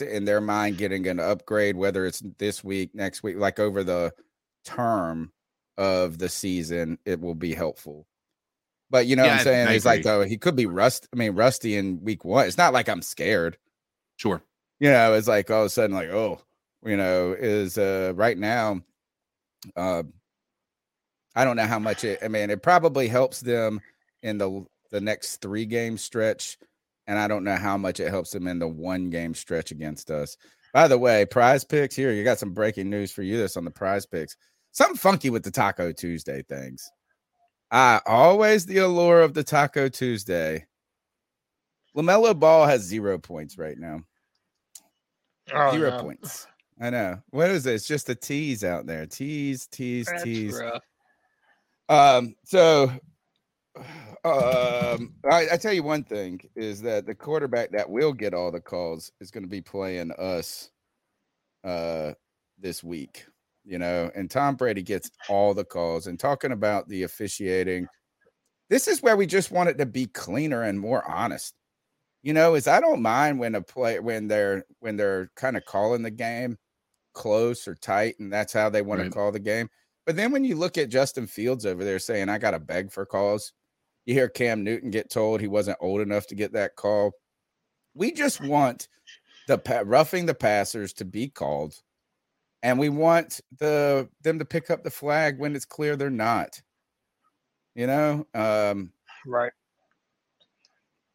in their mind getting an upgrade, whether it's this week, next week, like over the term of the season, it will be helpful. But you know Yeah, what I- I'm saying? I It's like agree. though he could be rust. I mean, rusty in week one. It's not like I'm scared Sure. You know, it's like all of a sudden, like, oh, you know, is uh right now, uh, I don't know how much it. I mean, it probably helps them in the the next three game stretch, and I don't know how much it helps them in the one game stretch against us. By the way, PrizePicks here. You got some breaking news for you. This on the PrizePicks. Something funky with the Taco Tuesday things. Ah, always the allure of the Taco Tuesday. LaMelo Ball has zero points right now. Oh, Zero no. points. I know. What is it? It's just a tease out there. Tease, tease, That's tease. rough. Um, so um I, I tell you one thing is that the quarterback that will get all the calls is going to be playing us uh this week, you know, and Tom Brady gets all the calls and talking about the officiating. This is where we just want it to be cleaner and more honest. You know, is I don't mind when a play when they're when they're kind of calling the game close or tight, and that's how they want Right. to call the game. But then when you look at Justin Fields over there saying, I got to beg for calls, you hear Cam Newton get told he wasn't old enough to get that call. We just want the roughing the passers to be called, and we want the them to pick up the flag when it's clear they're not. You know, um, Right.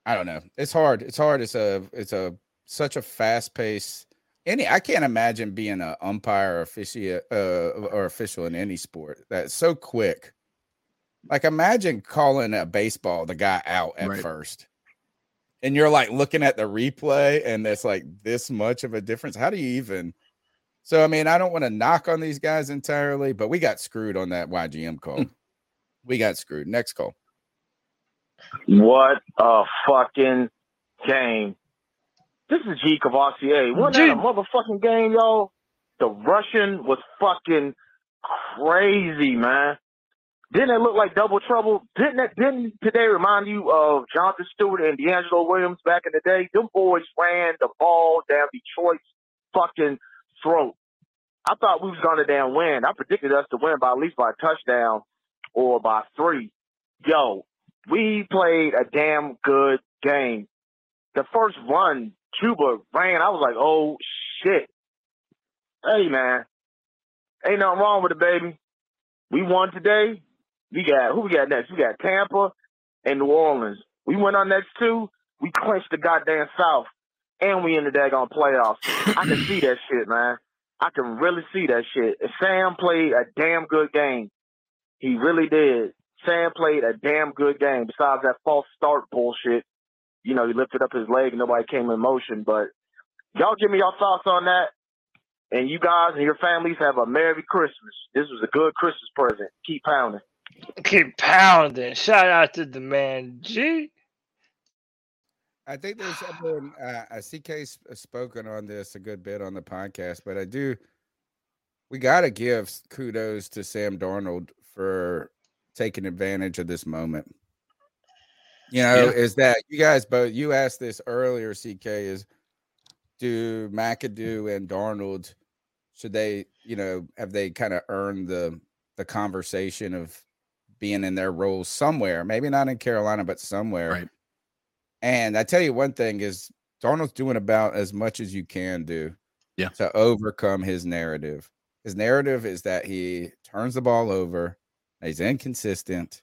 I don't know. It's hard. It's hard. It's a it's a such a fast pace. Any I can't imagine being an umpire or officiate uh, or official in any sport that's so quick. Like imagine calling a baseball the guy out at Right. first. And you're like looking at the replay and it's like this much of a difference. How do you even so I mean, I don't want to knock on these guys entirely, but we got screwed on that YGM call. we got screwed. Next call. What a fucking game. This is G Cavassier. Wasn't that a motherfucking game, y'all? The Russian was fucking crazy, man. Didn't it look like double trouble? Didn't that didn't today remind you of Jonathan Stewart and DeAngelo Williams back in the day? Them boys ran the ball down Detroit's fucking throat. I thought we was gonna damn win. I predicted us to win by at least by a touchdown or by three. Yo, we played a damn good game. The first run, Chuba ran. I was like, oh shit. Hey man, ain't nothing wrong with it, baby. We won today. We got who we got next? We got Tampa and New Orleans. We went on next two. We clinched the goddamn South, and we in the daggone playoffs. I can see that shit, man. I can really see that shit. Sam played a damn good game. He really did. Sam played a damn good game. Besides that false start bullshit, you know, he lifted up his leg and nobody came in motion. But y'all give me your thoughts on that. And you guys and your families have a Merry Christmas. This was a good Christmas present. Keep pounding. Keep pounding. Shout out to the man G. I think there's been uh, uh, CK's spoken on this a good bit on the podcast, but I do we got to give kudos to Sam Darnold for taking advantage of this moment. You know, Yeah. is that you guys both you asked this earlier, CK, is do McAdoo and Darnold should they, you know, have they kind of earned the the conversation of being in their roles somewhere, maybe not in Carolina, but somewhere. Right. And I tell you one thing is Darnold's doing about as much as you can do Yeah. to overcome his narrative. His narrative is that he turns the ball over, he's inconsistent,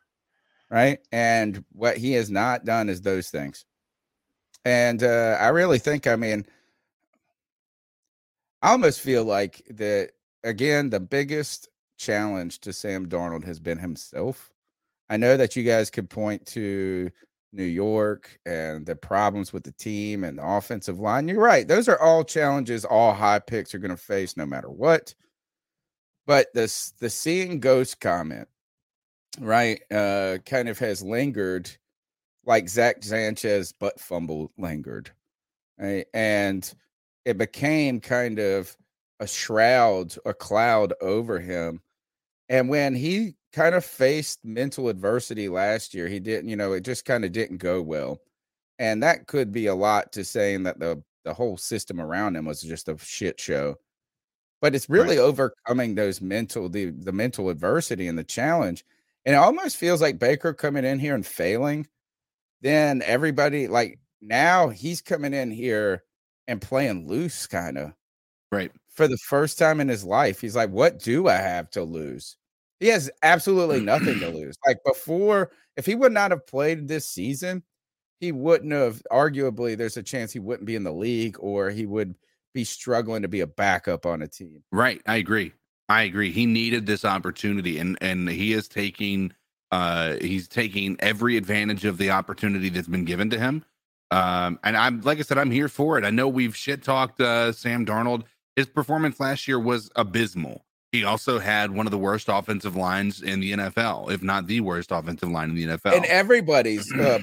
right? And what he has not done is those things. And uh, I really think, I mean, I almost feel like that again, the biggest challenge to Sam Darnold has been himself. I know that you guys could point to New York and the problems with the team and the offensive line. You're right. Those are all challenges all high picks are going to face no matter what. But this the seeing ghost comment, right, uh, kind of has lingered like Zach Sanchez butt fumble lingered. Right. And it became kind of a shroud, a cloud over him. And when he kind of faced mental adversity last year, he didn't, you know, it just kind of didn't go well. And that could be a lot to saying that the the whole system around him was just a shit show. But it's really overcoming those mental the the mental adversity and the challenge. And it almost feels like Baker coming in here and failing. Then everybody like now he's coming in here and playing loose kind of right for the first time in his life. He's like, what do I have to lose? He has absolutely nothing to lose. Like before, if he would not have played this season, he wouldn't have arguably there's a chance he wouldn't be in the league or he would be struggling to be a backup on a team. Right. I agree. I agree. He needed this opportunity and and he is taking uh he's taking every advantage of the opportunity that's been given to him. Um and I'm like I said, I'm here for it. I know we've shit talked uh Sam Darnold. His performance last year was abysmal. He also had one of the worst offensive lines in the NFL, if not the worst offensive line in the NFL. And everybody's uh,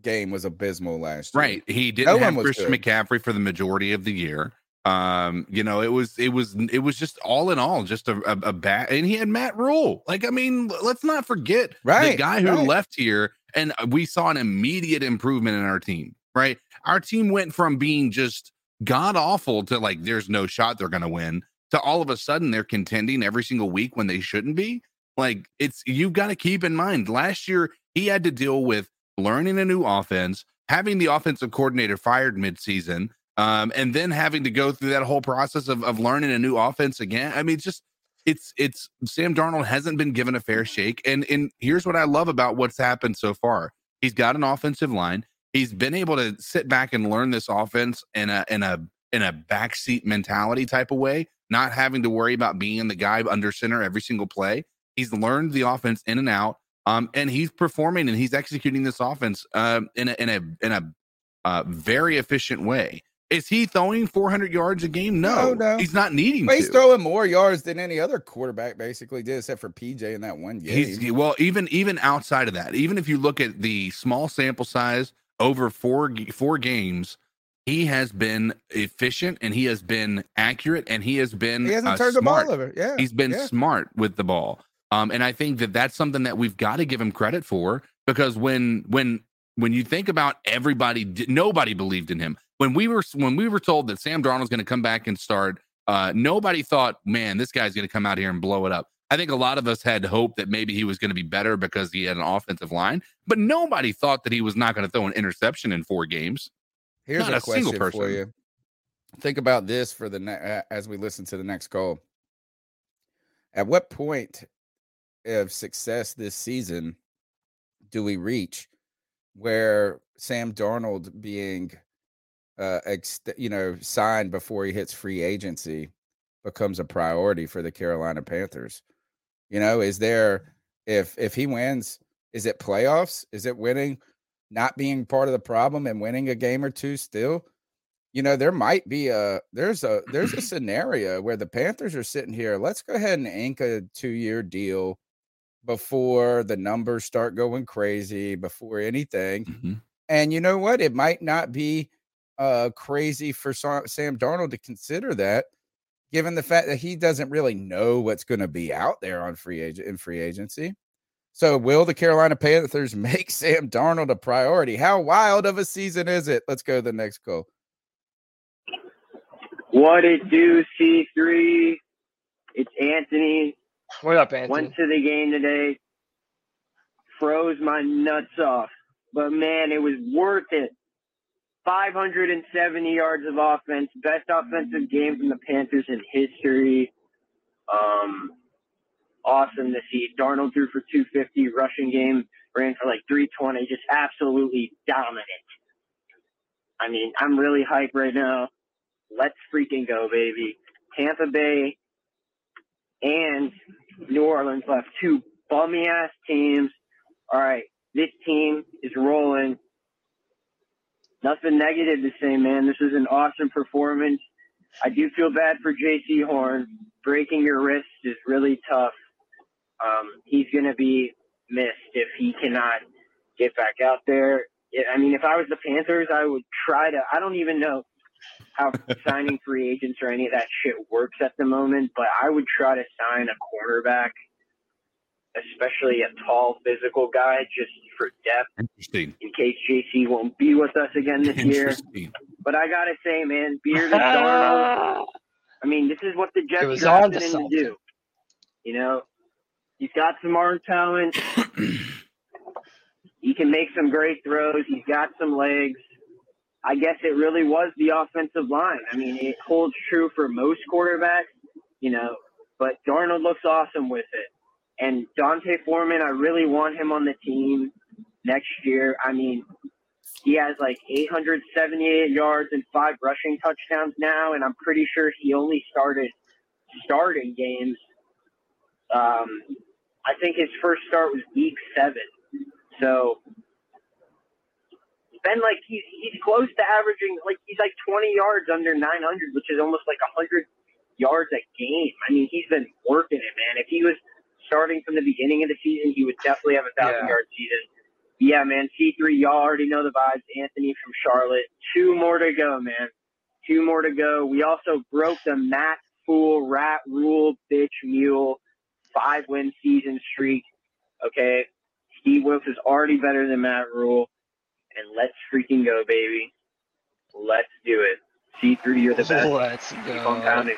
game was abysmal last year. Right. He didn't one have Christian good. McCaffrey for the majority of the year. Um, you know, it was it was it was just all in all just a, a, a bad and he had Matt Rhule. Like, I mean, let's not forget right the guy who right. left here and we saw an immediate improvement in our team, right? Our team went from being just god awful to like there's no shot they're gonna win to all of a sudden they're contending every single week when they shouldn't be. Like it's you've got to keep in mind last year he had to deal with learning a new offense, having the offensive coordinator fired midseason, um, and then having to go through that whole process of, of learning a new offense again. I mean, it's just it's it's Sam Darnold hasn't been given a fair shake. And and here's what I love about what's happened so far. He's got an offensive line. He's been able to sit back and learn this offense in a in a in a backseat mentality type of way, not having to worry about being the guy under center every single play. He's learned the offense in and out, um, and he's performing and he's executing this offense um, in a in a in a uh, very efficient way. Is he throwing 400 yards a game? No, No, no. he's not needing he's to. throwing more yards than any other quarterback basically did, except for PJ in that one game. He's well, even even outside of that, even if you look at the small sample size over four four games, he has been efficient and he has been accurate and he has been He hasn't uh, turned the ball over. Yeah, he's been yeah. smart with the ball. Um, and I think that that's something that we've got to give him credit for because when when when you think about everybody, nobody believed in him. When we were when we were told that Sam Darnold's going to come back and start, uh, nobody thought, man, this guy's going to come out here and blow it up. I think a lot of us had hope that maybe he was going to be better because he had an offensive line, but nobody thought that he was not going to throw an interception in four games. Here's Not a, a single question for person. you. Think about this for the ne- as we listen to the next call. At what point of success this season do we reach where Sam Darnold being uh ex- you know signed before he hits free agency becomes a priority for the Carolina Panthers? You know, is there if if he wins, is it playoffs? Is it winning not being part of the problem and winning a game or two still? You know, there might be a there's a there's a scenario where the Panthers are sitting here. Let's go ahead and ink a two-year deal before the numbers start going crazy, before anything. Mm-hmm. And you know what? It might not be uh crazy for Sam Darnold to consider that given the fact that he doesn't really know what's going to be out there on free agent in free agency. So will the Carolina Panthers make Sam Darnold a priority? How wild of a season is it? Let's go to the next call. What it do, C3? It's Anthony. What up, Anthony? Went to the game today. Froze my nuts off. But man, it was worth it. 570 yards of offense, best offensive game from the Panthers in history. Um, awesome to see. Darnold threw for 250, rushing game ran for like 320, just absolutely dominant. I mean, I'm really hyped right now. Let's freaking go, baby. Tampa Bay and New Orleans left two bummy ass teams. All right, this team is rolling. Nothing negative to say, man. This was an awesome performance. I do feel bad for Jaycee Horn. Breaking your wrist is really tough. Um, he's going to be missed if he cannot get back out there. I mean, if I was the Panthers, I would try to. I don't even know how signing free agents or any of that shit works at the moment, but I would try to sign a cornerback, especially a tall, physical guy, just for depth. Interesting. In case Jaycee won't be with us again this year. But I gotta say, man, Beard and Darnold. I mean, this is what the Jets was on drafted to him to do. You know, he's got some arm talent. he can make some great throws. He's got some legs. I guess it really was the offensive line. I mean, it holds true for most quarterbacks, you know, but Darnold looks awesome with it. And D'Onta Foreman, I really want him on the team next year. I mean, he has like 878 yards and five rushing touchdowns now, and I'm pretty sure he only started starting games. Um, I think his first start was week seven. So been like he's he's close to averaging like he's like 20 yards under 900, which is almost like 100 yards a game. I mean, he's been working it, man. If he was starting from the beginning of the season, he would definitely have a thousand Yeah. yard season. Yeah, man. C3, y'all already know the vibes. Anthony from Charlotte. Two more to go, man. Two more to go. We also broke the Matt Fool Rat Rule Bitch Mule five win season streak. Okay. Steve Wilks is already better than Matt Rhule. And let's freaking go, baby. Let's do it. C3, you're the best. Let's Keep go. on pounding.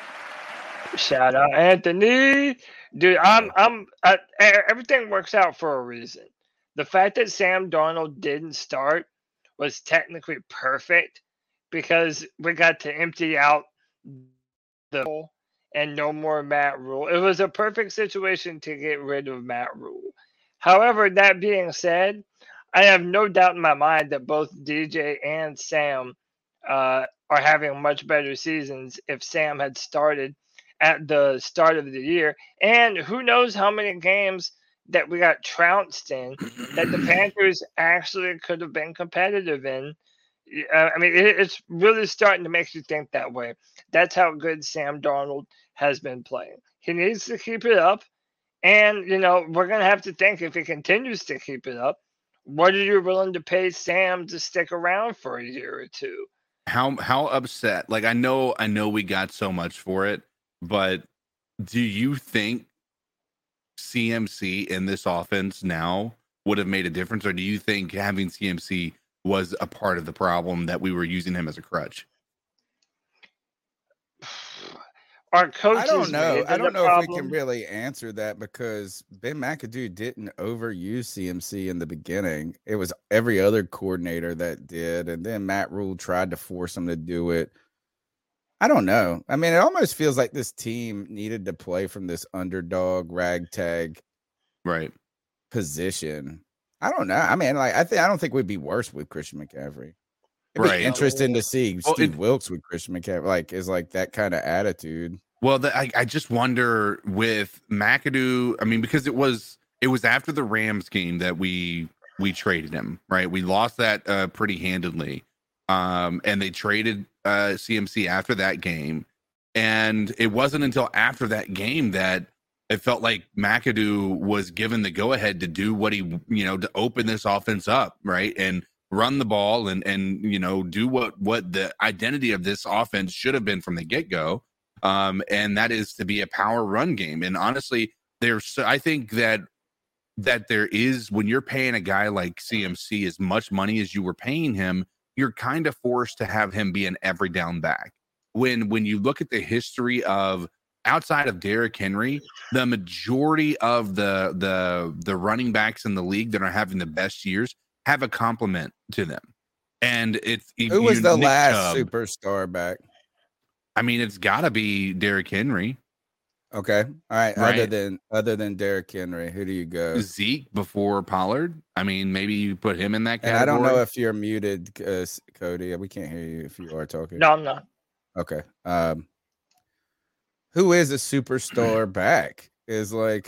Shout out Anthony, dude. I'm I'm I, everything works out for a reason. The fact that Sam Darnold didn't start was technically perfect because we got to empty out the hole and no more Matt Rhule. It was a perfect situation to get rid of Matt Rhule. However, that being said, I have no doubt in my mind that both DJ and Sam uh, are having much better seasons if Sam had started at the start of the year. And who knows how many games that we got trounced in that the Panthers actually could have been competitive in. I mean, it's really starting to make you think that way. That's how good Sam Darnold has been playing. He needs to keep it up. And, you know, we're going to have to think if he continues to keep it up, what are you willing to pay Sam to stick around for a year or two? how how upset like i know i know we got so much for it but do you think cmc in this offense now would have made a difference or do you think having cmc was a part of the problem that we were using him as a crutch Our coaches I don't know. I don't the know if we can really answer that because Ben McAdoo didn't overuse CMC in the beginning. It was every other coordinator that did, and then Matt Rhule tried to force him to do it. I don't know. I mean, it almost feels like this team needed to play from this underdog ragtag right position. I don't know. I mean, like I think I don't think we'd be worse with Christian McCaffrey. Right. interesting to see Well, Steve it- Wilks with Christian McCaffrey. Like is like that kind of attitude. Well, the, I, I just wonder with McAdoo. I mean, because it was it was after the Rams game that we we traded him, right? We lost that uh, pretty handedly, um, and they traded uh, CMC after that game. And it wasn't until after that game that it felt like McAdoo was given the go ahead to do what he, you know, to open this offense up, right? And run the ball and and you know do what what the identity of this offense should have been from the get go. um, and that is to be a power run game. And honestly, there's I think that that there is when you're paying a guy like CMC as much money as you were paying him, you're kind of forced to have him be an every down back. When when you look at the history of outside of Derrick Henry, the majority of the the the running backs in the league that are having the best years have a compliment to them. And it's Who was the Nick last Chubb. superstar back? I mean, it's got to be Derrick Henry. Okay. All right. Other than other than Derrick Henry, who do you go? Zeke before Pollard. I mean, maybe you put him in that And. I don't know if you're muted, uh, Cody. We can't hear you if you are talking. No, I'm not. Okay. Um, who is a superstar back? Is like,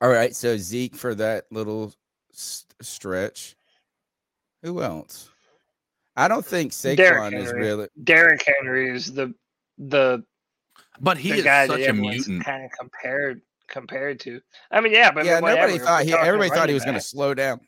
all right. So Zeke for that little s- stretch. Who else? I don't think Derrick Saquon is Henry. really. Derrick Henry is the the but he the is guy such that a mutant. kind of compared compared to. I mean, yeah, but yeah, whatever, nobody if thought he. Everybody thought he was going to slow down.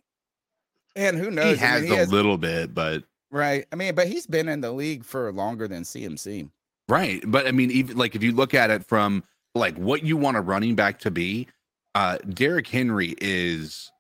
And who knows? He I has mean, he a has- little bit, but right. I mean, but he's been in the league for longer than CMC. Right. But I mean, even like if you look at it from like what you want a running back to be, uh Derrick Henry is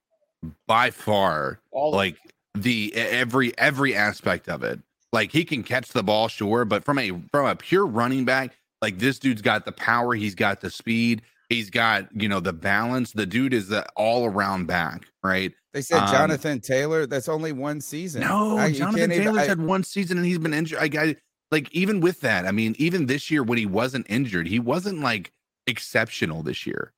by far All like the every every aspect of it. Like he can catch the ball, sure, but from a from a pure running back, like this dude's got the power, he's got the speed, he's got you know the balance. The dude is the all around back, right? They said Um, Jonathan Taylor. That's only one season. No, I- Jonathan can't even- Taylor's I- had one season and he's been injured. I got like even with that, I mean, even this year when he wasn't injured, he wasn't like exceptional this year.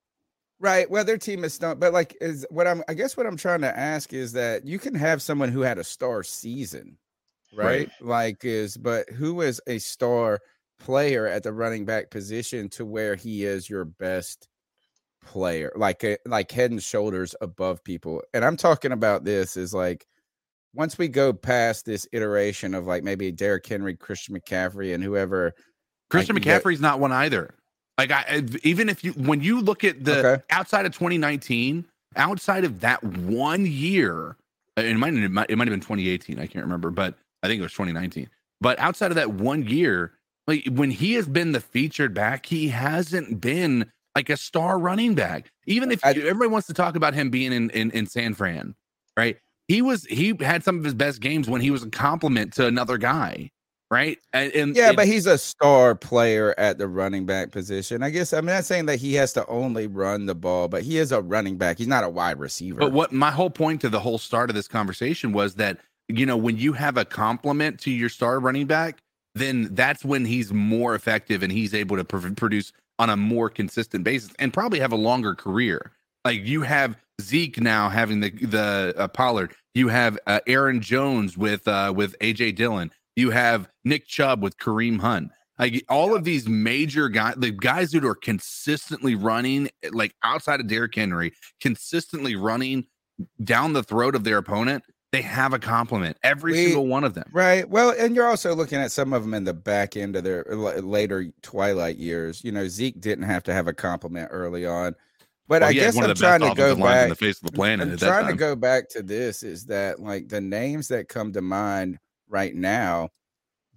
Right. Well, their team is stunk, but like is what I'm I guess what I'm trying to ask is that you can have someone who had a star season, right? Like is but who is a star player at the running back position to where he is your best player, like a, like head and shoulders above people. And I'm talking about this is like once we go past this iteration of like maybe Derrick Henry, Christian McCaffrey, and whoever Christian like, McCaffrey's not one either. Like I I- even if you when you look at the Okay. outside of 2019, outside of that one year, uh, it might it might, it might have been 2018, I can't remember, but I think it was 2019. But outside of that one year, like when he has been the featured back, he hasn't been like a star running back. Even if you- everybody wants to talk about him being in, in in San Fran, right? He was he had some of his best games when he was a compliment to another guy, right? And, and Yeah, it- but he's a star player at the running back position. I guess I'm not saying that he has to only run the ball, but he is a running back. He's not a wide receiver. But what my whole point to the whole start of this conversation was that you know when you have a compliment to your star running back, then that's when he's more effective and he's able to pr- produce on a more consistent basis and probably have a longer career. Like you have Zeke now having the the uh, Pollard, you have uh, Aaron Jones with uh, with AJ Dillon, you have Nick Chubb with Kareem Hunt. Like all of these major guys, the guys that are consistently running, eh, like outside of Derrick Henry, consistently running down the throat of their opponent, they have a compliment. Every We- single one of them. Right. Well, and you're also looking at some of them in the back end of their later twilight years. You know, Zeke didn't have to have a compliment early on. But Well, I guess I'm trying to go back on the face of the planet I'm trying to go back to this is that like the names that come to mind right now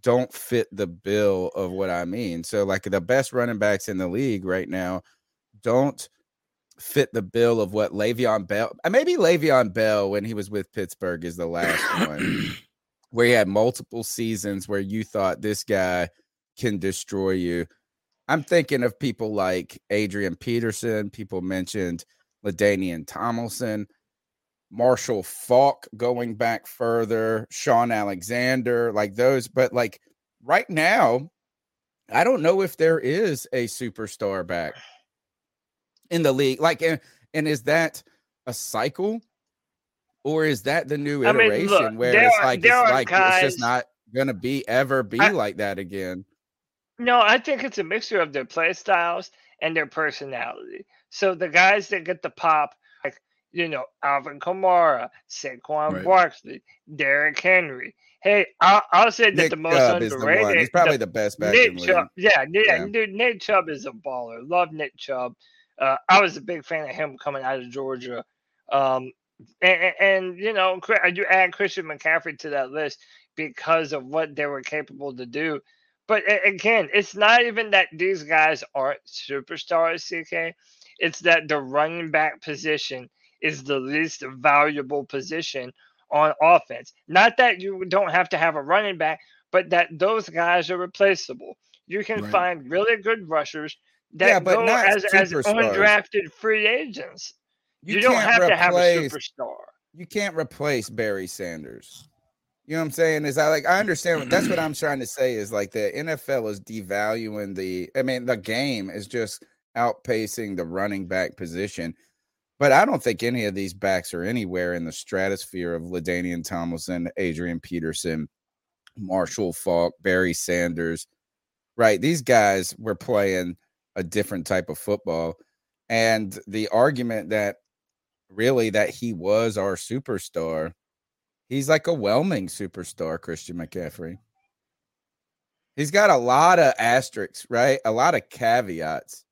don't fit the bill of what I mean. So like the best running backs in the league right now don't fit the bill of what Le'Veon Bell. uh, Maybe Le'Veon Bell when he was with Pittsburgh is the last one where he had multiple seasons where you thought this guy can destroy you. I'm thinking of people like Adrian Peterson. People mentioned LaDainian Tomlinson, Marshall Faulk going back further, Shaun Alexander, like those. But like right now, I don't know if there is a superstar back in the league. Like, and, and is that a cycle? Or is that the new I mean, iteration look, where it's are- like it's like it's just not gonna be ever be I- like that again? No, I think it's a mixture of their play styles and their personality. So the guys that get the pop, you know, Alvin Kamara, Saquon Right. Barkley, Derrick Henry. Hey, I'll, I'll say that Nick the most Chubb is the one. He's probably the best back Nick Chubb, yeah, yeah, Yeah. dude, Nick Chubb is a baller. Love Nick Chubb. Uh, I was a big fan of him coming out of Georgia. Um, and, and, you know, do add Christian McCaffrey to that list because of what they were capable to do. But again, it's not even that these guys aren't superstars, CK. It's that the running back position is the least valuable position on offense. Not that you don't have to have a running back, but that those guys are replaceable. You can Right. find really good rushers that Yeah, but go not as, as undrafted free agents. You, You don't have to have a superstar. you can't replace Barry Sanders. You know what I'm saying? Is I like I understand what- that's what I'm trying to say is like the NFL is devaluing the I mean the game is just outpacing the running back position. But I don't think any of these backs are anywhere in the stratosphere of LaDainian Tomlinson, Adrian Peterson, Marshall Faulk, Barry Sanders. Right. These guys were playing a different type of football. And the argument that really that he was our superstar. He's like a whelming superstar, Christian McCaffrey. He's got a lot of asterisks, right? A lot of caveats.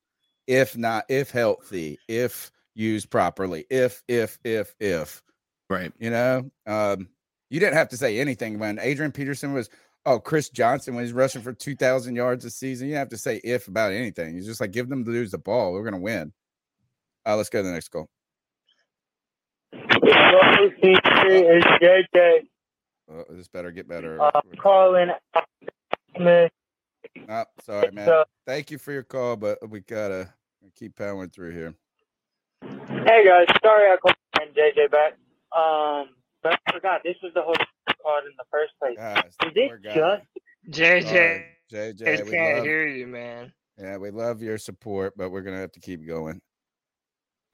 If not, if healthy, if used properly, if, if, if, if. Right. You know, um, you didn't have to say anything when Adrian Peterson was, oh, Chris Johnson when he's rushing for 2,000 yards a season. You didn't have to say if about anything. He's just like, give them to lose the ball. We're going to win. Uh, let's go to the next goal. is JJ Uh, this better get better. uh, calling. Smith. Oh, sorry, man. Thank you for your call, but we gotta keep powering through here. Hey guys, sorry I called and JJ back. Um, but I forgot this was the whole called in the first place. Is it guy. just JJ, Sorry, JJ, I can't love- hear you, man. Yeah, we love your support, but we're gonna have to keep going.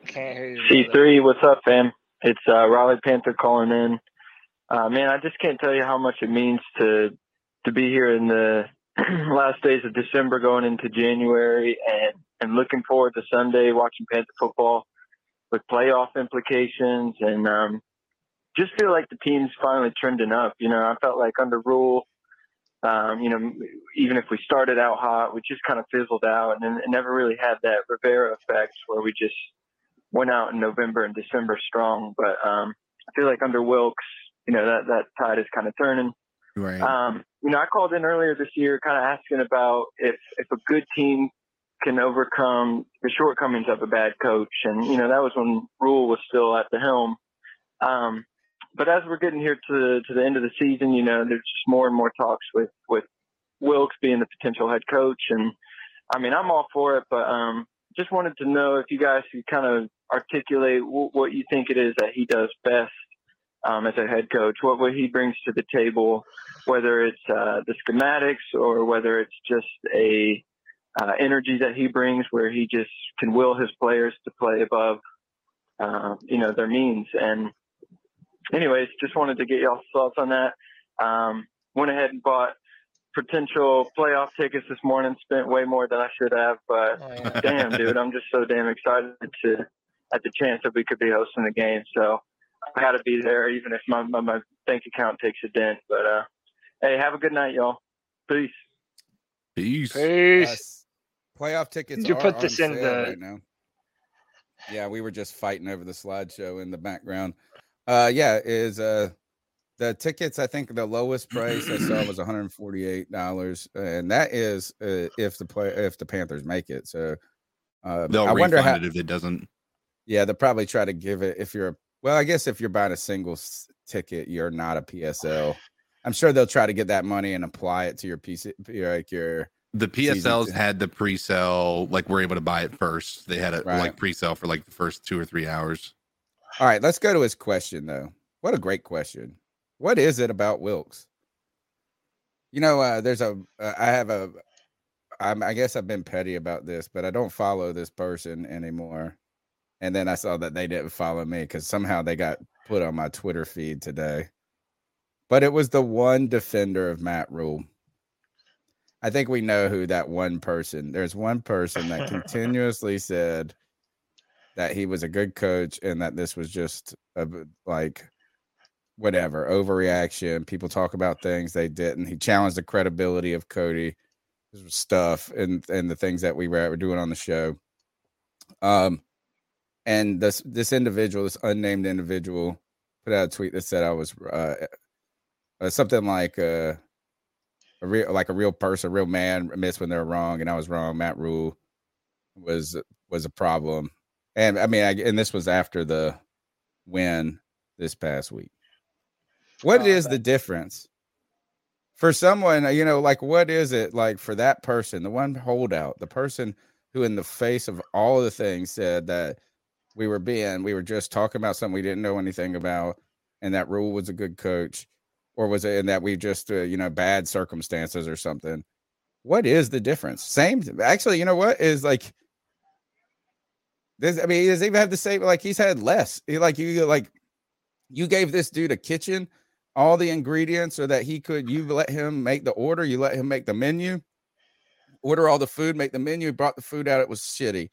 Can't hear you. brother. C3, what's up, fam? It's uh, Raleigh Panther calling in. Uh, man, I just can't tell you how much it means to to be here in the last days of December, going into January, and and looking forward to Sunday watching Panther football with playoff implications, and um, just feel like the team's finally trending up. You know, I felt like under Rhule, um, you know, even if we started out hot, we just kind of fizzled out, and it never really had that Rivera effect where we just went out in November and December strong. But um, I feel like under Wilks, you know, that that tide is kind of turning. Right. Um, you know, I called in earlier this year, kind of asking about if if a good team can overcome the shortcomings of a bad coach, and you know, that was when Rhule was still at the helm. Um, but as we're getting here to to the end of the season, you know, there's just more and more talks with with Wilks being the potential head coach, and I mean, I'm all for it, but um, just wanted to know if you guys could kind of articulate w- what you think it is that he does best um, as a head coach, what, what he brings to the table, whether it's uh, the schematics or whether it's just a uh, energy that he brings where he just can will his players to play above, uh, you know, their means. And anyways, just wanted to get y'all's thoughts on that. Um, went ahead and bought potential playoff tickets this morning. Spent way more than I should have, but damn, dude, I'm just so damn excited to at the chance that we could be hosting the game. So I got to be there, even if my, my my bank account takes a dent. But uh, hey, have a good night, y'all. Peace. Peace. Peace. Playoff tickets Did You are put on this in the- right now. Yeah, we were just fighting over the slideshow in the background. Uh, yeah, is uh the tickets? I think the lowest price I saw was one hundred forty eight dollars, and that is uh, if the play if the Panthers make it. So uh, They'll I wonder refund how. it if it doesn't. Yeah, they'll probably try to give it if you're. Well, I guess if you're buying a single s- ticket, you're not a PSL. I'm sure they'll try to get that money and apply it to your PC, like your The PSLs had the pre-sale, like we're able to buy it first. They had it Right. like pre-sale for like the first two or three hours. All right, let's go to his question though. What a great question. What is it about Wilks? You know, uh, there's a. Uh, I have a. I'm, I guess I've been petty about this, but I don't follow this person anymore. And then I saw that they didn't follow me because somehow they got put on my Twitter feed today. But it was the one defender of Matt Rhule. I think we know who that one person. There's one person that continuously said that he was a good coach and that this was just a, like whatever overreaction. People talk about things they didn't. He challenged the credibility of Cody stuff and and the things that we were, were doing on the show. Um, and this this individual, this unnamed individual, put out a tweet that said I was uh, uh something like uh a real like a real person, a real man admits when they're wrong, and I was wrong. Matt Rhule was was a problem, and I mean, I, and this was after the win this past week. What Oh, is the difference for someone? You know, like what is it like for that person, the one holdout, the person who, in the face of all the things, said that we were being, we were just talking about something we didn't know anything about, and that Rhule was a good coach, or was it in that we just, uh, you know, bad circumstances or something? What is the difference? Same, actually, you know what is like. This, I mean, he doesn't even have the same. Like he's had less. He, like you, like you gave this dude a kitchen, all the ingredients, so that he could. You let him make the order. You let him make the menu, order all the food, make the menu. Brought the food out. It was shitty.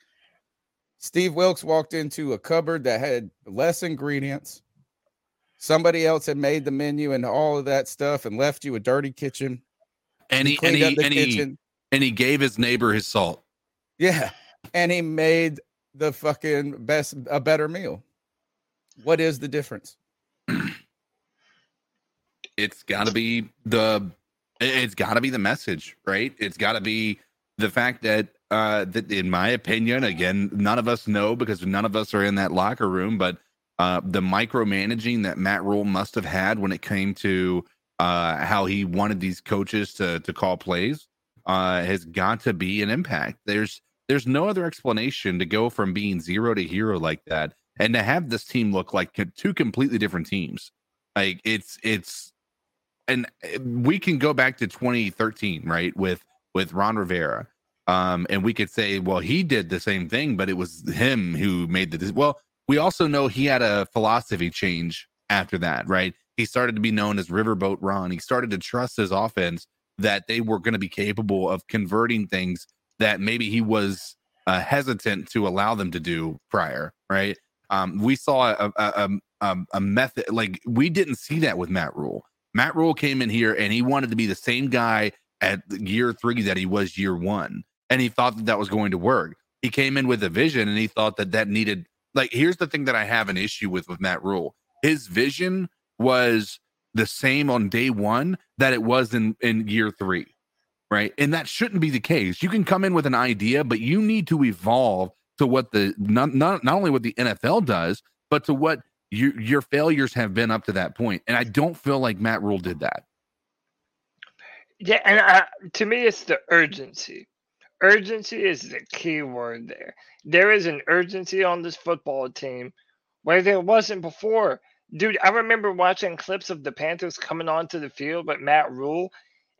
Steve Wilks walked into a cupboard that had less ingredients. Somebody else had made the menu and all of that stuff, and left you a dirty kitchen. And he, and he, up the and he, and he gave his neighbor his salt. Yeah. And he made the fucking best a better meal. What is the difference? it's got to be the it's got to be the message right it's got to be the fact that uh that in my opinion again none of us know because none of us are in that locker room but uh the micromanaging that matt rhule must have had when it came to uh how he wanted these coaches to to call plays uh has got to be an impact. There's there's no other explanation to go from being zero to hero like that and to have this team look like two completely different teams. Like it's it's and uh, we can go back to 2013 right with with ron rivera um and we could say well he did the same thing but it was him who made the well we also know he had a philosophy change after that right he started to be known as riverboat ron he started to trust his offense that they were going to be capable of converting things that maybe he was uh, hesitant to allow them to do prior right um we saw a a, a, a, a method like we didn't see that with matt rhule Matt Rhule came in here and he wanted to be the same guy at year three that he was year one. And he thought that that was going to work. He came in with a vision and he thought that that needed, like, here's the thing that I have an issue with with Matt Rhule. His vision was the same on day one that it was in, in year three. Right. And that shouldn't be the case. You can come in with an idea, but you need to evolve to what the not, not, not only what the NFL does, but to what your your failures have been up to that point. and I don't feel like Matt Rhule did that. Yeah, and I, to me, it's the urgency. Urgency is the key word there. There is an urgency on this football team where there wasn't before. Dude, I remember watching clips of the Panthers coming onto the field with Matt Rhule,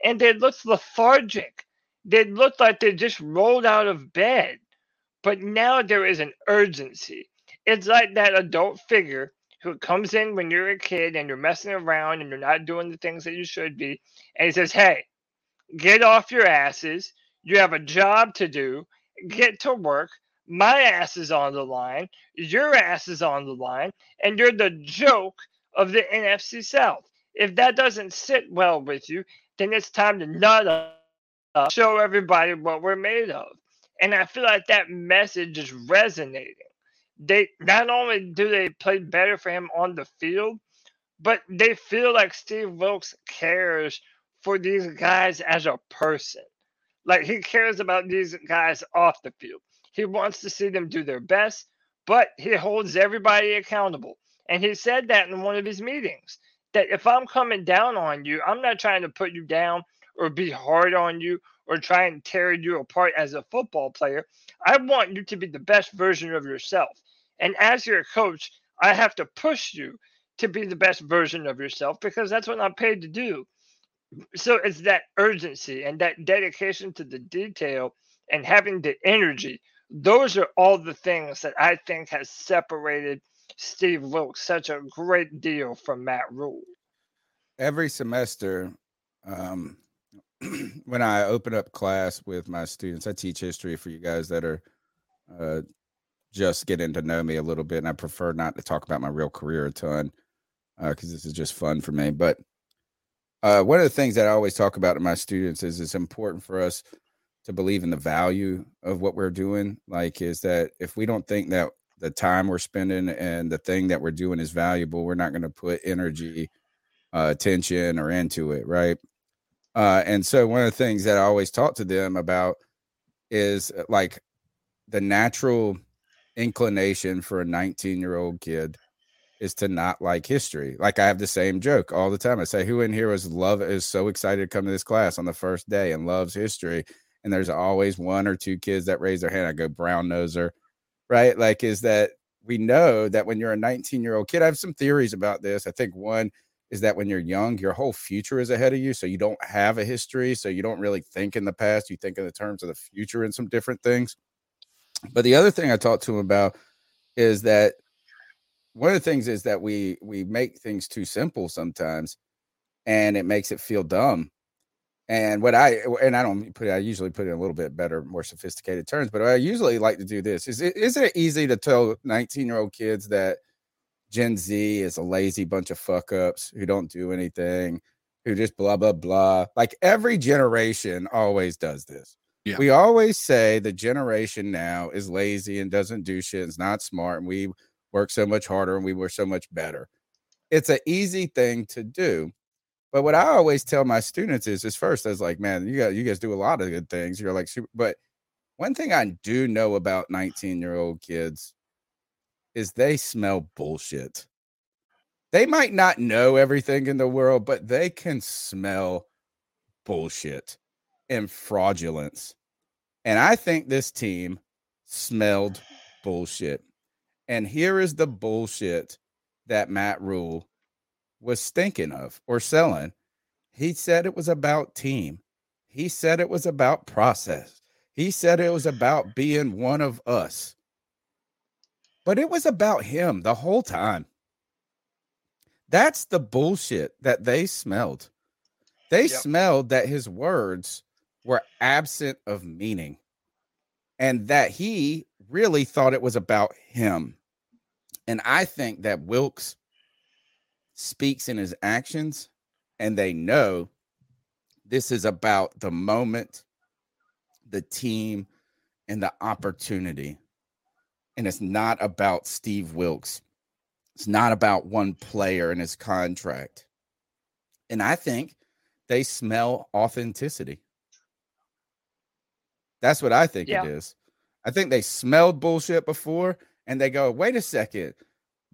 and they looked lethargic. They looked like they just rolled out of bed. But now there is an urgency. It's like that adult figure who comes in when you're a kid and you're messing around and you're not doing the things that you should be. And he says, Hey, get off your asses. You have a job to do. Get to work. My ass is on the line. Your ass is on the line. And you're the joke of the NFC South. If that doesn't sit well with you, then it's time to nut up, show everybody what we're made of. And I feel like that message is resonating. They not only do they play better for him on the field, but they feel like Steve Wilks cares for these guys as a person. Like he cares about these guys off the field. He wants to see them do their best, but he holds everybody accountable. And he said that in one of his meetings that if I'm coming down on you, I'm not trying to put you down or be hard on you or try and tear you apart as a football player. I want you to be the best version of yourself. And as your coach, I have to push you to be the best version of yourself because that's what I'm paid to do. So it's that urgency and that dedication to the detail and having the energy. Those are all the things that I think has separated Steve Wilks such a great deal from Matt Rhule. Every semester, um, when I open up class with my students, I teach history for you guys that are uh, just getting to know me a little bit. And I prefer not to talk about my real career a ton because uh, this is just fun for me. But uh, one of the things that I always talk about to my students is it's important for us to believe in the value of what we're doing. Like, is that if we don't think that the time we're spending and the thing that we're doing is valuable, we're not going to put energy, uh, attention, or into it, right? Uh, and so one of the things that I always talk to them about is uh, like the natural inclination for a 19 year old kid is to not like history. Like I have the same joke all the time. I say, who in here is love is so excited to come to this class on the first day and loves history? And there's always one or two kids that raise their hand. I go brown noser, right? Like, is that we know that when you're a 19 year old kid, I have some theories about this. I think one is that when you're young, your whole future is ahead of you. So you don't have a history. So you don't really think in the past. You think in the terms of the future and some different things. But the other thing I talked to him about is that one of the things is that we we make things too simple sometimes and it makes it feel dumb. And what i and i don't put it i usually put it in a little bit better more sophisticated terms but i usually like to do this. Is it isn't it easy to tell 19 year old kids that gen z is a lazy bunch of fuck ups who don't do anything who just blah blah blah? Like every generation always does this. Yeah. we always say the generation now is lazy and doesn't do shit, is not smart, and we work so much harder and we were so much better. It's an easy thing to do. But what I always tell my students is, is first, I was like, man, you got you guys do a lot of good things. You're like super, but one thing I do know about 19 year old kids is they smell bullshit. They might not know everything in the world, but they can smell bullshit and fraudulence. And I think this team smelled bullshit. And here is the bullshit that Matt Rhule was thinking of or selling. He said it was about team. He said it was about process. He said it was about being one of us. But it was about him the whole time. That's the bullshit that they smelled. They smelled that his words were absent of meaning and that he really thought it was about him. And I think that Wilks speaks in his actions, and they know this is about the moment, the team, and the opportunity. And it's not about Steve Wilks. It's not about one player and his contract. And I think they smell authenticity. That's what I think Yeah. it is. I think they smelled bullshit before and they go, wait a second.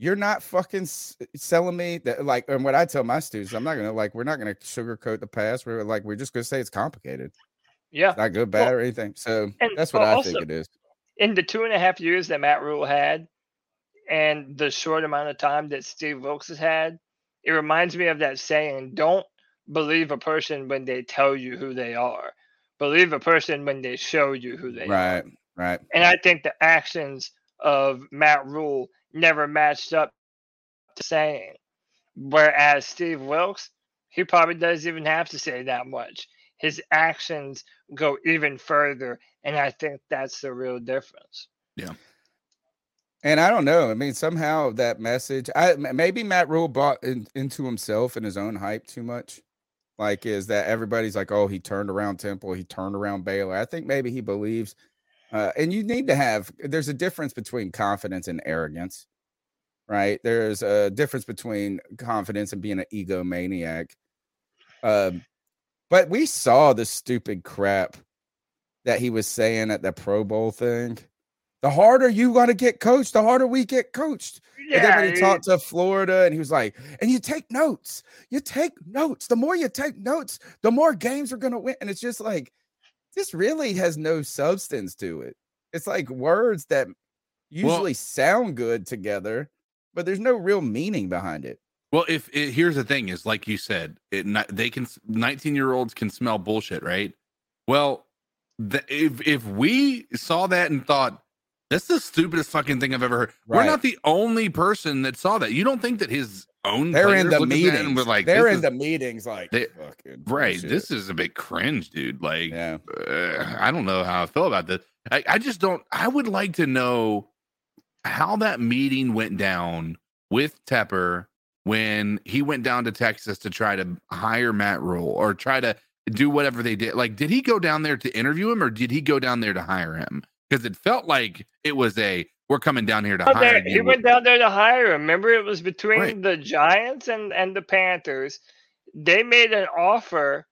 You're not fucking s- selling me that like and what I tell my students, I'm not gonna like we're not gonna sugarcoat the past. We're like we're just gonna say it's complicated. Yeah. It's not good, bad, or anything. So and that's what al- I also- think it is. in the two and a half years that Matt Rhule had, and the short amount of time that Steve Wilks has had, it reminds me of that saying: "Don't believe a person when they tell you who they are. Believe a person when they show you who they are." Right, right. And I think the actions of Matt Rhule never matched up to saying. Whereas Steve Wilks, he probably doesn't even have to say that much. His actions go even further, and I think that's the real difference. Yeah. And I don't know. I mean, somehow that message, I maybe Matt Rhule bought in, into himself and his own hype too much. Like, is that everybody's like, oh, he turned around Temple, he turned around Baylor. I think maybe he believes, uh, and you need to have. There's a difference between confidence and arrogance, right? There's a difference between confidence and being an egomaniac. Um, but we saw the stupid crap that he was saying at the Pro Bowl thing. The harder you want to get coached, the harder we get coached. and then when Yeah, he talked to Florida, and he was like, and you take notes. You take notes. The more you take notes, the more games are gonna win. And it's just like this really has no substance to it. It's like words that usually sound good together, but there's no real meaning behind it. Well, if it, here's the thing is like you said, it they can 19 year olds can smell bullshit, right? Well, the, if if we saw that and thought that's the stupidest fucking thing I've ever heard, we're not the only person that saw that. You don't think that his own They're in the looked at that meetings. were like They're in is- the meetings like they- fucking right. bullshit. This is a bit cringe, dude. Like, uh, I don't know how I feel about this. I, I just don't. I would like to know how that meeting went down with Tepper when he went down to Texas to try to hire Matt Rhule or try to do whatever they did. Like, did he go down there to interview him or did he go down there to hire him? Because it felt like it was a we're coming down here to Oh, hire there- he went down there to hire him. Remember, it was between Right. the Giants and, and the Panthers. They made an offer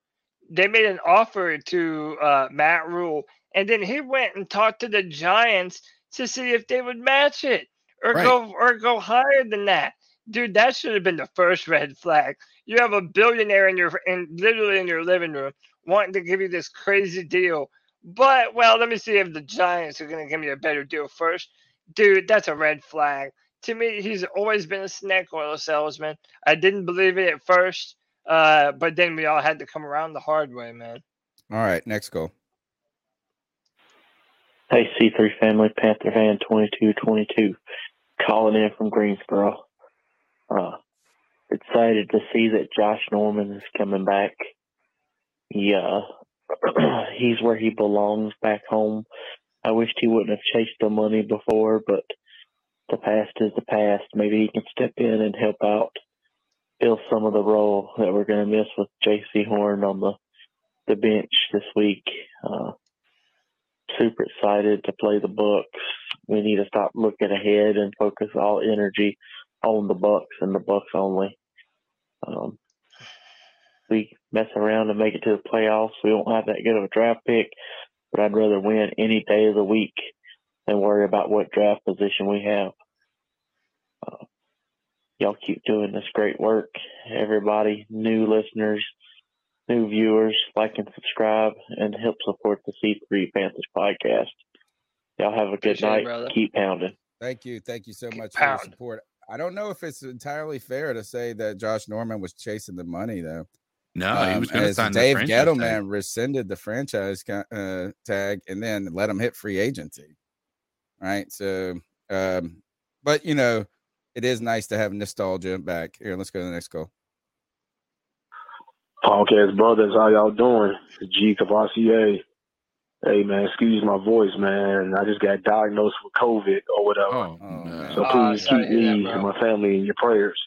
they made an offer to uh, Matt Rhule, and then he went and talked to the Giants to see if they would match it or Right. go or go higher than that. Dude, that should have been the first red flag. You have a billionaire in your in literally in your living room wanting to give you this crazy deal. But well, let me see if the Giants are gonna give me a better deal first. Dude, that's a red flag. To me, he's always been a snake oil salesman. I didn't believe it at first, uh, but then we all had to come around the hard way, man. All right, next goal. Hey, C3 family, Panther fan 2222, calling in from Greensboro. Uh, excited to see that Josh Norman is coming back. Yeah, he's where he belongs back home. I wished he wouldn't have chased the money before, but the past is the past. Maybe he can step in and help out, fill some of the role that we're going to miss with Jaycee Horn on the, the bench this week. Uh, super excited to play the Bucs. We need to stop looking ahead and focus all energy on the Bucs and the Bucs only. Um, we mess around and make it to the playoffs. We won't have that good of a draft pick, but I'd rather win any day of the week than worry about what draft position we have. Uh, y'all keep doing this great work. Everybody, new listeners, new viewers, like and subscribe and help support the C3 Panthers podcast. Y'all have a good Appreciate night. brother. Keep pounding. Thank you. Thank you so much for your support. I don't know if it's entirely fair to say that Josh Norman was chasing the money, though. No, he Um, was going to as sign the Dave franchise tag. Gettleman rescinded the franchise uh, tag and then let him hit free agency. Right. So, um, but you know, it is nice to have nostalgia back. Here, let's go to the next goal. Podcast brothers, how y'all doing? G Cavassier. Hey man, excuse my voice, man. I just got diagnosed with COVID or whatever. Oh, So Oh, please sorry keep to hear that, me and my family in your prayers.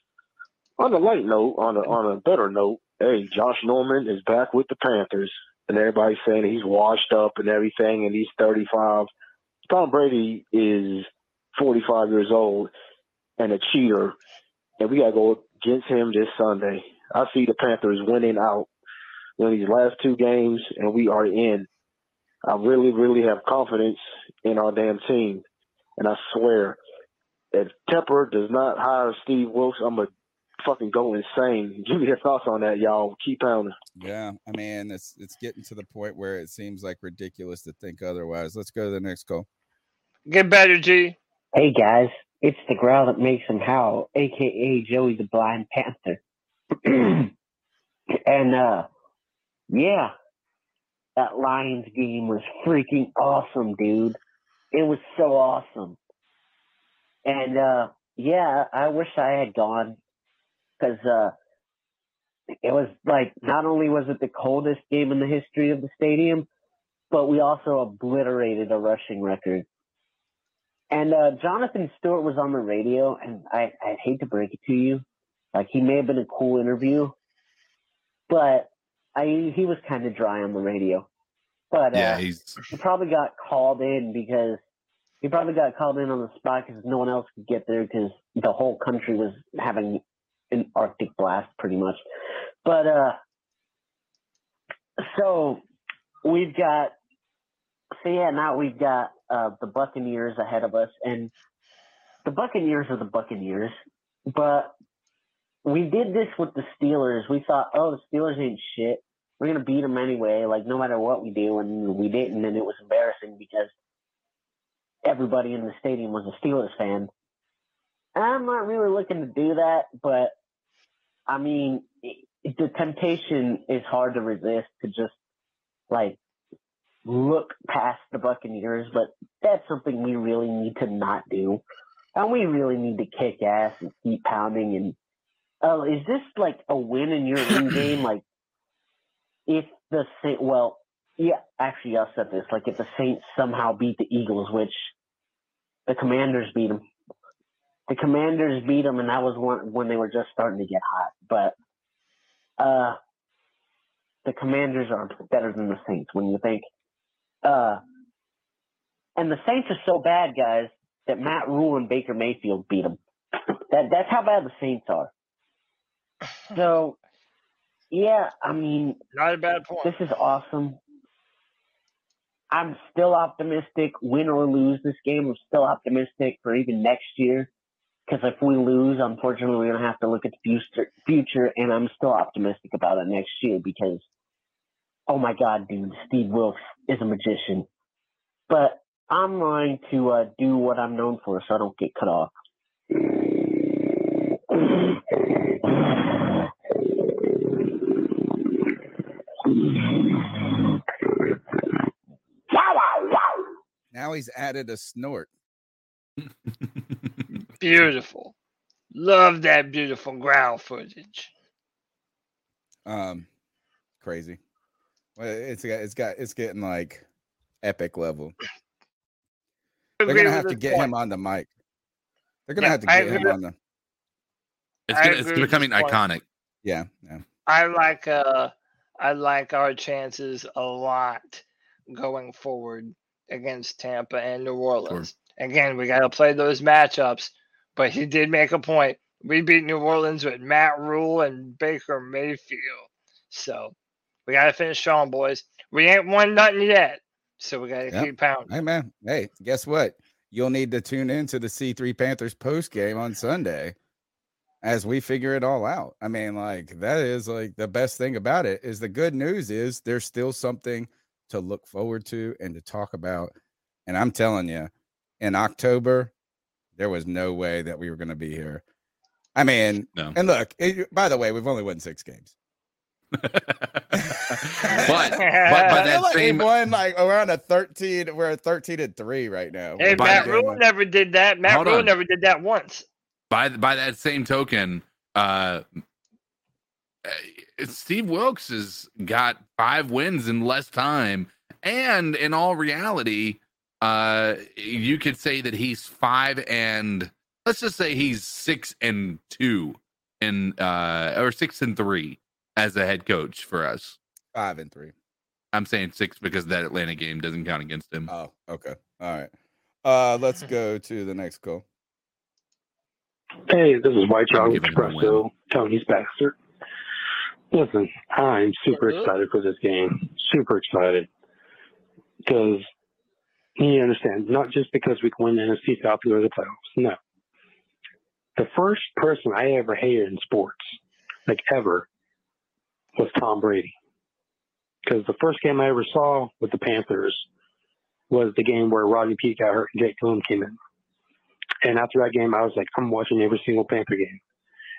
On a light note, on a on a better note, hey, Josh Norman is back with the Panthers, and everybody's saying he's washed up and everything, and he's 35. Tom Brady is 45 years old and a cheater, and we gotta go against him this Sunday. I see the Panthers winning out in these last two games, and we are in. I really, really have confidence in our damn team, and I swear, if Tepper does not hire Steve Wilks, I'm gonna fucking go insane. Give me your thoughts on that, y'all. Keep pounding. Yeah, I mean, it's it's getting to the point where it seems like ridiculous to think otherwise. Let's go to the next call. Get better, G. Hey guys, it's the growl that makes him howl, aka Joey the Blind Panther. and uh yeah, that Lions game was freaking awesome, dude. It was so awesome. And uh yeah, I wish I had gone because uh it was like not only was it the coldest game in the history of the stadium, but we also obliterated a rushing record. And uh, Jonathan Stewart was on the radio, and I, I hate to break it to you, like he may have been a cool interview, but I he was kind of dry on the radio. But Yeah, uh, he probably got called in because he probably got called in on the spot because no one else could get there because the whole country was having an Arctic blast pretty much. But uh, so we've got so yeah now we've got uh, the Buccaneers ahead of us, and the Buccaneers are the Buccaneers, but we did this with the Steelers. We thought, oh, the Steelers ain't shit. We're gonna beat them anyway, like no matter what we do, and we didn't, and it was embarrassing because everybody in the stadium was a Steelers fan. I'm not really looking to do that, but I mean, the temptation is hard to resist to just like look past the Buccaneers, but that's something we really need to not do. And we really need to kick ass and keep pounding. And oh, is this like a win in your end game? Like, if the Saint, well, yeah, actually, I'll set this. Like, if the Saints somehow beat the Eagles, which the Commanders beat them, the Commanders beat them, and that was one when they were just starting to get hot. But uh, the Commanders are better than the Saints when you think. Uh, and the Saints are so bad, guys, that Matt Rhule and Baker Mayfield beat them. That that's how bad the Saints are. So yeah, I mean, Not a bad point. this is awesome. I'm still optimistic, win or lose this game. I'm still optimistic for even next year. Because if we lose, unfortunately, we're gonna have to look at the future. Future, and I'm still optimistic about it next year because, oh my God, dude, Steve Wilks is a magician. But I'm going to uh, do what I'm known for, so I don't get cut off. Now he's added a snort. Beautiful. Love that beautiful ground footage. Um, crazy. Well, it's got it's got it's getting like epic level. They're gonna have to get point. him on the mic. They're gonna Yeah, have to get him on the. It's gonna, it's becoming iconic. Yeah, yeah. I like uh I like our chances a lot going forward against Tampa and New Orleans. Again, we got to play those matchups, but he did make a point. We beat New Orleans with Matt Rhule and Baker Mayfield. So, we got to finish strong, boys. We ain't won nothing yet. So, we got to Yep. keep pounding. Hey man, hey, guess what? You'll need to tune in to the C3 Panthers post game on Sunday as we figure it all out. I mean, like that is like the best thing about it is the good news is there's still something to look forward to and to talk about. And I'm telling you, in October, there was no way that we were going to be here. I mean, No. and look, it, by the way, we've only won six games. But but by I feel that like same we're on a 13. We're at 13 and three right now. Hey, We're By Matt Rhule never did that. Matt Hold Rhule never did that once. by by that same token, uh, uh, Steve Wilks has got five wins in less time, and in all reality, uh, you could say that he's five and let's just say he's six and two and uh or six and three as a head coach for us. five and three. I'm saying six because that Atlanta game doesn't count against him. Oh, okay. All right. Uh let's go to the next call. Hey, this is White I'm Chocolate giving him a win. Espresso, Tony's Baxter. Listen, I'm super excited for this game. Super excited. Because you understand, not just because we can win the NFC South and go to the playoffs. No. The first person I ever hated in sports, like ever, was Tom Brady. Because the first game I ever saw with the Panthers was the game where Rodney Peete got hurt and Jake Coon came in. And after that game, I was like, I'm watching every single Panther game.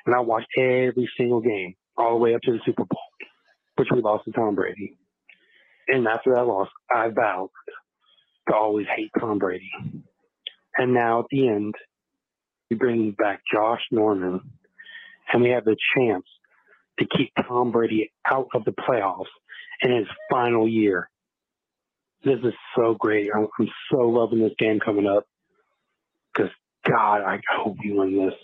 And I watched every single game all the way up to the Super Bowl, which we lost to Tom Brady. And after that loss, I vowed to always hate Tom Brady. And now at the end, we bring back Josh Norman, and we have the chance to keep Tom Brady out of the playoffs in his final year. This is so great. I'm, I'm so loving this game coming up because God, I hope we win this.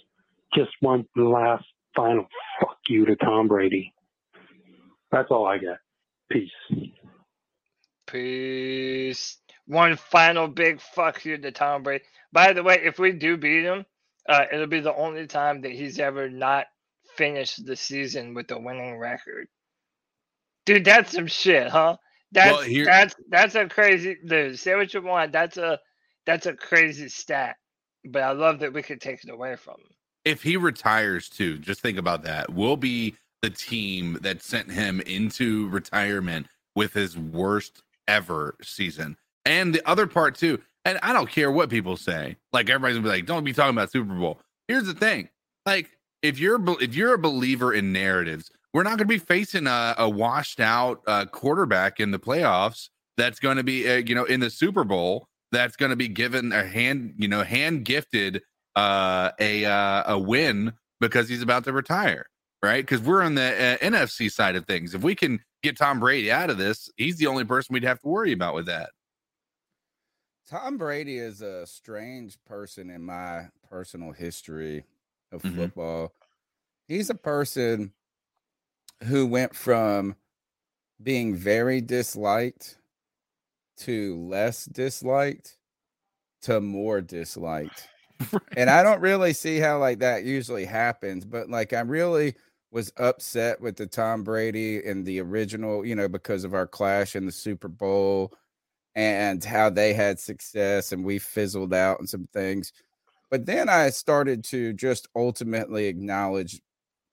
Just one last final fuck you to Tom Brady. That's all I got. Peace. Peace. One final big fuck you to Tom Brady. By the way, if we do beat him, uh, it'll be the only time that he's ever not finished the season with a winning record. Dude, that's some shit, huh? That's Well, here- that's that's a crazy dude. Say what you want. That's a that's a crazy stat. But I love that we could take it away from him. if he retires too, just think about that. We'll be the team that sent him into retirement with his worst ever season. And the other part too, and I don't care what people say. Like everybody's gonna be like, don't be talking about Super Bowl. Here's the thing. Like if you're if you're a believer in narratives, we're not to be facing a, a washed out uh, quarterback in the playoffs. That's to be uh, you know in the Super Bowl. That's to be given a hand you know hand gifted uh, a uh, a win because he's about to retire, right? Because we're on the uh, NFC side of things. If we can get Tom Brady out of this, he's the only person we'd have to worry about with that. Tom Brady is a strange person in my personal history of Mhm. football. He's a person who went from being very disliked to less disliked to more disliked. And I don't really see how like that usually happens, but like I really was upset with the Tom Brady and the original, you know, because of our clash in the Super Bowl and how they had success and we fizzled out and some things. But then I started to just ultimately acknowledge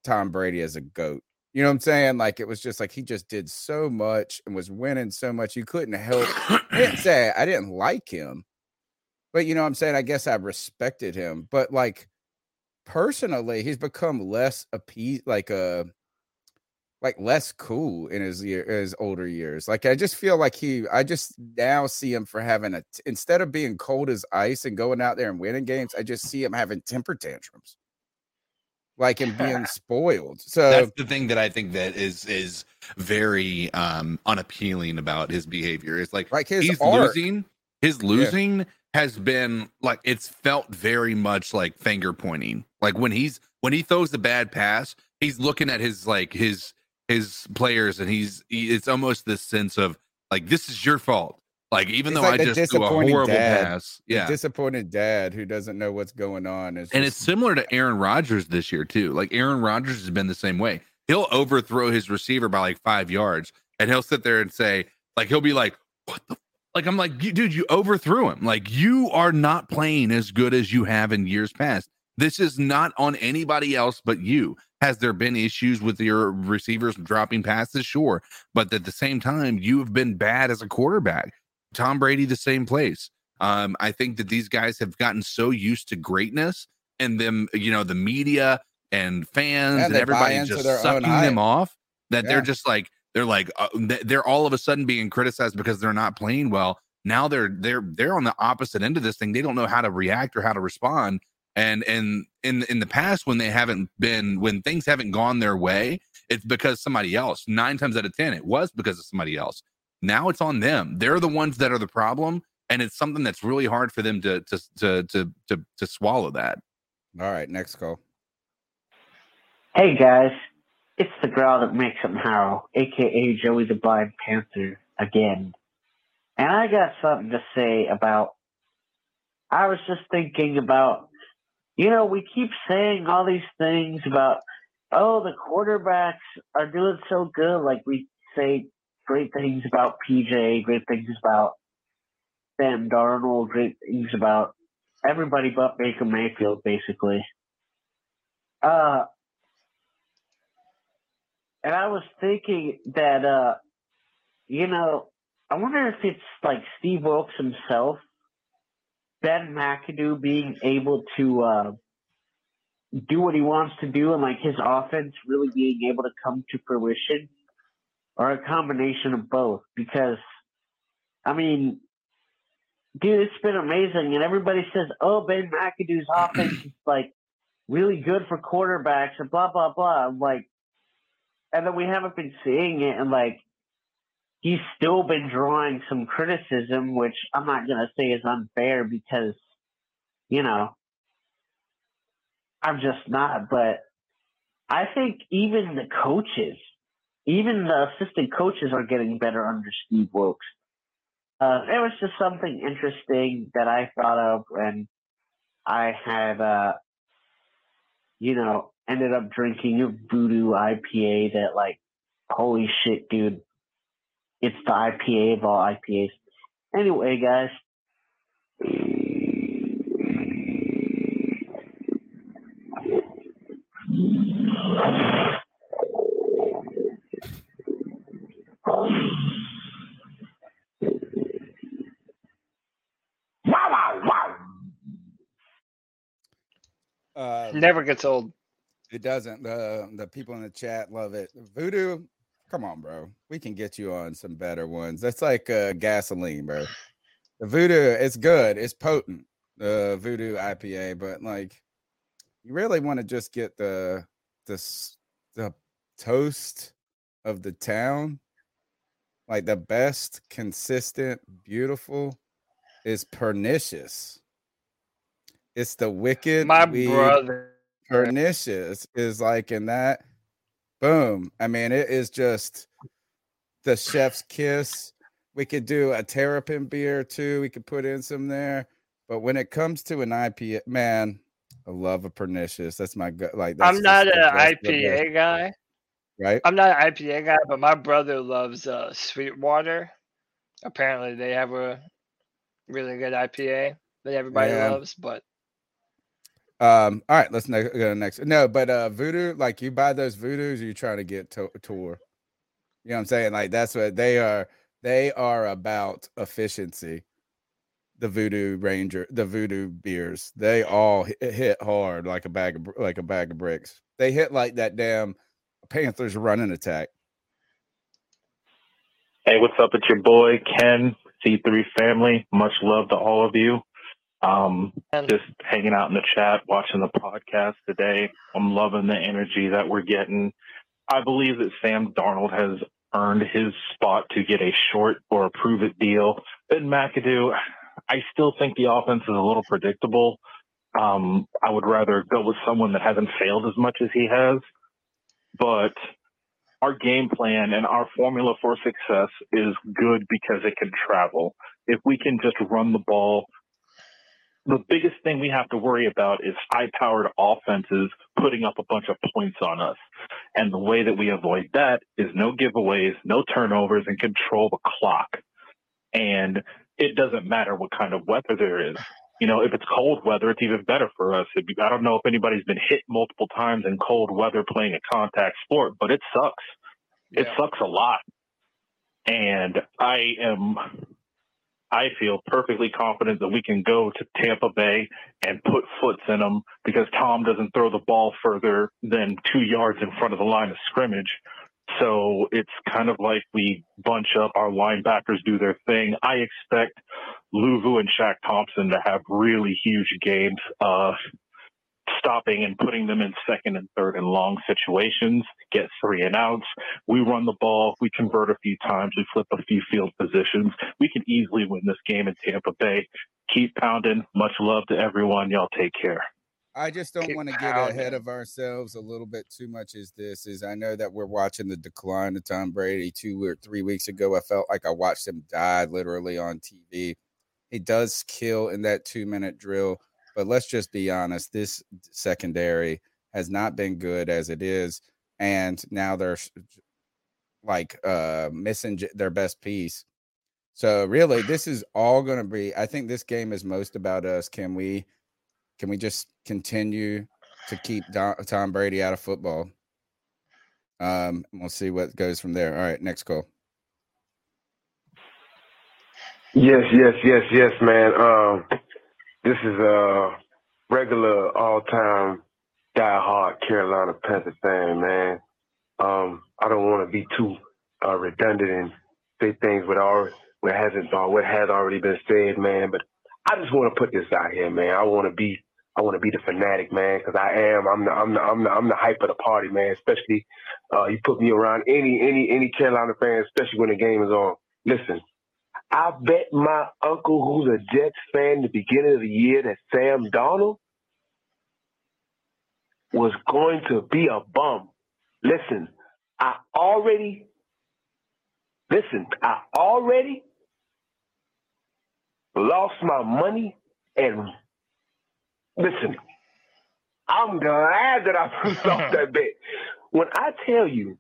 Tom Brady as a GOAT. You know what I'm saying? Like it was just like he just did so much and was winning so much. You couldn't help. I didn't say I didn't like him, but you know what I'm saying? I guess I respected him. But like personally, he's become less appease like a like less cool in his year his older years. Like I just feel like he I just now see him for having a instead of being cold as ice and going out there and winning games, I just see him having temper tantrums. Like him being spoiled. So that's the thing that I think that is is very um unappealing about his behavior. It's like, like his he's arc. losing. His losing has been like it's felt very much like finger pointing. Like when he's when he throws the bad pass, he's looking at his like his his players and he's he, it's almost this sense of like this is your fault. Like even He's though like I just threw a horrible dad. pass, The yeah. disappointed dad who doesn't know what's going on. Is And just- it's similar to Aaron Rodgers this year too. Like Aaron Rodgers has been the same way. He'll overthrow his receiver by like five yards, and he'll sit there and say, like he'll be like, "What the?" Like I'm like, dude, you overthrew him. Like you are not playing as good as you have in years past. This is not on anybody else but you. Has there been issues with your receivers dropping passes? Sure, but at the same time, you have been bad as a quarterback. Tom Brady, the same place. Um, I think that these guys have gotten so used to greatness and them, you know, the media and fans Yeah, and everybody just sucking them off that Yeah. they're just like they're like uh, they're all of a sudden being criticized because they're not playing well. Now they're they're they're on the opposite end of this thing. They don't know how to react or how to respond. And and in in the past when they haven't been when things haven't gone their way, it's because somebody else. Nine times out of ten, it was because of somebody else. Now it's on them. They're the ones that are the problem, and it's something that's really hard for them to to to to to, to swallow that. All right, next call. Hey guys, it's the girl that makes them howl, aka Joey the Blind Panther again. And I got something to say about. I was just thinking about, you know, we keep saying all these things about, oh, the quarterbacks are doing so good. Like we say great things about PJ, great things about Sam Darnold, great things about everybody but Baker Mayfield, basically. Uh, and I was thinking that, uh, you know, I wonder if it's like Steve Wilks himself, Ben McAdoo being able to uh, do what he wants to do and like his offense really being able to come to fruition, or a combination of both. Because, I mean, dude, it's been amazing, and everybody says, "Oh, Ben McAdoo's offense is like really good for quarterbacks," and blah blah blah. I'm like, and then we haven't been seeing it, and like he's still been drawing some criticism, which I'm not gonna say is unfair because, you know, I'm just not. But I think even the coaches, even the assistant coaches, are getting better under Steve Wilks. Uh, it was just something interesting that I thought of when I had, uh, you know, ended up drinking a voodoo IPA that, like, holy shit, dude. It's the IPA of all IPAs. Anyway, guys. Uh, Never gets old. It doesn't. The the people in the chat love it. Voodoo, come on, bro. We can get you on some better ones. That's like uh, gasoline, bro. The voodoo, it's good. It's potent. The voodoo IPA, but like, you really want to just get the the the toast of the town. Like the best, consistent, beautiful is pernicious. It's the wicked. My brother. pernicious is like in that boom i mean it is just the chef's kiss we could do a terrapin beer too we could put in some there but when it comes to an ipa man I love of pernicious. That's my gut. Like that's I'm not an the best of the IPA guy. Right? I'm not an IPA guy, but my brother loves uh, Sweetwater. Apparently, they have a really good IPA that everybody Yeah. loves. But Um, all right, let's ne- go to next. No, but uh voodoo, like you buy those voodoos, or you trying to get to tour. You know what I'm saying? Like that's what they are. They are about efficiency. The voodoo ranger, the voodoo beers, they all hit, hit hard like a bag of like a bag of bricks. They hit like that damn Panthers running attack. Hey, what's up? It's your boy Ken, C3 family. Much love to all of you. Um, just hanging out in the chat, watching the podcast today. I'm loving the energy that we're getting. I believe that Sam Darnold has earned his spot to get a short or a prove it deal. Ben McAdoo, I still think the offense is a little predictable. Um, I would rather go with someone that hasn't failed as much as he has. But our game plan and our formula for success is good because it can travel. If we can just run the ball, the biggest thing we have to worry about is high powered offenses putting up a bunch of points on us. And the way that we avoid that is no giveaways, no turnovers, and control the clock. And it doesn't matter what kind of weather there is. You know, if it's cold weather, it's even better for us. It'd be- I don't know if anybody's been hit multiple times in cold weather playing a contact sport, but it sucks. It sucks a lot. And I am, I feel perfectly confident that we can go to Tampa Bay and put foots in them because Tom doesn't throw the ball further than two yards in front of the line of scrimmage. So it's kind of like we bunch up our linebackers do their thing. I expect Luvu and Shaq Thompson to have really huge games, uh, stopping and putting them in second and third and long situations, get three and outs. We run the ball, we convert a few times, we flip a few field positions. We can easily win this game in Tampa Bay. Keep pounding. Much love to everyone. Y'all take care. I just don't Keep want to get pounding. ahead of ourselves a little bit too much. Is this is I know that we're watching the decline of Tom Brady two or three weeks ago. I felt like I watched him die literally on TV. He does kill in that two minute drill, but let's just be honest. This secondary has not been good as it is, and now they're like uh missing their best piece. So really, this is all going to be. I think this game is most about us. Can we? Can we just continue to keep Don, Tom Brady out of football? Um, we'll see what goes from there. All right, next call. Yes, yes, yes, yes, man. Um, this is a regular all-time die-hard Carolina Panther fan, man. Um, I don't want to be too uh, redundant and say things what already what hasn't or what has already been said, man. But I just want to put this out here, man. I want to be I want to be the fanatic, man, because I am. I'm the I'm the I'm the I'm the hype of the party, man. Especially uh, you put me around any any any Carolina fan, especially when the game is on. Listen, I bet my uncle, who's a Jets fan, the beginning of the year, that Sam Darnold was going to be a bum. Listen, I already, listen, I already lost my money and listen, I'm glad that I lost that bet. When I tell you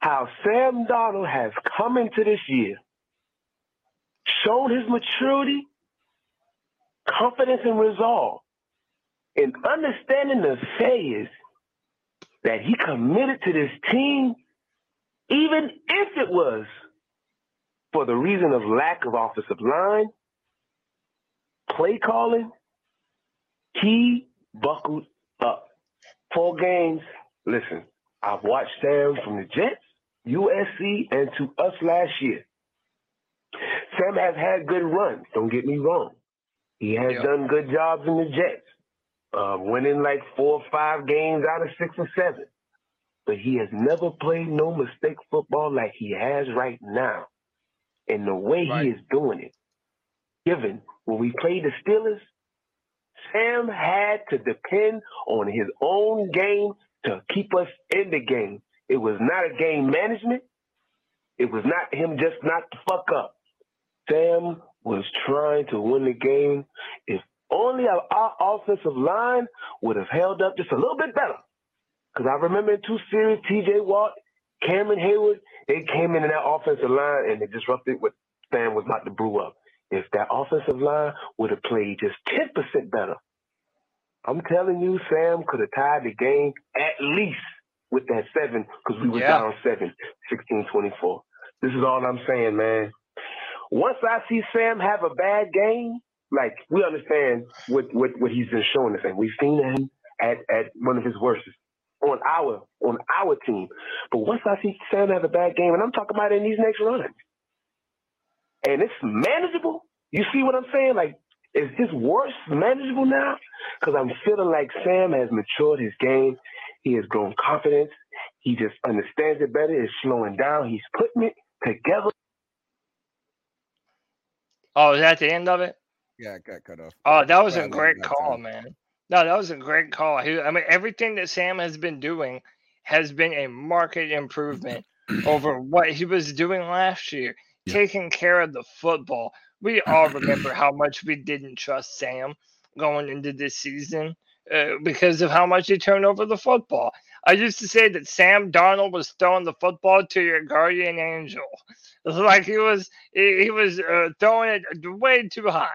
how Sam Darnold has come into this year, shown his maturity, confidence, and resolve, and understanding the phase that he committed to this team, even if it was for the reason of lack of offensive line, play calling, he buckled up. Four games. Listen, I've watched Sam from the Jets, USC, and to us last year. Sam has had good runs. Don't get me wrong. He has done good jobs in the Jets, uh, winning like four or five games out of six or seven. But he has never played no mistake football like he has right now. And the way he is doing it, given when we played the Steelers, Sam had to depend on his own game to keep us in the game. It was not a game management. It was not him just not to fuck up. Sam was trying to win the game. If only our, our offensive line would have held up just a little bit better. Because I remember in two series, T.J. Watt, Cameron Heyward, they came in in that offensive line and they disrupted what Sam was about to brew up. If that offensive line would have played just 10% better, I'm telling you, Sam could have tied the game at least with that seven because we were Yeah. down seven, 16 24. This is all I'm saying, man. Once I see Sam have a bad game, like we understand what, what, what he's been showing us, and we've seen him at, at one of his worst on our on our team. But once I see Sam have a bad game, and I'm talking about in these next runs, and it's manageable. You see what I'm saying? Like, is this worse manageable now? Because I'm feeling like Sam has matured his game. He has grown confidence. He just understands it better. Is slowing down. He's putting it together. Oh, is that the end of it? Yeah, it got cut off. Oh, that was a Bradley great call, time. man. No, that was a great call. He, I mean, everything that Sam has been doing has been a market improvement over what he was doing last year, taking care of the football. We all remember how much we didn't trust Sam going into this season uh, because of how much he turned over the football. I used to say that Sam Darnold was throwing the football to your guardian angel, like he was he, he was uh, throwing it way too high.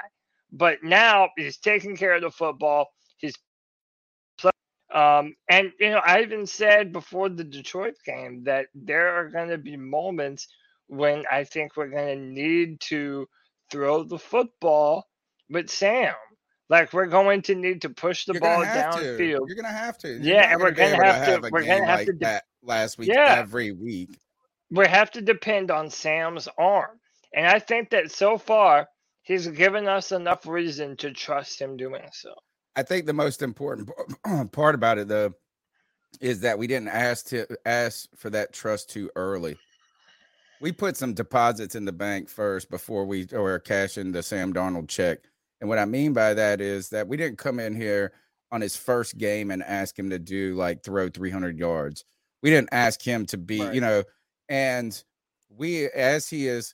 But now he's taking care of the football. He's play- um, and you know, I even said before the Detroit game that there are going to be moments when I think we're going to need to throw the football with Sam. Like we're going to need to push the You're ball have downfield. You're gonna have to. You're Yeah, and we're gonna have to. a We're game gonna have like to. de- that last week Yeah. every week. we have to depend on Sam's arm. And I think that so far he's given us enough reason to trust him doing so. I think the most important part about it though is that we didn't ask to ask for that trust too early. We put some deposits in the bank first before we or cash in the Sam Darnold check. And what I mean by that is that we didn't come in here on his first game and ask him to do like throw 300 yards. We didn't ask him to be, you know, and we as he is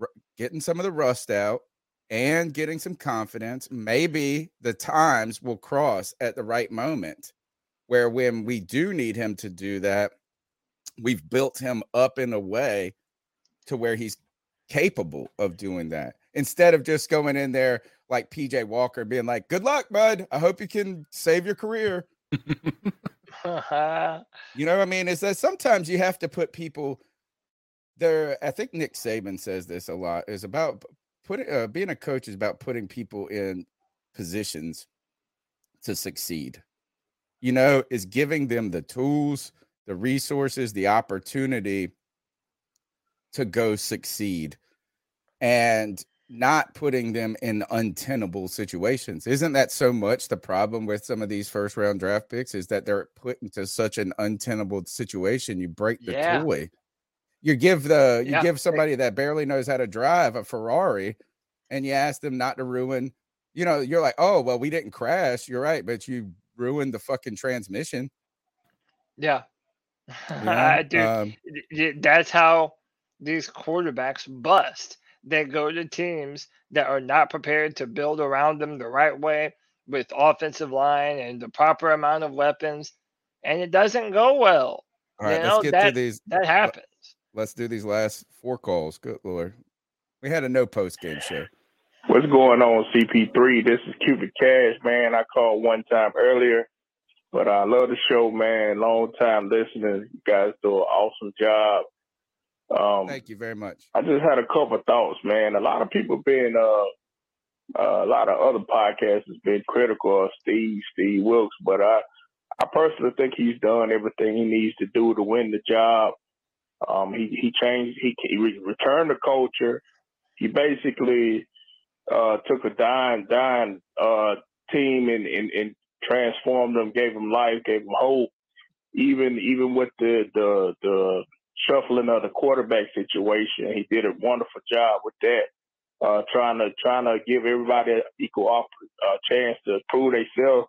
r- getting some of the rust out and getting some confidence, maybe the times will cross at the right moment where when we do need him to do that, we've built him up in a way to where he's capable of doing that instead of just going in there like PJ Walker being like, "Good luck, bud. I hope you can save your career." You know what I mean? Is that sometimes you have to put people there. I think Nick Saban says this a lot. Is about putting uh, being a coach is about putting people in positions to succeed. You know, is giving them the tools, the resources, the opportunity to go succeed, and not putting them in untenable situations. Isn't that so much the problem with some of these first round draft picks? Is that they're put into such an untenable situation, you break the Yeah. toy. You give the you Yeah. give somebody that barely knows how to drive a Ferrari, and you ask them not to ruin. You know, you're like, oh well, we didn't crash. You're right, but you ruined the fucking transmission. Yeah. You know? Do. Um, That's how these quarterbacks bust. They go to teams that are not prepared to build around them the right way with offensive line and the proper amount of weapons, and it doesn't go well. All right, you let's get that, through these. That happens. Let's do these last four calls. Good lord, we had a no post game show. What's going on, CP3? This is Cubic Cash, man. I called one time earlier, but I love the show, man. Long time listening. You guys do an awesome job. Um, Thank you very much. I just had a couple of thoughts, man. A lot of people been, uh, uh, a lot of other podcasts has been critical of Steve, Steve Wilks, but I, I personally think he's done everything he needs to do to win the job. Um, he he changed, he, he re- returned the culture. He basically uh, took a dying, dying uh, team and, and, and transformed them, gave them life, gave them hope. Even even with the the the shuffling of the quarterback situation, he did a wonderful job with that. Uh, trying to trying to give everybody an equal opp- uh, chance to prove themselves,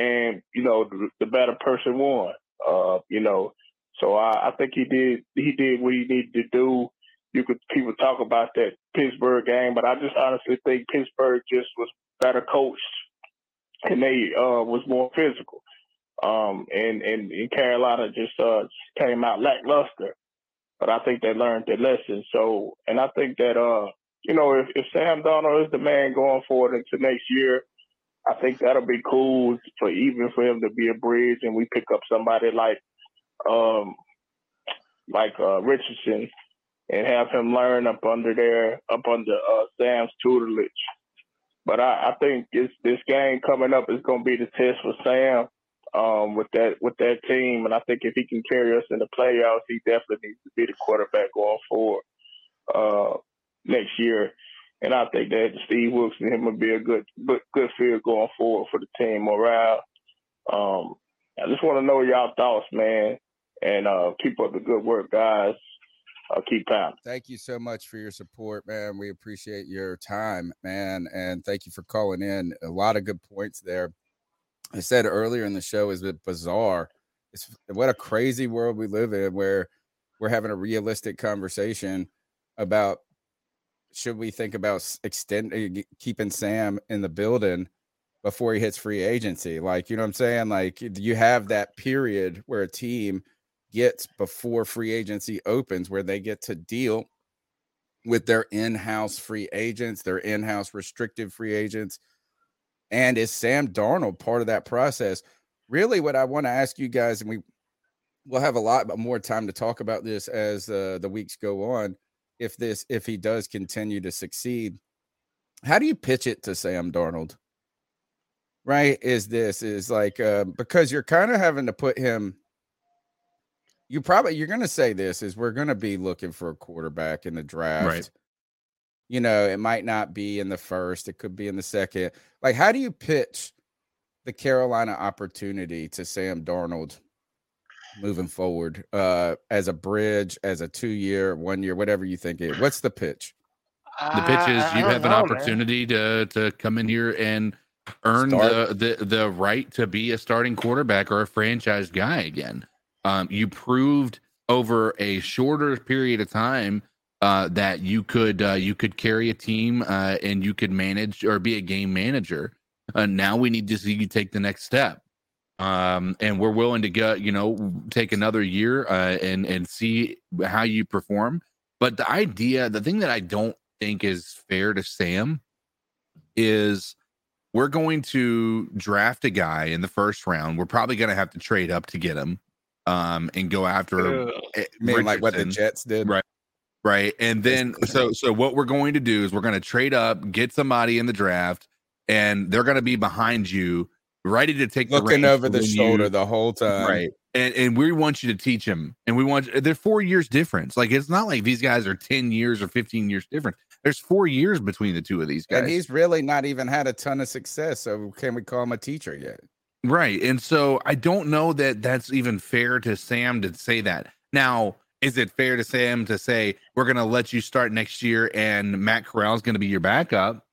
and you know the, the better person won. Uh, you know, so I, I think he did he did what he needed to do. You could people talk about that Pittsburgh game, but I just honestly think Pittsburgh just was better coached and they uh, was more physical. Um, and, and, and Carolina just uh, came out lackluster. But I think they learned their lesson. So, and I think that uh, you know, if, if Sam Darnold is the man going forward into next year, I think that'll be cool for even for him to be a bridge, and we pick up somebody like um, like uh, Richardson and have him learn up under there, up under uh, Sam's tutelage. But I, I think this this game coming up is going to be the test for Sam um, with that with that team, and I think if he can carry us in the playoffs, he definitely needs to be the quarterback going forward uh, next year. And I think that Steve Wilks and him would be a good good, good fit going forward for the team morale. Um, I just want to know y'all thoughts, man, and uh, keep up the good work, guys. I'll keep pounding. Thank you so much for your support, man. We appreciate your time, man, and thank you for calling in. A lot of good points there. I said earlier in the show is it bizarre. It's what a crazy world we live in where we're having a realistic conversation about should we think about extending eh, keeping Sam in the building before he hits free agency? Like, you know what I'm saying? Like you have that period where a team gets before free agency opens where they get to deal with their in-house free agents, their in-house restricted free agents. And is Sam Darnold part of that process? Really, what I want to ask you guys, and we we'll have a lot more time to talk about this as uh, the weeks go on. If this, if he does continue to succeed, how do you pitch it to Sam Darnold? Right? Is this is like uh, because you're kind of having to put him you probably you're going to say this is we're going to be looking for a quarterback in the draft. Right. You know, it might not be in the first, it could be in the second. Like, how do you pitch the Carolina opportunity to Sam Darnold moving forward uh as a bridge, as a two year, one year, whatever you think it? What's the pitch? The pitch is you have an opportunity to to come in here and earn the, the the right to be a starting quarterback or a franchise guy again. Um, you proved over a shorter period of time uh, that you could uh, you could carry a team uh, and you could manage or be a game manager. Uh, now we need to see you take the next step, um, and we're willing to go. You know, take another year uh, and and see how you perform. But the idea, the thing that I don't think is fair to Sam is we're going to draft a guy in the first round. We're probably going to have to trade up to get him um, and go after I mean, like what the Jets did, right? Right, and then so so what we're going to do is we're going to trade up, get somebody in the draft, and they're going to be behind you, ready to take looking the over the shoulder you- the whole time. right? And and we want you to teach them, and we want they're four years difference. Like it's not like these guys are ten years or fifteen years different. There's four years between the two of these guys. And he's really not even had a ton of success. So can we call him a teacher yet? Right. And so I don't know that that's even fair to Sam to say that. Now, is it fair to Sam to say, we're going to let you start next year and Matt Corral is going to be your backup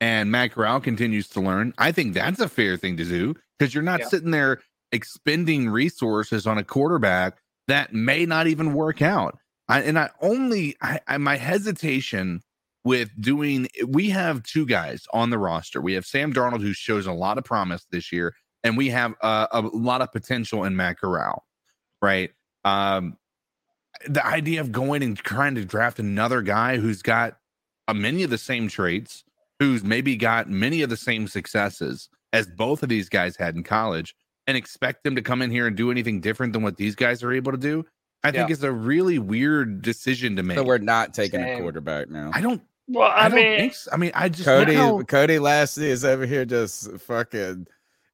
and Matt Corral continues to learn? I think that's a fair thing to do because you're not Yeah. sitting there expending resources on a quarterback that may not even work out. I, and I only, I, I, my hesitation with doing, we have two guys on the roster. We have Sam Darnold, who shows a lot of promise this year and we have uh, a lot of potential in Matt Corral, right? Um, the idea of going and trying to draft another guy who's got uh, many of the same traits, who's maybe got many of the same successes as both of these guys had in college, and expect them to come in here and do anything different than what these guys are able to do, I think Yeah. is a really weird decision to make. So we're not taking a quarterback now. I don't. Well, I, I, mean, think. So. I mean, I just Cody now- Cody Lassie is over here just fucking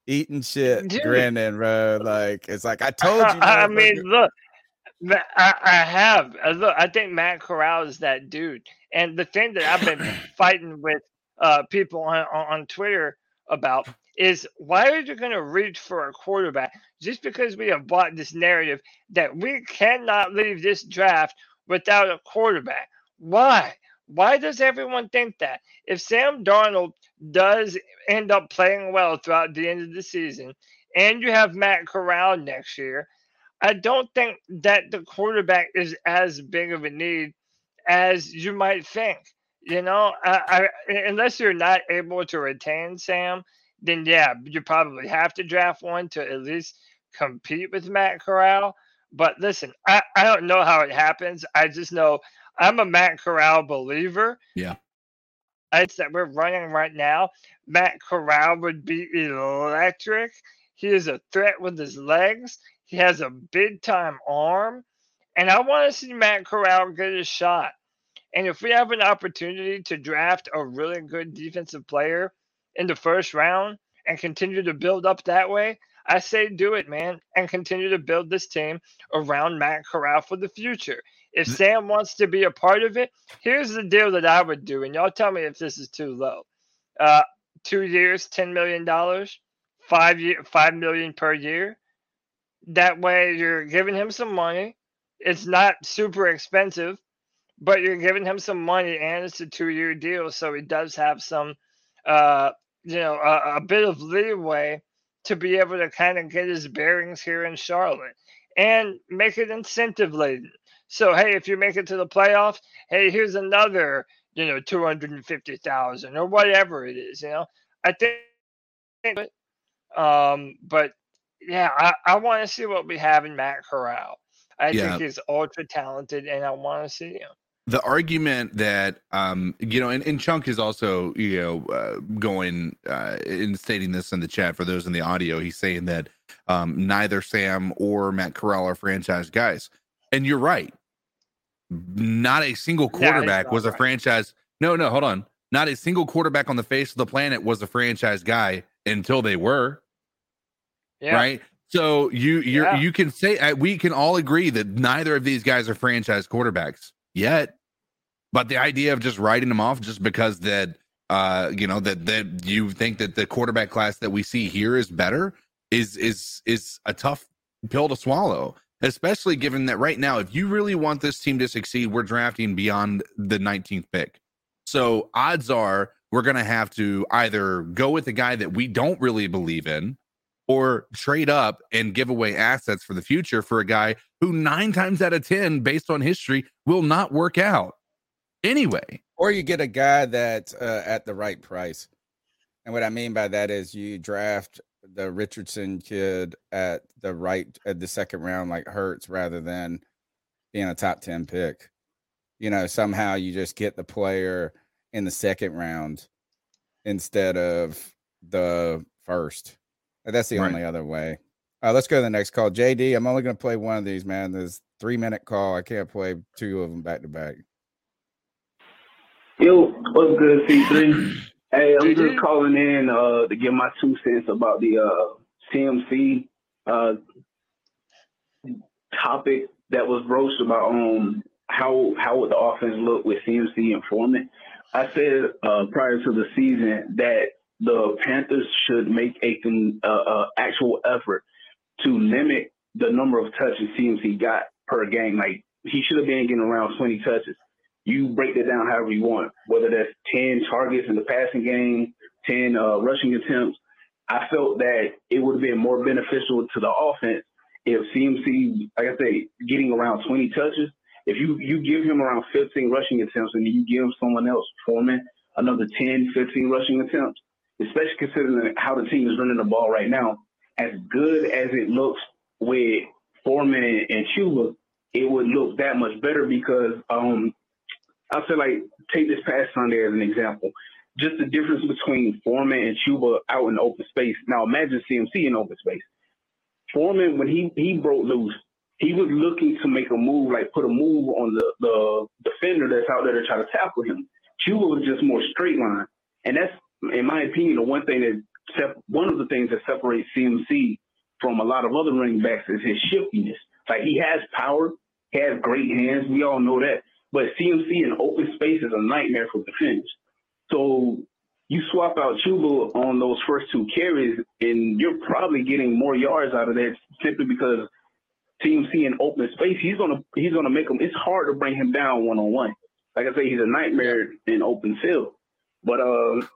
eating shit, Dude. grinning, bro. Like it's like I told you. I, I mean, look, Ma- I, I have. uh, Look, I think Matt Corral is that dude. And the thing that I've been fighting with uh, people on, on, on Twitter about is why are you going to reach for a quarterback just because we have bought this narrative that we cannot leave this draft without a quarterback? Why? Why does everyone think that? If Sam Darnold does end up playing well throughout the end of the season, and you have Matt Corral next year, I don't think that the quarterback is as big of a need as you might think. You know, I, I, unless you're not able to retain Sam then yeah, you probably have to draft one to at least compete with Matt Corral. But listen, I, I don't know how it happens. I just know I'm a Matt Corral believer. Yeah. It's that we're running right now. Matt Corral would be electric. He is a threat with his legs. He has a big time arm. And I want to see Matt Corral get a shot. And if we have an opportunity to draft a really good defensive player in the first round and continue to build up that way, I say do it, man, and continue to build this team around Matt Corral for the future. If Sam wants to be a part of it, here's the deal that I would do, and y'all tell me if this is too low. Uh, two years, ten million dollars, five year, five million per year. That way, you're giving him some money. It's not super expensive, but you're giving him some money, and it's a two-year deal, so he does have some, uh, you know, a, a bit of leeway to be able to kind of get his bearings here in Charlotte and make it incentive laden. So hey, if you make it to the playoffs, hey, here's another, you know, two hundred and fifty thousand or whatever it is. You know, I think, um, but yeah, I, I want to see what we have in Matt Corral. I Yeah. think he's ultra talented, and I want to see him. the argument that um you know and, and chunk is also you know uh, going uh and stating this in the chat for those in the audio he's saying that um neither sam or matt corral are franchise guys and you're right not a single quarterback was a right. franchise no no hold on not a single quarterback on the face of the planet was a franchise guy until they were Yeah. right so you you Yeah. you can say uh, we can all agree that neither of these guys are franchise quarterbacks yet but the idea of just writing them off just because that uh you know that that you think that the quarterback class that we see here is better is is is a tough pill to swallow especially given that right now if you really want this team to succeed we're drafting beyond the 19th pick so odds are we're going to have to either go with the guy that we don't really believe in or trade up and give away assets for the future for a guy who nine times out of 10, based on history, will not work out anyway. Or you get a guy that uh, at the right price. And what I mean by that is you draft the Richardson kid at the right at the second round, like Hurts, rather than being a top 10 pick. You know, somehow you just get the player in the second round instead of the first. And That's the Right. only other way. Uh, let's go to the next call. JD, I'm only going to play one of these, man. There's three minute call. I can't play two of them back to back. Yo, what's good, C3? Hey, I'm just calling in uh, to give my two cents about the uh, CMC uh, topic that was broached about um how how would the offense look with CMC and Foreman. I said uh, prior to the season that the Panthers should make a uh, uh, actual effort to limit the number of touches CMC got per game. Like he should have been getting around 20 touches. You break that down however you want, whether that's 10 targets in the passing game, 10 uh, rushing attempts. I felt that it would have been more beneficial to the offense if CMC, like I say, getting around 20 touches. If you, you give him around 15 rushing attempts and you give someone else, Foreman, another 10, 15 rushing attempts, especially considering how the team is running the ball right now, as good as it looks with Foreman and, and Chuba, it would look that much better because um, I'll say like take this past Sunday as an example. Just the difference between Foreman and Chuba out in open space. Now imagine CMC in open space. Foreman, when he he broke loose, he was looking to make a move, like put a move on the the defender that's out there to try to tackle him. Chuba was just more straight line, and that's, in my opinion, the one thing that sep- one of the things that separates CMC from a lot of other running backs is his shiftiness. Like he has power, he has great hands. We all know that. But CMC in open space is a nightmare for defenders. So you swap out Chuba on those first two carries, and you're probably getting more yards out of that simply because CMC in open space, he's gonna he's gonna make him. It's hard to bring him down one on one. Like I say, he's a nightmare in open field. But uh,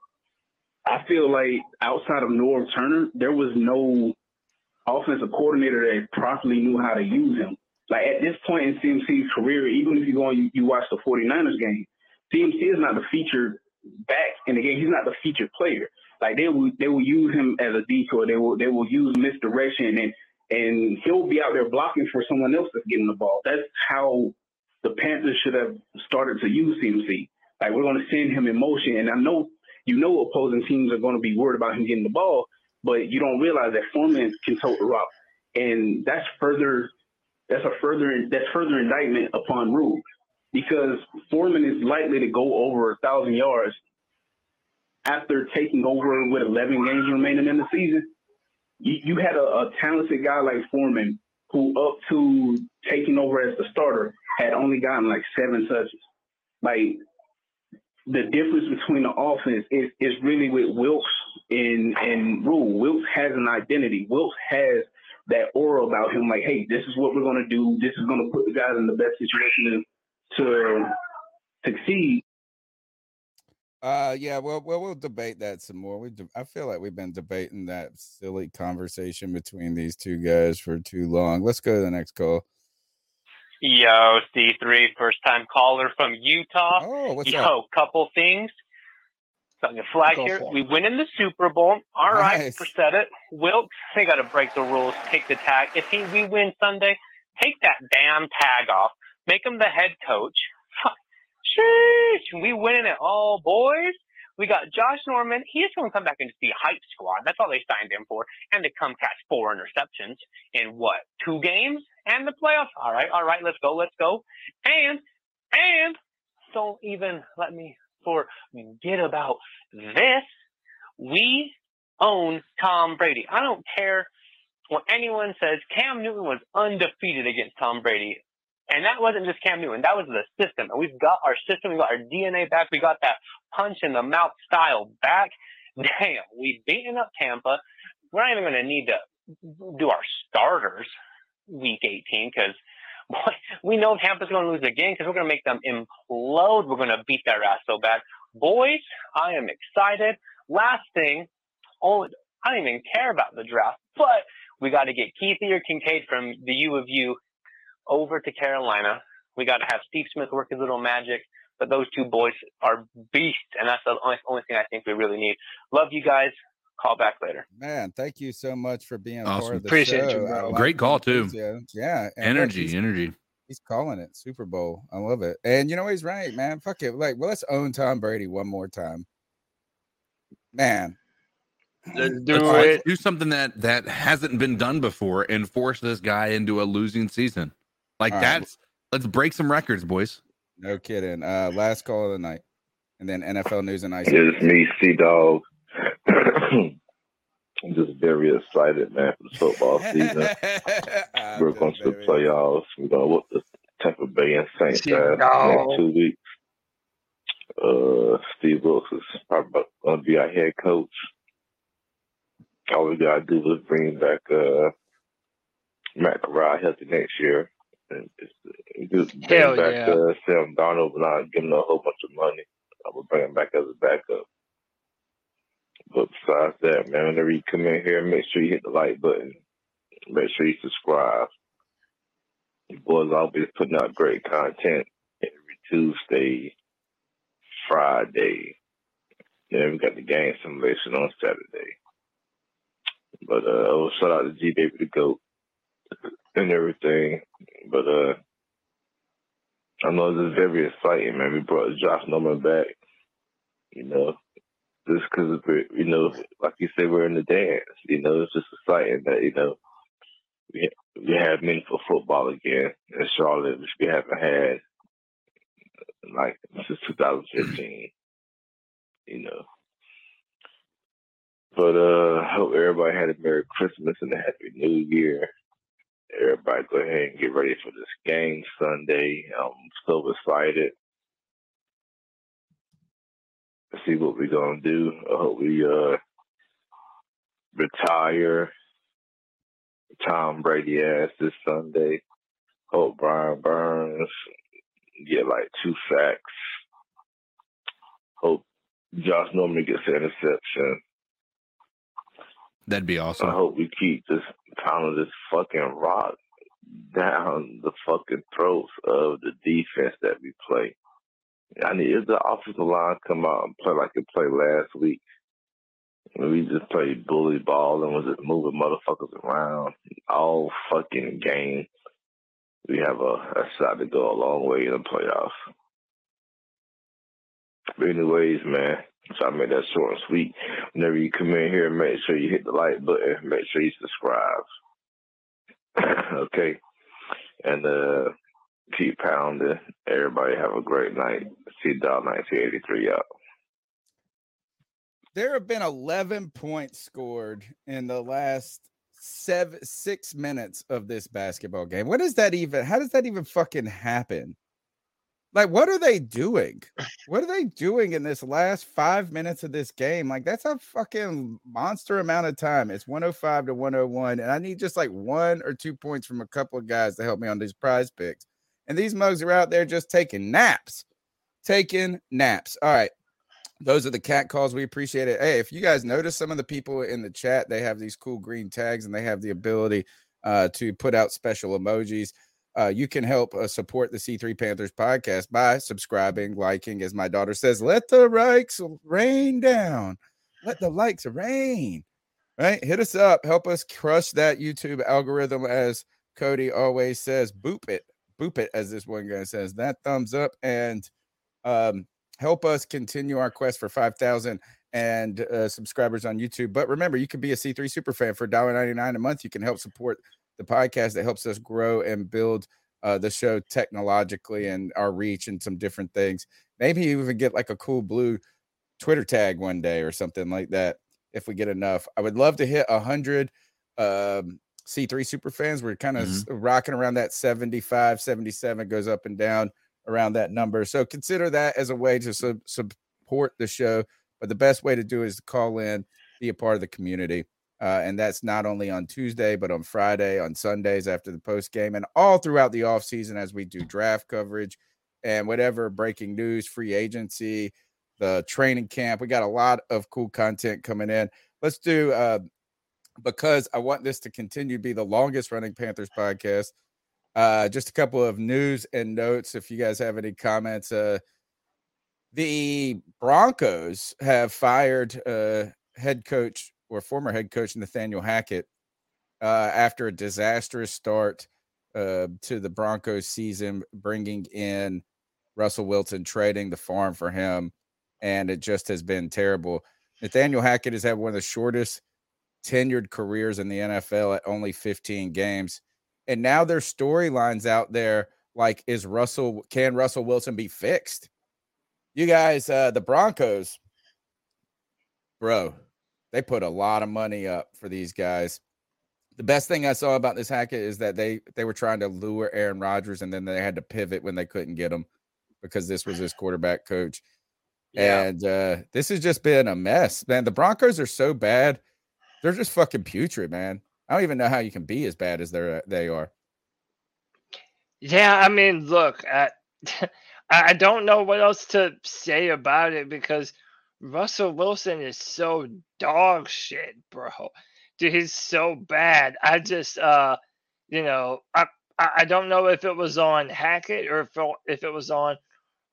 I feel like outside of Norv Turner, there was no offensive coordinator that properly knew how to use him. Like at this point in CMC's career, even if you go and you, you watch the 49ers game, CMC is not the featured back in the game. He's not the featured player. Like they will they will use him as a decoy. They will they will use misdirection and and he'll be out there blocking for someone else that's getting the ball. That's how the Panthers should have started to use CMC. Like we're going to send him in motion, and I know you know opposing teams are going to be worried about him getting the ball, but you don't realize that Foreman can tote the rock, and that's further that's a further that's further indictment upon Rhule because Foreman is likely to go over a thousand yards after taking over with 11 games remaining in the season. You, you had a, a talented guy like Foreman who, up to taking over as the starter, had only gotten like seven touches. Like the difference between the offense is is really with Wilks and and Rhule. Wilks has an identity. Wilks has that aura about him. Like, hey, this is what we're gonna do. This is gonna put the guys in the best situation to, to succeed. Uh, yeah, well, well, we'll debate that some more. We, de- I feel like we've been debating that silly conversation between these two guys for too long. Let's go to the next call. Yo, C3, first time caller from Utah. Oh, what's Yo, up? couple things. Something to flag Go here. We win in the Super Bowl. All right, Nice. said it. Wilks, they got to break the rules, take the tag. If he, we win Sunday, take that damn tag off. Make him the head coach. Sheesh. We winning it all, boys. We got Josh Norman. He is going to come back and just be a hype squad. That's all they signed him for. And to come catch four interceptions in what, two games and the playoffs? All right, all right, let's go, let's go. And, and don't even let me forget about this. We own Tom Brady. I don't care what anyone says. Cam Newton was undefeated against Tom Brady. And that wasn't just Cam Newton. That was the system. And we've got our system. We got our DNA back. We got that punch in the mouth style back. Damn, we've beaten up Tampa. We're not even going to need to do our starters week 18 because we know Tampa's going to lose again because we're going to make them implode. We're going to beat their ass so bad. Boys, I am excited. Last thing, oh, I don't even care about the draft, but we got to get Keithy or Kincaid from the U of U over to Carolina. We got to have Steve Smith work his little magic. But those two boys are beasts, and that's the only, only thing I think we really need. Love you guys. Call back later. Man, thank you so much for being part Awesome. of the Appreciate show. you, bro. Great call, too. Yeah, and Energy, he's- energy. He's calling it Super Bowl. I love it. And you know he's right, man. Fuck it. Like, well, let's own Tom Brady one more time. Man. Let's Let's do something that that hasn't been done before and force this guy into a losing season. Like All right. that's let's break some records, boys. No kidding. Uh last call of the night. And then NFL news and ice. It's me, C Dog. I'm just very excited, man, for the football season. We're going to the playoffs. We're going to whoop the Tampa Bay and Saints ass Dog. next two weeks. Uh, Steve Wilks is probably going to be our head coach. All we got to do is bring back uh, Matt Corral healthy next year. And just, just bring Hell back yeah. uh, Sam Darnold, but not give him a whole bunch of money. I will bring him back as a backup. But besides that, man, whenever you come in here, make sure you hit the like button. Make sure you subscribe. The boys always putting out great content every Tuesday, Friday. Then we got the game simulation on Saturday. But uh, oh, shout out to G Baby the Goat and everything. But uh, I know this is very exciting, man. We brought Josh Norman back. You know, just because you know, like you said, we're in the dance. You know, it's just exciting that you know we we have meaningful football again in Charlotte, which we haven't had like since 2015. You know. But uh hope everybody had a Merry Christmas and a Happy New Year. Everybody go ahead and get ready for this game Sunday. I'm so excited to see what we're gonna do. I hope we uh retire Tom Brady ass this Sunday. Hope Brian Burns get like two sacks. Hope Josh Norman gets an interception. That'd be awesome. I hope we keep this pounding this fucking rock down the fucking throats of the defense that we play. I need if the offensive line come out and play like it played last week, We just played bully ball and was just moving motherfuckers around all fucking game. We have a, a shot to go a long way in the playoffs. But anyways, man, so I made that short and sweet. Whenever you come in here, make sure you hit the like button. Make sure you subscribe. okay. And uh keep pounding. Everybody have a great night. C Dog 1983 out. There have been 11 points scored in the last seven, six minutes of this basketball game. What is that even? How does that even fucking happen? Like, what are they doing? What are they doing in this last five minutes of this game? Like, that's a fucking monster amount of time. It's 105 to 101. And I need just like one or two points from a couple of guys to help me on these PrizePicks. And these mugs are out there just taking naps, taking naps. All right. Those are the cat calls. We appreciate it. Hey, if you guys notice some of the people in the chat, they have these cool green tags and they have the ability uh, to put out special emojis uh, you can help uh, support the C3 Panthers podcast by subscribing, liking, as my daughter says, let the likes rain down. Let the likes rain. Right? Hit us up. Help us crush that YouTube algorithm, as Cody always says. Boop it. Boop it, as this one guy says. That thumbs up and um, help us continue our quest for 5,000 and uh, subscribers on YouTube. But remember, you can be a C3 super fan for $1.99 a month. You can help support the podcast that helps us grow and build uh, the show technologically and our reach and some different things. Maybe even get like a cool blue Twitter tag one day or something like that if we get enough. I would love to hit a hundred um, C3 super fans. We're kind of mm-hmm. rocking around that 75, 77 goes up and down around that number. So consider that as a way to su- support the show. But the best way to do is to call in, be a part of the community. Uh, and that's not only on Tuesday, but on Friday, on Sundays after the post game, and all throughout the offseason as we do draft coverage and whatever breaking news, free agency, the training camp. We got a lot of cool content coming in. Let's do, uh, because I want this to continue to be the longest running Panthers podcast. Uh, just a couple of news and notes. If you guys have any comments, uh, the Broncos have fired uh, head coach or former head coach Nathaniel Hackett uh, after a disastrous start uh, to the Broncos season, bringing in Russell Wilson, trading the farm for him, and it just has been terrible. Nathaniel Hackett has had one of the shortest tenured careers in the NFL at only 15 games. And now there's storylines out there like, is Russell, can Russell Wilson be fixed? You guys, uh, the Broncos, bro, they put a lot of money up for these guys. The best thing I saw about this Hackett is that they they were trying to lure Aaron Rodgers, and then they had to pivot when they couldn't get him because this was his quarterback coach. Yeah. And uh, this has just been a mess, man. The Broncos are so bad; they're just fucking putrid, man. I don't even know how you can be as bad as they're they are. Yeah, I mean, look, I, I don't know what else to say about it because Russell Wilson is so dog shit, bro. Dude, he's so bad. I just, uh, you know, I I don't know if it was on Hackett or if it, if it was on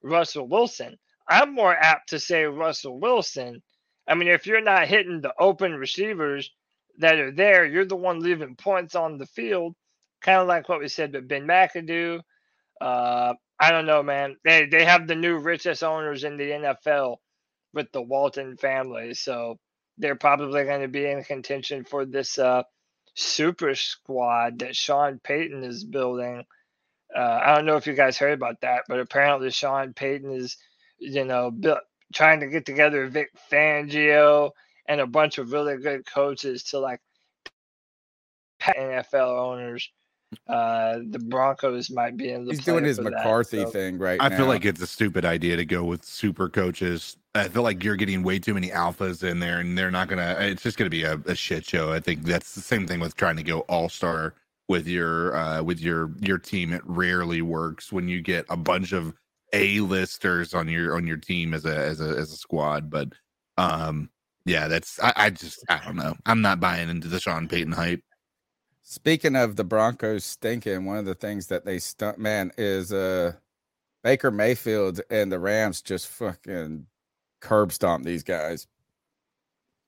Russell Wilson. I'm more apt to say Russell Wilson. I mean, if you're not hitting the open receivers that are there, you're the one leaving points on the field. Kind of like what we said with Ben McAdoo. Uh, I don't know, man. They they have the new richest owners in the NFL with the Walton family. So they're probably going to be in contention for this uh, super squad that Sean Payton is building. Uh, I don't know if you guys heard about that, but apparently Sean Payton is, you know, built, trying to get together Vic Fangio and a bunch of really good coaches to like NFL owners uh, the Broncos might be in the. He's doing his McCarthy that, so. thing right I now. feel like it's a stupid idea to go with super coaches. I feel like you're getting way too many alphas in there, and they're not gonna. It's just gonna be a, a shit show. I think that's the same thing with trying to go all star with your uh, with your your team. It rarely works when you get a bunch of a listers on your on your team as a as a as a squad. But um, yeah, that's I, I just I don't know. I'm not buying into the Sean Payton hype. Speaking of the Broncos stinking, one of the things that they stunt man is uh Baker Mayfield and the Rams just fucking curb stomp these guys.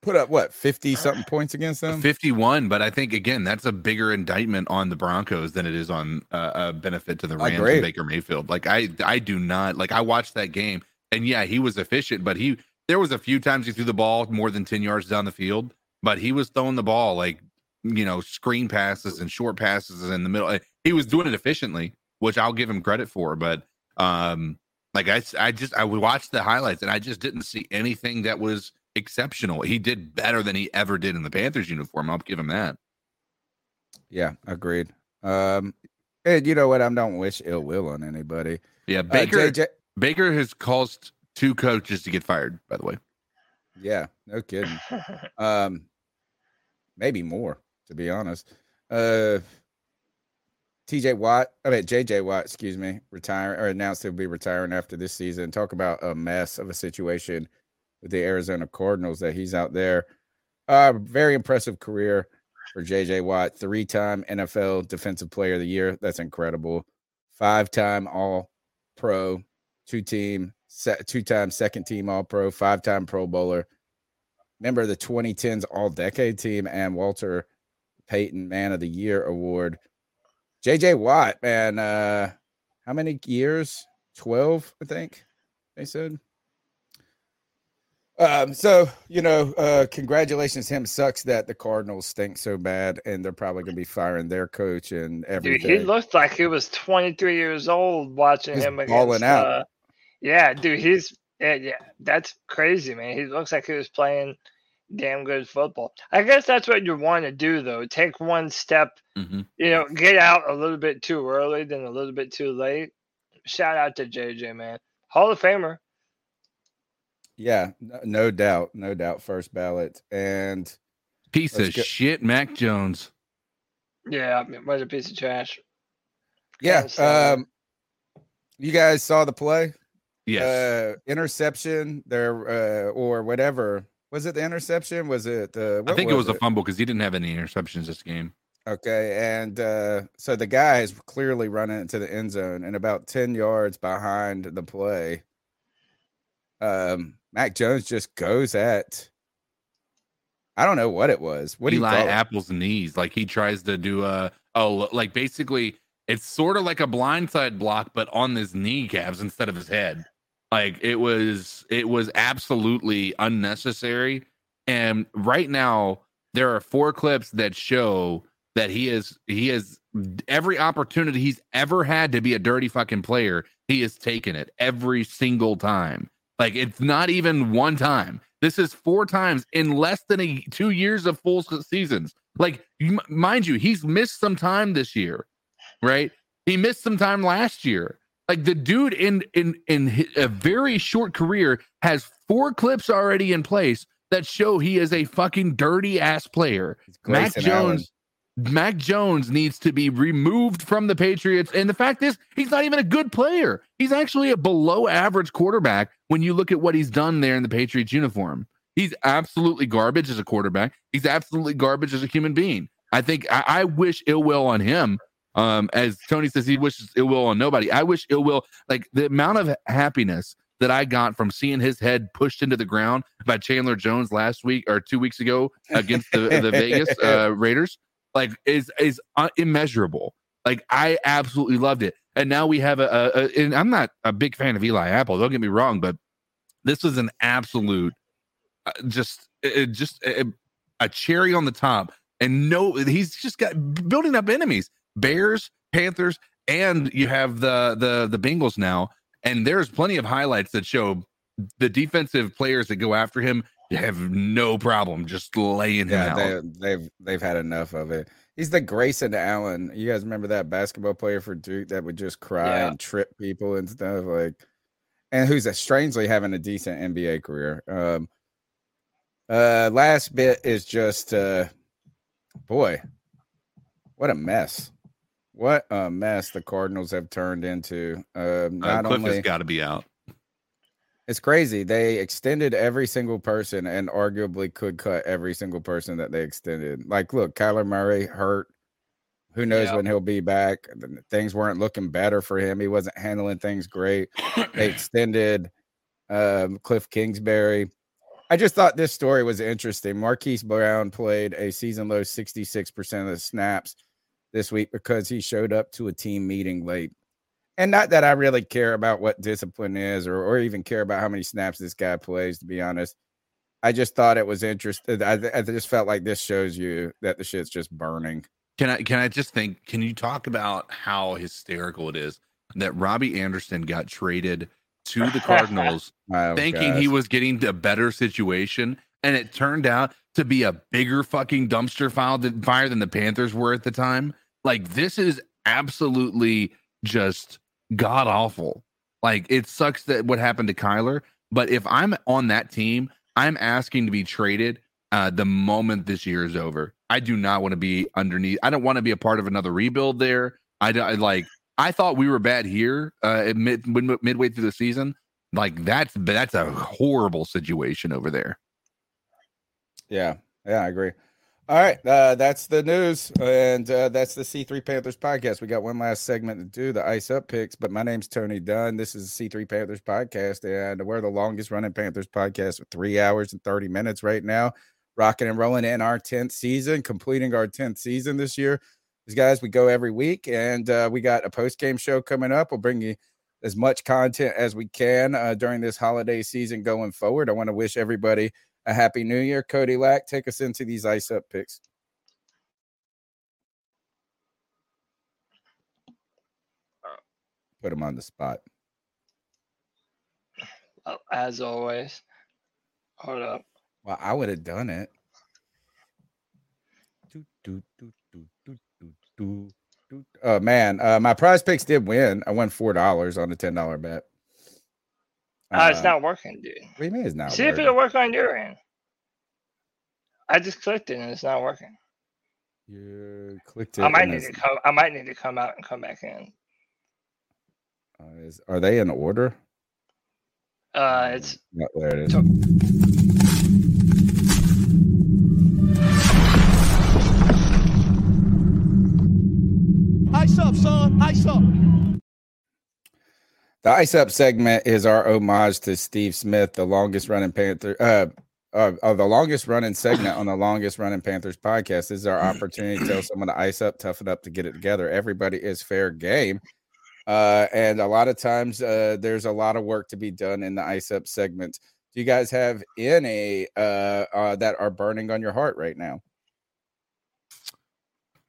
put up what 50 something points against them? 51 but i think again that's a bigger indictment on the broncos than it is on uh, a benefit to the rams and baker mayfield. Like i i do not like i watched that game and yeah he was efficient but he there was a few times he threw the ball more than 10 yards down the field but he was throwing the ball like you know screen passes and short passes in the middle Uh, he was doing it efficiently which i'll give him credit for but um like I, I just i watched the highlights and i just didn't see anything that was exceptional. He did better than he ever did in the panthers uniform i'll give him that. Yeah agreed. Um and you know what? I don't wish ill will on anybody. Yeah Uh, baker JJ baker has caused two coaches to get fired by the way. Yeah no kidding. Um maybe more to be honest uh TJ Watt, I mean JJ Watt, excuse me, retire or announced he'll be retiring after this season. Talk about a mess of a situation with the Arizona Cardinals that he's out there. Uh very impressive career for JJ Watt, three-time NFL Defensive Player of the Year. That's incredible. Five-time All Pro, two-team, se- two-time second team All Pro, five-time Pro Bowler. Member of the 2010s All Decade Team and Walter Payton Man of the Year award. JJ Watt, man, uh how many years? 12, I think they said. Um, so you know, uh congratulations him. Sucks that the Cardinals stink so bad and they're probably gonna be firing their coach and Dude, everything. he looked like he was 23 years old watching He's him against. out. Uh, yeah, dude, he's yeah, yeah, that's crazy, man. He looks like he was playing damn good football. I guess that's what you want to do, though. Take one step, Mhm. you know, get out a little bit too early than a little bit too late. Shout out to JJ, man, Hall of Famer. Yeah, no, no doubt, no doubt. First ballot and piece of go- shit mac jones Yeah, I mean, what a piece of trash. yeah. Um, you guys saw the play? Yes. Uh, interception there, uh, or whatever. Was it the interception? Was it the? i think it was a fumble because he didn't have any interceptions this game Okay, and uh, so the guy is clearly running into the end zone, and about ten yards behind the play, um, Mac Jones just goes at. I don't know what it was. What do you Eli? Apple's knees. Like he tries to do a oh like basically it's sort of like a blindside block, but on his kneecaps instead of his head. Like it was it was absolutely unnecessary. And right now there are four clips that show that he is he has every opportunity he's ever had to be a dirty fucking player, he has taken it every single time. Like it's not even one time. This is four times in less than a two years of full seasons. Like mind you, he's missed some time this year, right? He missed some time last year. Like the dude in in in a very short career has four clips already in place that show he is a fucking dirty ass player. Mac Grayson Allen. Jones. Mac Jones needs to be removed from the Patriots. And the fact is, he's not even a good player. He's actually a below average quarterback when you look at what he's done there in the Patriots uniform. He's absolutely garbage as a quarterback. He's absolutely garbage as a human being. I think I, I wish ill will on him. Um, as Tony says, he wishes ill will on nobody. I wish ill will, like the amount of happiness that I got from seeing his head pushed into the ground by Chandler Jones last week or two weeks ago against the, the Vegas uh, Raiders, like is is uh, immeasurable. Like I absolutely loved it. And now we have a, a, a and I'm not a big fan of Eli Apple. Don't get me wrong, but this was an absolute uh, just uh, just a, a cherry on the top. And no, he's just got building up enemies: Bears, Panthers, and you have the the the Bengals now. And there's plenty of highlights that show the defensive players that go after him have no problem just laying him Yeah, out. they, they've they've had enough of it. He's the Grayson Allen. You guys remember that basketball player for Duke that would just cry Yeah. and trip people and stuff like, and who's a, strangely having a decent NBA career. Um, uh, last bit is just, uh, boy, what a mess! What a mess the Cardinals have turned into. Um, Uh, not Cliff only has got to be out. it's crazy. They extended every single person and arguably could cut every single person that they extended. Like, look, Kyler Murray hurt. Who knows Yeah. when he'll be back? Things weren't looking better for him. He wasn't handling things great. they extended um, Kliff Kingsbury. I just thought this story was interesting. Marquise Brown played a season low 66% of the snaps this week because he showed up to a team meeting late. And not that I really care about what discipline is or, or even care about how many snaps this guy plays, to be honest. I just thought it was interesting. Uh, I, I just felt like this shows you that the shit's just burning. Can I can I just think? Can you talk about how hysterical it is that Robbie Anderson got traded to the Cardinals, oh, thinking gosh. he was getting a better situation, and it turned out to be a bigger fucking dumpster fire than, fire than the Panthers were at the time. Like this is absolutely just god awful. Like it sucks that what happened to Kyler, but if I'm on that team, I'm asking to be traded uh, the moment this year is over. I do not want to be underneath. I don't want to be a part of another rebuild there. I, I like. I thought we were bad here uh, mid, mid, midway through the season. Like that's that's a horrible situation over there. Yeah, yeah, I agree. All right, uh, that's the news, and uh, that's the C3 Panthers podcast. We got one last segment to do, the ice up picks. But my name's Tony Dunn. This is the C3 Panthers podcast, and we're the longest running Panthers podcast with three hours and 30 minutes right now, rocking and rolling in our 10th season, completing our 10th season this year. These guys, we go every week, and uh, we got a post game show coming up. We'll bring you as much content as we can uh, during this holiday season going forward. I want to wish everybody a happy new year. Cody Lack, take us into these ice up picks. Put him on the spot. Well, as always. Hold up. Well, I would have done it. Do, do, do, do, do, do, do. Oh man, uh, my PrizePicks did win. I won four dollars on a ten dollar bet. Uh, it's not working, dude. What do you mean it's not See if it'll work on your end. I just clicked it and it's not working. You clicked it. I might need it's- to come. I might need to come out and come back in. uh, is- are they in order? Uh, it's No, there it is. Ice up, son. Ice up. The ice up segment is our homage to Steve Smith, the longest running Panther, uh, uh, uh, the longest running segment on the longest running Panthers podcast. This is our opportunity to tell someone to ice up, toughen up to get it together. Everybody is fair game. Uh, and a lot of times uh, there's a lot of work to be done in the ice up segment. Do you guys have any uh, uh, that are burning on your heart right now?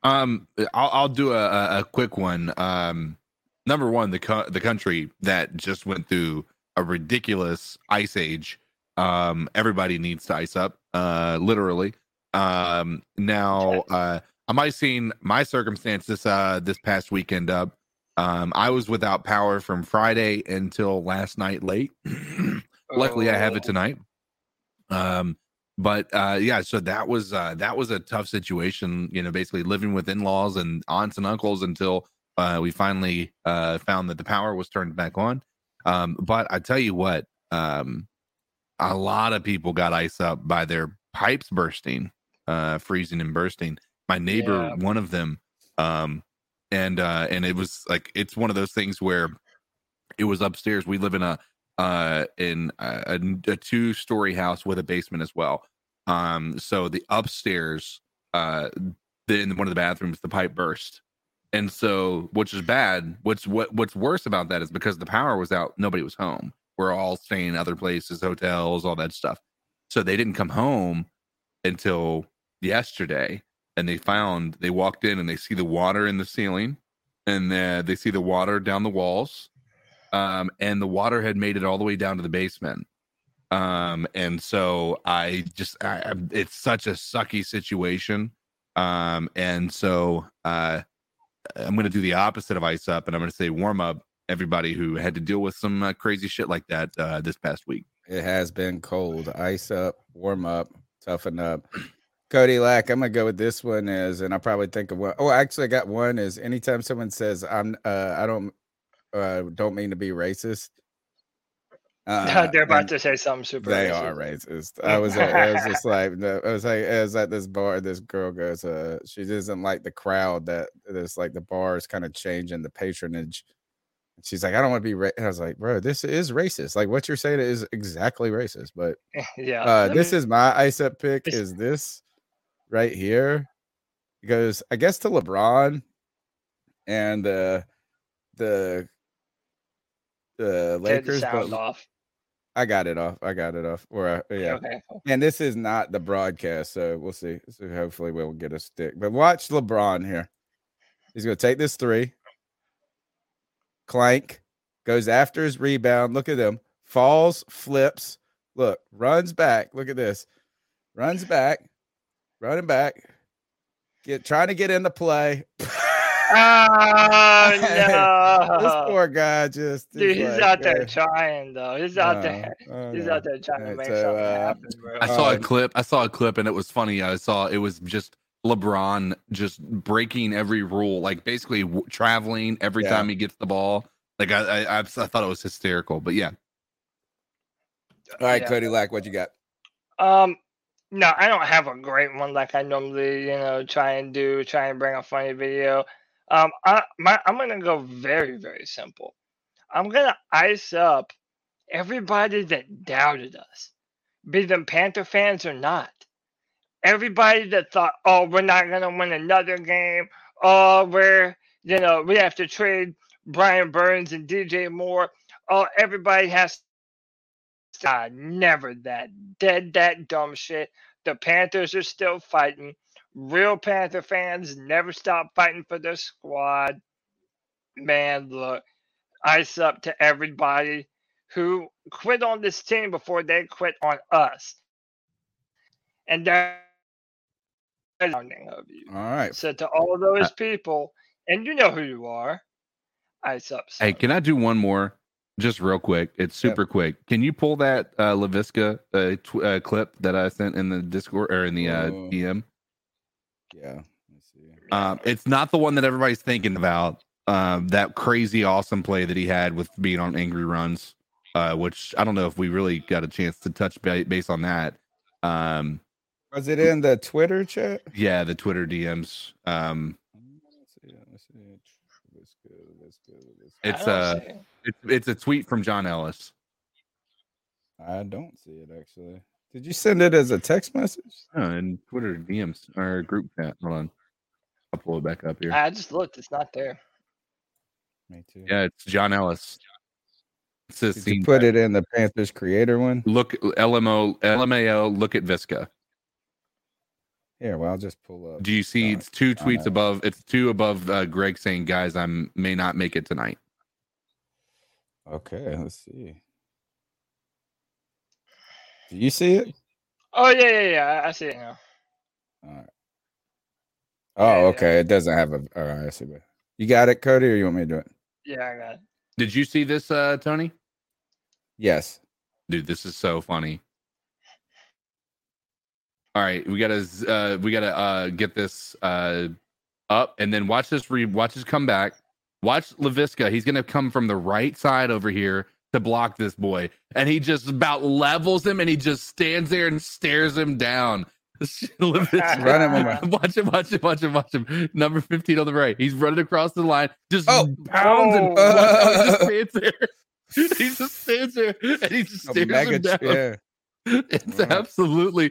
Um, I'll, I'll do a, a, a quick one. Um, number one, the co- the country that just went through a ridiculous ice age. Um, everybody needs to ice up. Uh, literally. Um, now, uh, I'm icing my circumstances. Uh, this past weekend up. Um, I was without power from Friday until last night late. Luckily, I have it tonight. Um, but uh yeah so that was uh that was a tough situation you know basically living with in-laws and aunts and uncles until uh we finally uh found that the power was turned back on. Um but i tell you what um a lot of people got ice up by their pipes bursting uh freezing and bursting. My neighbor Yeah. one of them um and uh and it was like it's one of those things where it was upstairs. We live in a uh in a, a, two story house with a basement as well. Um so the upstairs uh the, in one of the bathrooms the pipe burst and so which is bad what's what what's worse about that is because the power was out nobody was home. We're all staying in other places hotels all that stuff. So they didn't come home until yesterday and they found they walked in and they see the water in the ceiling and uh, they see the water down the walls um, and the water had made it all the way down to the basement. Um, and so i just I, it's such a sucky situation. Um, and so uh, i'm going to do the opposite of ice up and i'm going to say warm up everybody who had to deal with some uh, crazy shit like that uh, this past week It has been cold. Ice up, warm up, toughen up. Cody Lack, I'm gonna go with this one is, and I probably think of one. Oh, actually, I got one. Is anytime someone says I'm, uh, I don't, uh, don't mean to be racist. Uh, They're about to say something super. They racist. are racist. I was, I was just like, I was like, I was at this bar. This girl goes, uh, she doesn't like the crowd that this like the bar is kind of changing the patronage She's like, I don't want to be. Ra-. I was like, bro, this is racist. Like what you're saying is exactly racist. But yeah, uh, this me- is my ice up pick. Is this right here? It goes, I guess, to LeBron and uh, the the the Lakers. but off. I got it off. I got it off. Or uh, yeah. Okay. And this is not the broadcast, so we'll see. So hopefully we'll get a stick. But watch LeBron here. He's gonna take this three. Clank goes after his rebound. Look at him. Falls, flips. Look, runs back. Look at this. Runs back, running back. Get trying to get into play. Oh this poor guy just Dude, he's like, out there uh, trying though. He's out uh, there. uh, He's no. out there trying to make so, something uh, happen, bro. I saw a Um, clip. I saw a clip, and it was funny. I saw it was just LeBron just breaking every rule, like basically w- traveling every Yeah. time he gets the ball. Like I, I, I, I thought it was hysterical. But yeah, All right, Yeah. Cody Lack, what you got? Um, no, I don't have a great one like I normally, you know, try and do, try and bring a funny video. Um, I my I'm gonna go very very simple. I'm gonna ice up everybody that doubted us, be them Panther fans or not. Everybody that thought, oh, we're not gonna win another game. Oh, we're you know we have to trade Brian Burns and DJ Moore. Oh, everybody has Ah, never that. Dead that dumb shit. The Panthers are still fighting. Real Panther fans never stop fighting for their squad. Man, look, ice up to everybody who quit on this team before they quit on us. And that's honoring of you. All right. So to all those people, and you know who you are, ice up. hey, can I do one more? Just real quick. It's super quick. Can you pull that uh, Laviska uh, tw- uh, clip that I sent in the Discord or in the uh, Oh. DM? Yeah. Um, it's not the one that everybody's thinking about. Um, that crazy awesome play that he had with being on angry runs, uh, which I don't know if we really got a chance to touch ba- base on that. Um, Was it in the Twitter chat? yeah, the Twitter DMs. Um, it's I don't see it. it's it's a tweet from John Ellis. I don't see it actually. Did you send it as a text message? Oh, in Twitter DMs or group chat. Hold on, I'll pull it back up here. I just looked, it's not there. Me too. Yeah, it's John Ellis. It says Did you scene put it in the Panthers creator one? Look, LMO, LMAO, look at Viska. Yeah, well, I'll just pull up. Do you see it's two John tweets Ellis. above? It's two above uh, Greg saying, "Guys, I may not make it tonight." Okay, let's see. Do you see it? Oh yeah, yeah, yeah. I- I see it now. All right. Oh, okay. It doesn't have a. All right, I see. But you got it, Cody, or you want me to do it? Yeah, I got it. Did you see this, uh, Tony? Yes. Dude, this is so funny. All right, we gotta uh, we gotta uh, get this uh, up, and then watch this. Re- watch this come back. Watch Laviska. He's gonna come from the right side over here to block this boy, and he just about levels him, and he just stands there and stares him down. Laviska- Run him. Watch him, watch him, watch him, watch him. Number 15 on the right. He's running across the line, just Oh. pounds and Oh. watch he just stands there. He just stands there and he just stares him down. chair. It's Right. absolutely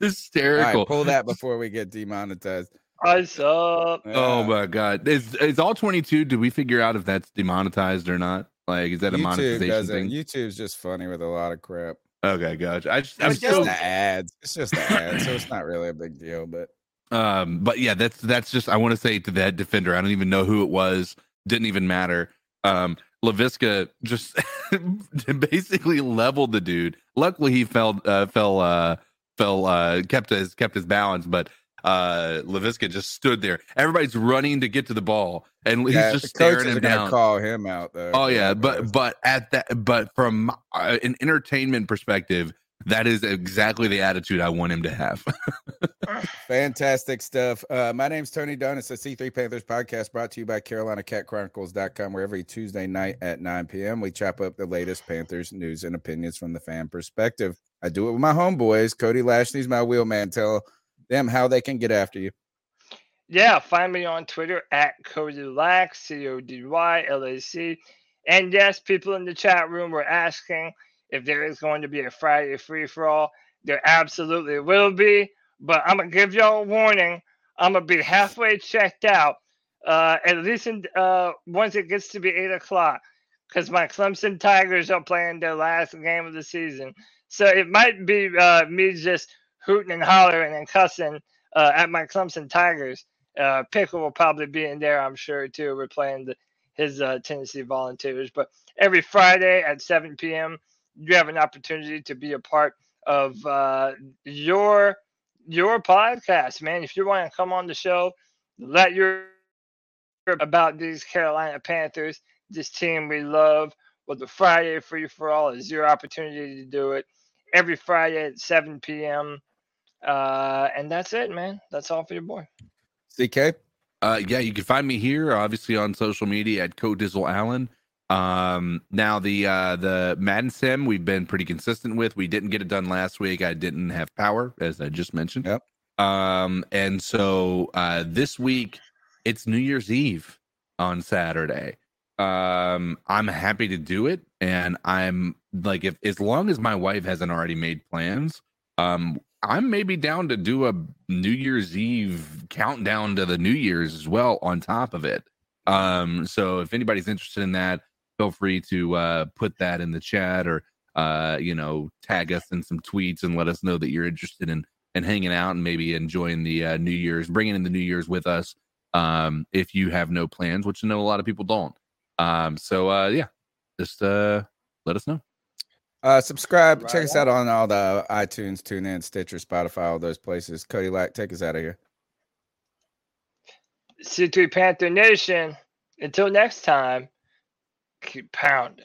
hysterical. right, pull that before we get demonetized. Ice up. Oh my god. Is is all 22? Do we figure out if that's demonetized or not? Like is that a YouTube monetization doesn't. thing? YouTube's just funny with a lot of crap. Okay, gotcha. I just I'm It's just still the ads. It's just the ads, so it's not really a big deal. But um but yeah, that's that's just I want to say to that defender, I don't even know who it was, didn't even matter. Um Laviska just basically leveled the dude. Luckily he fell uh fell uh fell uh kept his kept his balance, but uh Laviska just stood there. Everybody's running to get to the ball and he's yeah, just staring him down. call him out though. Oh yeah, but but at that but from uh, an entertainment perspective, that is exactly the attitude I want him to have. Fantastic stuff. Uh, my name's Tony Dunn. It's the C3 Panthers podcast brought to you by CarolinaCatChronicles.com, where every Tuesday night at 9 p.m. we chop up the latest Panthers news and opinions from the fan perspective. I do it with my homeboys. Cody Lashley's my wheelman. Tell them how they can get after you. Yeah, find me on Twitter at Cody Lack, C O D Y L A C. And yes, people in the chat room were asking if there is going to be a Friday free for all. There absolutely will be, but I'm gonna give y'all a warning. I'm gonna be halfway checked out, uh, at least in, uh, once it gets to be eight o'clock, because my Clemson Tigers are playing their last game of the season. So it might be uh, me just hooting and hollering and cussing uh, at my Clemson Tigers. Uh, Pickle will probably be in there, I'm sure, too. We're playing the, his uh, Tennessee Volunteers. But every Friday at 7 p.m., you have an opportunity to be a part of uh, your your podcast, man. If you want to come on the show, let your about these Carolina Panthers, this team we love. Well, the Friday free for all is your opportunity to do it every Friday at 7 p.m. Uh, and that's it, man. That's all for your boy. CK. Uh, yeah, you can find me here, obviously on social media at Codizzle Allen. Um, now the uh the Madden Sim we've been pretty consistent with. We didn't get it done last week. I didn't have power, as I just mentioned. Yep. Um, and so uh this week it's New Year's Eve on Saturday. Um, I'm happy to do it, and I'm like, if as long as my wife hasn't already made plans, um, I'm maybe down to do a New Year's Eve countdown to the New Year's as well on top of it. Um, so if anybody's interested in that, feel free to uh, put that in the chat or uh, you know tag us in some tweets and let us know that you're interested in in hanging out and maybe enjoying the uh, New Year's, bringing in the New Year's with us. Um, if you have no plans, which I know a lot of people don't. Um, so uh, yeah, just uh, let us know. Uh, subscribe. Right check on. us out on all the iTunes, TuneIn, Stitcher, Spotify, all those places. Cody Lack, take us out of here. C3 Panther Nation. Until next time, keep pounding.